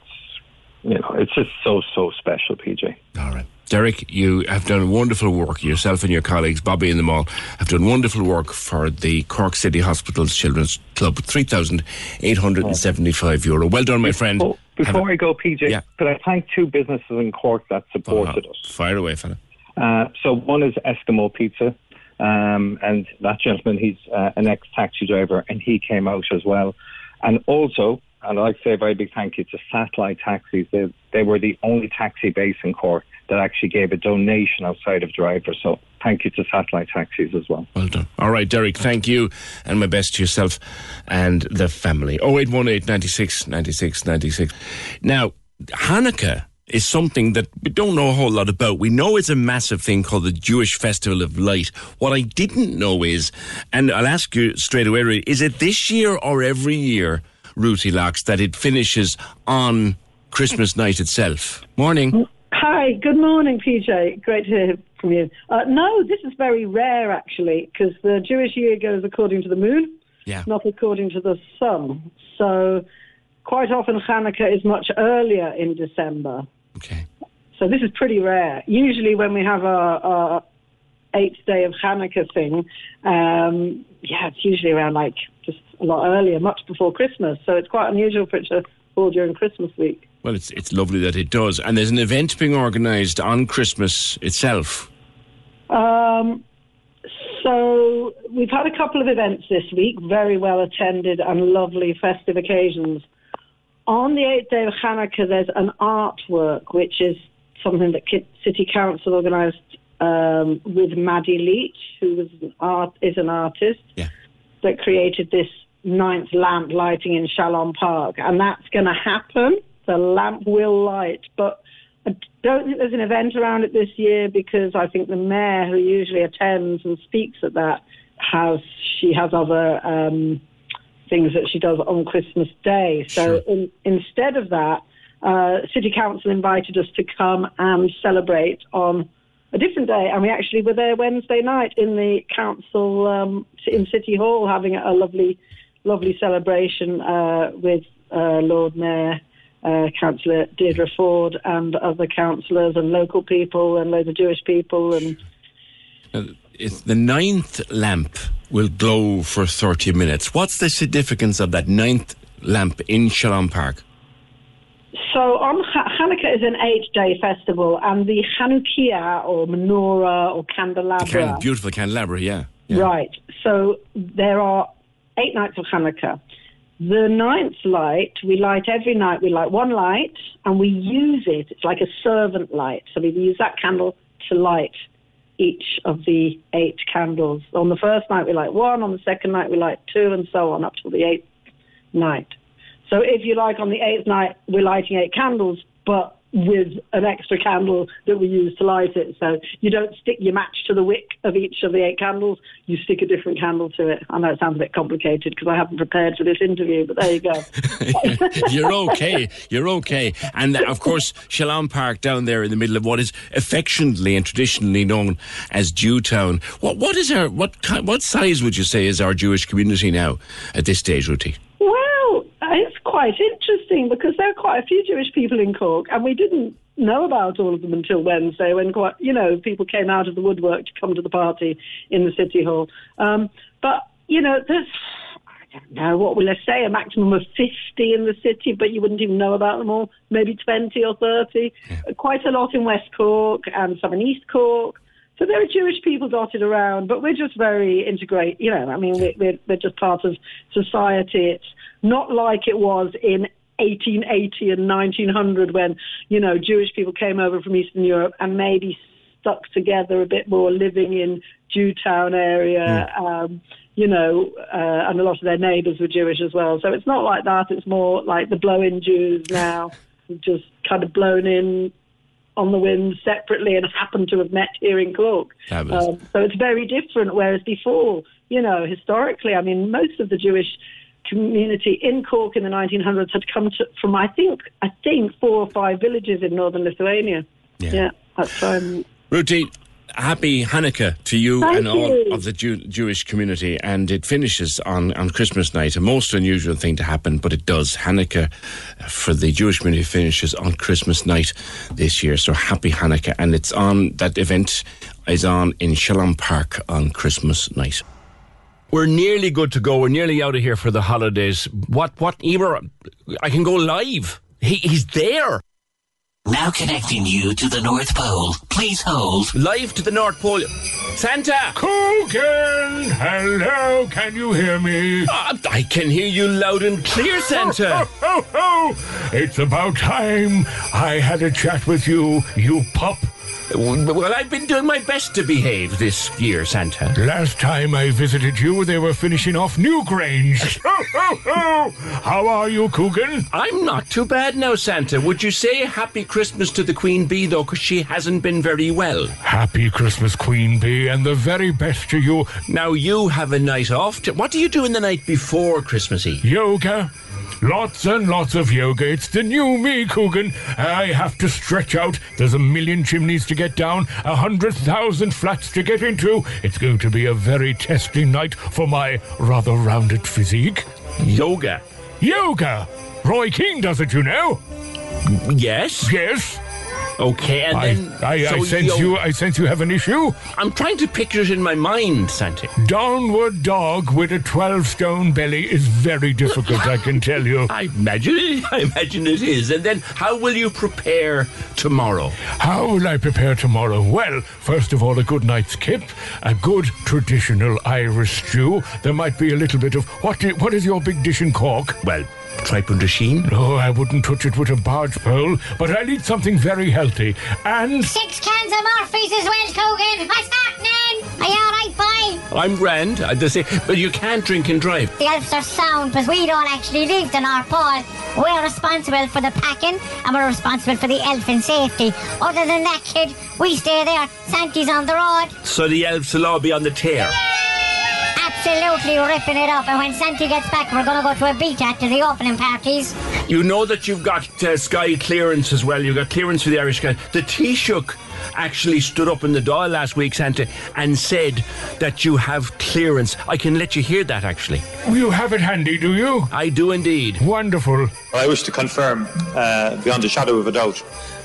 [SPEAKER 27] you know, it's just so so special, PJ.
[SPEAKER 1] All right. Derek, you have done wonderful work. Yourself and your colleagues, Bobby and them all, have done wonderful work for the Cork City Hospital's Children's Club. €3,875. Well done, my friend.
[SPEAKER 27] Oh, before
[SPEAKER 1] a-
[SPEAKER 27] I go, PJ,
[SPEAKER 1] Yeah.
[SPEAKER 27] could I thank two businesses in Cork that supported us?
[SPEAKER 1] Fire away, fella.
[SPEAKER 27] Uh, so one is Eskimo Pizza, um, and that gentleman, he's uh, an ex-taxi driver, and he came out as well. And also, and I'd like say a very big thank you to Satellite Taxis. They, they were the only taxi base in Cork that actually gave a donation outside of drivers. So thank you to Satellite Taxis as well.
[SPEAKER 1] Well done. All right, Derek, thank you. And my best to yourself and the family. 0818 96 96 96. Now, Hanukkah is something that we don't know a whole lot about. We know it's a massive thing called the Jewish Festival of Light. What I didn't know is, and I'll ask you straight away, is it this year or every year, Ruthie Locks, that it finishes on Christmas night itself? Morning.
[SPEAKER 28] Hi, good morning, PJ. Great to hear from you. Uh, no, this is very rare, actually, because the Jewish year goes according to the moon,
[SPEAKER 1] Yeah.
[SPEAKER 28] not according to the sun. So quite often Hanukkah is much earlier in December.
[SPEAKER 1] Okay.
[SPEAKER 28] So this is pretty rare. Usually when we have our, our eighth day of Hanukkah thing, um, yeah, it's usually around like just a lot earlier, much before Christmas. So it's quite unusual for it to fall during Christmas week.
[SPEAKER 1] Well, it's it's lovely that it does, and there's an event being organised on Christmas itself.
[SPEAKER 28] Um, so we've had a couple of events this week, very well attended and lovely festive occasions. On the eighth day of Hanukkah, there's an artwork which is something that City Council organised um, with Maddie Leach, who was an art is an artist that created this ninth lamp lighting in Shalom Park, and that's going to happen. The lamp will light, but I don't think there's an event around it this year because I think the mayor, who usually attends and speaks at that, has she has other um, things that she does on Christmas Day. So in, instead of that, uh, City Council invited us to come and celebrate on a different day, and we actually were there Wednesday night in the council um, in City Hall having a lovely, lovely celebration uh, with uh, Lord Mayor. Uh, Councillor Deirdre Forde and other councillors and local people and loads of Jewish people and
[SPEAKER 1] It's the ninth lamp will glow for 30 minutes. What's the significance of that ninth lamp in Shalom Park?
[SPEAKER 28] So um, on Ha- Hanukkah is an eight-day festival, and the hanukkiah or menorah or candelabra.
[SPEAKER 1] can- beautiful candelabra, yeah. yeah.
[SPEAKER 28] Right. So there are eight nights of Hanukkah. The ninth light we light every night. We light one light, and we use it. It's like a servant light. So we use that candle to light each of the eight candles. On the first night we light one. On the second night we light two, and so on up till the eighth night. So if you like, on the eighth night, we're lighting eight candles, but with an extra candle that we use to light it. So you don't stick your match to the wick of each of the eight candles, you stick a different candle to it. I know it sounds a bit complicated because I haven't prepared for this interview, but there you go.
[SPEAKER 1] You're okay. You're okay. And of course, Shalom Park down there in the middle of what is affectionately and traditionally known as Jewtown. What what is our what what size would you say is our Jewish community now at this stage, Ruti?
[SPEAKER 28] Well, it's quite interesting because there are quite a few Jewish people in Cork, and we didn't know about all of them until Wednesday when quite, you know, people came out of the woodwork to come to the party in the city hall. Um, but you know, there's I don't know what will I say a maximum of fifty in the city, but you wouldn't even know about them all. Maybe twenty or thirty. Quite a lot in West Cork and some in East Cork. So there are Jewish people dotted around, but we're just very integrate. You know, I mean, we're, we're, we're just part of society. It's not like it was in 1880 and 1900 when, you know, Jewish people came over from Eastern Europe and maybe stuck together a bit more living in Jewtown area. Um, you know, uh, and a lot of their neighbours were Jewish as well. So it's not like that. It's more like the blow-in Jews now, just kind of blown in on the wind separately and happen to have met here in Cork. Um, so it's very different. Whereas before, you know, historically, I mean, most of the Jewish community in Cork in the 1900s had come to, from, I think, I think four or five villages in northern Lithuania.
[SPEAKER 1] Yeah.
[SPEAKER 28] that's um,
[SPEAKER 1] Ruthie, happy Hanukkah to you
[SPEAKER 28] Thank
[SPEAKER 1] and all
[SPEAKER 28] you.
[SPEAKER 1] of the Jew- Jewish community. And it finishes on, on Christmas night, a most unusual thing to happen, but it does. Hanukkah for the Jewish community finishes on Christmas night this year. So happy Hanukkah. And it's on, that event is on in Shalom Park on Christmas night. We're nearly good to go. We're nearly out of here for the holidays. What, what, Emer, I can go live. He, he's there.
[SPEAKER 29] Now connecting you to the North Pole. Please hold.
[SPEAKER 1] Live to the North Pole. Santa!
[SPEAKER 30] Coogan! Hello, can you hear me?
[SPEAKER 1] Uh, I can hear you loud and clear, Santa.
[SPEAKER 30] Oh, oh, oh. It's about time I had a chat with you, you pup.
[SPEAKER 1] Well, I've been doing my best to behave this year, Santa.
[SPEAKER 30] Last time I visited you, they were finishing off Newgrange. Oh, oh, oh. How are you, Coogan?
[SPEAKER 1] I'm not too bad now, Santa. Would you say Happy Christmas to the Queen Bee, though, because she hasn't been very well?
[SPEAKER 30] Happy Christmas, Queen Bee, and the very best to you.
[SPEAKER 1] Now, you have a night off. What do you do in the night before Christmas Eve?
[SPEAKER 30] Yoga. Lots and lots of yoga. It's the new me, Coogan. I have to stretch out. There's a million chimneys to get down, a hundred thousand flats to get into. It's going to be a very testing night for my rather rounded physique.
[SPEAKER 1] Yoga.
[SPEAKER 30] Yoga! Roy Keane does it, you know.
[SPEAKER 1] Yes?
[SPEAKER 30] Yes.
[SPEAKER 1] Okay, and
[SPEAKER 30] I,
[SPEAKER 1] then.
[SPEAKER 30] I, I sense you. I sense you have an issue.
[SPEAKER 1] I'm trying to picture it in my mind, Santa.
[SPEAKER 30] Downward dog with a twelve stone belly is very difficult. I can tell you.
[SPEAKER 1] I imagine it. I imagine it is. And then, how will you prepare tomorrow?
[SPEAKER 30] How will I prepare tomorrow? Well, first of all, a good night's kip, a good traditional Irish stew. There might be a little bit of what? i- What is your big dish in Cork?
[SPEAKER 1] Well, tripe and drisheen.
[SPEAKER 30] No, I wouldn't touch it with a barge pole, but I'll eat something very healthy. And
[SPEAKER 22] Six cans of Murphy's as well, Coogan. What's happening? Are you alright, boy?
[SPEAKER 1] I'm grand. I just say, but you can't drink and drive.
[SPEAKER 22] The elves are sound because we don't actually live in our pole. We're responsible for the packing and we're responsible for the elf and safety. Other than that, kid, we stay there. Santy's on the road.
[SPEAKER 1] So the elves will all be on the tear.
[SPEAKER 22] Absolutely ripping it up. And when Santy gets back, we're going to go to a beach after the opening parties.
[SPEAKER 1] You know that you've got uh, sky clearance as well. You've got clearance for the Irish Sky. The Taoiseach actually stood up in the Dáil last week, Santa, and said that you have clearance. I can let you hear that, actually.
[SPEAKER 30] you have it handy, do you?
[SPEAKER 1] I do indeed.
[SPEAKER 30] Wonderful.
[SPEAKER 31] I wish to confirm, uh, beyond a shadow of a doubt,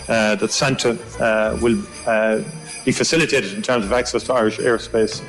[SPEAKER 31] uh, that Santa uh, will uh, be facilitated in terms of access to Irish airspace.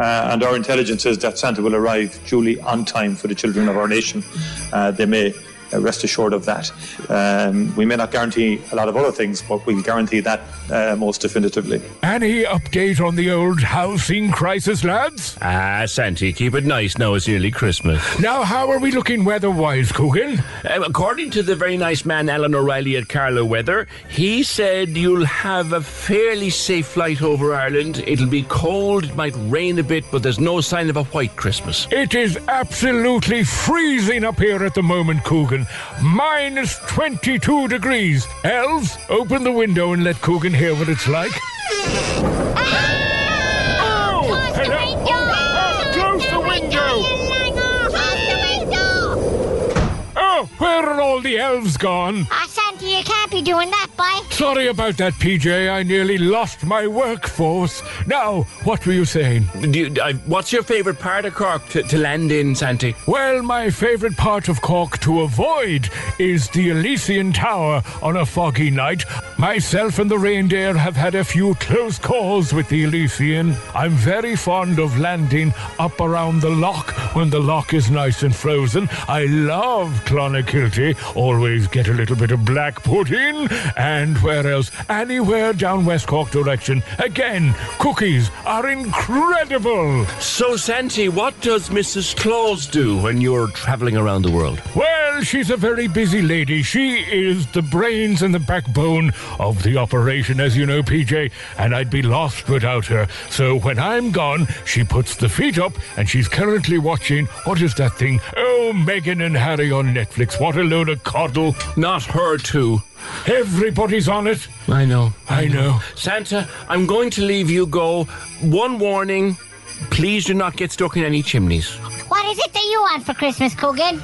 [SPEAKER 31] Uh, and our intelligence is that Santa will arrive duly on time for the children of our nation. Uh, they may uh, rest assured of that. Um, we may not guarantee a lot of other things, but we'll guarantee that uh, most definitively.
[SPEAKER 30] Any update on the old housing crisis, lads?
[SPEAKER 1] Ah, Santy, keep it nice now. It's nearly Christmas.
[SPEAKER 30] Now, how are we looking weather-wise, Coogan?
[SPEAKER 1] Uh, according to the very nice man Alan O'Reilly at Carlow Weather, he said you'll have a fairly safe flight over Ireland. It'll be cold, it might rain a bit, but there's no sign of a white Christmas.
[SPEAKER 30] It is absolutely freezing up here at the moment, Coogan. Minus 22 degrees. Elves, open the window and let Coogan hear what it's like. Oh, hello. Oh, close the window. Close the window! Oh, where are all the elves gone?
[SPEAKER 22] Ah, Santa Santa, you can't be doing that, boy.
[SPEAKER 30] Sorry about that, PJ. I nearly lost my workforce. Now, what were you saying?
[SPEAKER 1] Do you, uh, what's your favourite part of Cork to, to land in, Santi?
[SPEAKER 30] Well, my favourite part of Cork to avoid is the Elysian Tower on a foggy night. Myself and the reindeer have had a few close calls with the Elysian. I'm very fond of landing up around the Lough when the Lough is nice and frozen. I love Clonakilty. Always get a little bit of black pudding. And where else? Anywhere down West Cork direction. Again, cookies are incredible.
[SPEAKER 1] So, Santi, what does Mrs. Claus do when you're travelling around the world?
[SPEAKER 30] Well, she's a very busy lady. She is the brains and the backbone of the operation, as you know, PJ, and I'd be lost without her. So when I'm gone, she puts the feet up, and she's currently watching, what is that thing? Oh, Meghan and Harry on Netflix. What a load of coddle.
[SPEAKER 1] Not her, too.
[SPEAKER 30] Everybody's on it.
[SPEAKER 1] I know.
[SPEAKER 30] I know.
[SPEAKER 1] Santa, I'm going to leave you go. One warning. Please do not get stuck in any chimneys.
[SPEAKER 22] What is it that you want for Christmas, Coogan?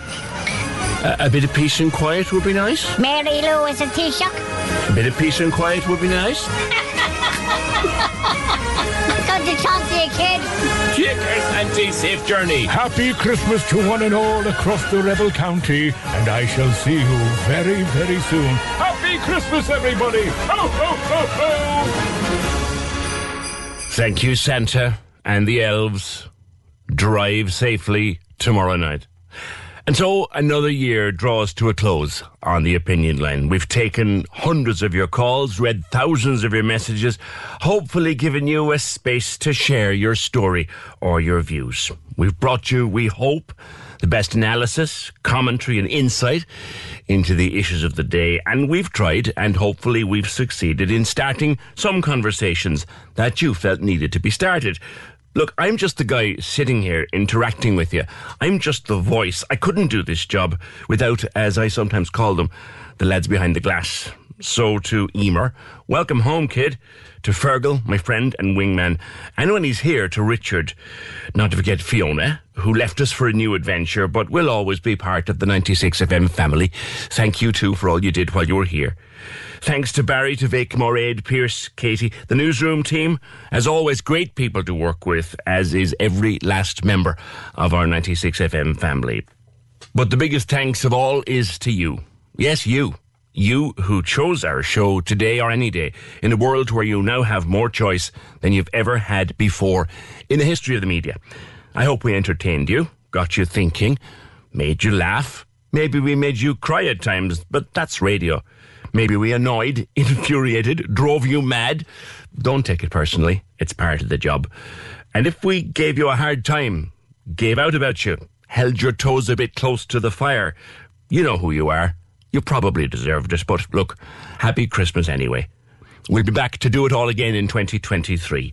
[SPEAKER 1] A, a bit of peace and quiet would be nice.
[SPEAKER 22] Mary Lewis and Taoiseach?
[SPEAKER 1] A bit of peace and quiet would be nice.
[SPEAKER 22] Come to talk to you, kid.
[SPEAKER 1] Care, Santi. Safe journey.
[SPEAKER 30] Happy Christmas to one and all across the Rebel County, and I shall see you very, very soon. Happy Christmas, everybody! Ho, ho, ho, ho!
[SPEAKER 1] Thank you, Santa and the elves. Drive safely tomorrow night. And so another year draws to a close on the opinion line. We've taken hundreds of your calls, read thousands of your messages, hopefully given you a space to share your story or your views. We've brought you, we hope, the best analysis, commentary, and insight into the issues of the day. And we've tried, and hopefully we've succeeded in starting some conversations that you felt needed to be started. Look, I'm just the guy sitting here interacting with you. I'm just the voice. I couldn't do this job without, as I sometimes call them, the lads behind the glass. So to Emer, welcome home, kid. To Fergal, my friend and wingman. And when he's here, to Richard. Not to forget Fiona, who left us for a new adventure, but will always be part of the 96 FM family. Thank you too for all you did while you were here. Thanks to Barry, to Vic, Moraid, Pierce, Katie, the newsroom team. As always, great people to work with, as is every last member of our 96 FM family. But the biggest thanks of all is to you. Yes, you. You who chose our show today or any day in a world where you now have more choice than you've ever had before in the history of the media. I hope we entertained you, got you thinking, made you laugh. Maybe we made you cry at times, but that's radio. Maybe we annoyed, infuriated, drove you mad. Don't take it personally. It's part of the job. And if we gave you a hard time, gave out about you, held your toes a bit close to the fire, you know who you are. You probably deserved it, but look, happy Christmas anyway. We'll be back to do it all again in 2023.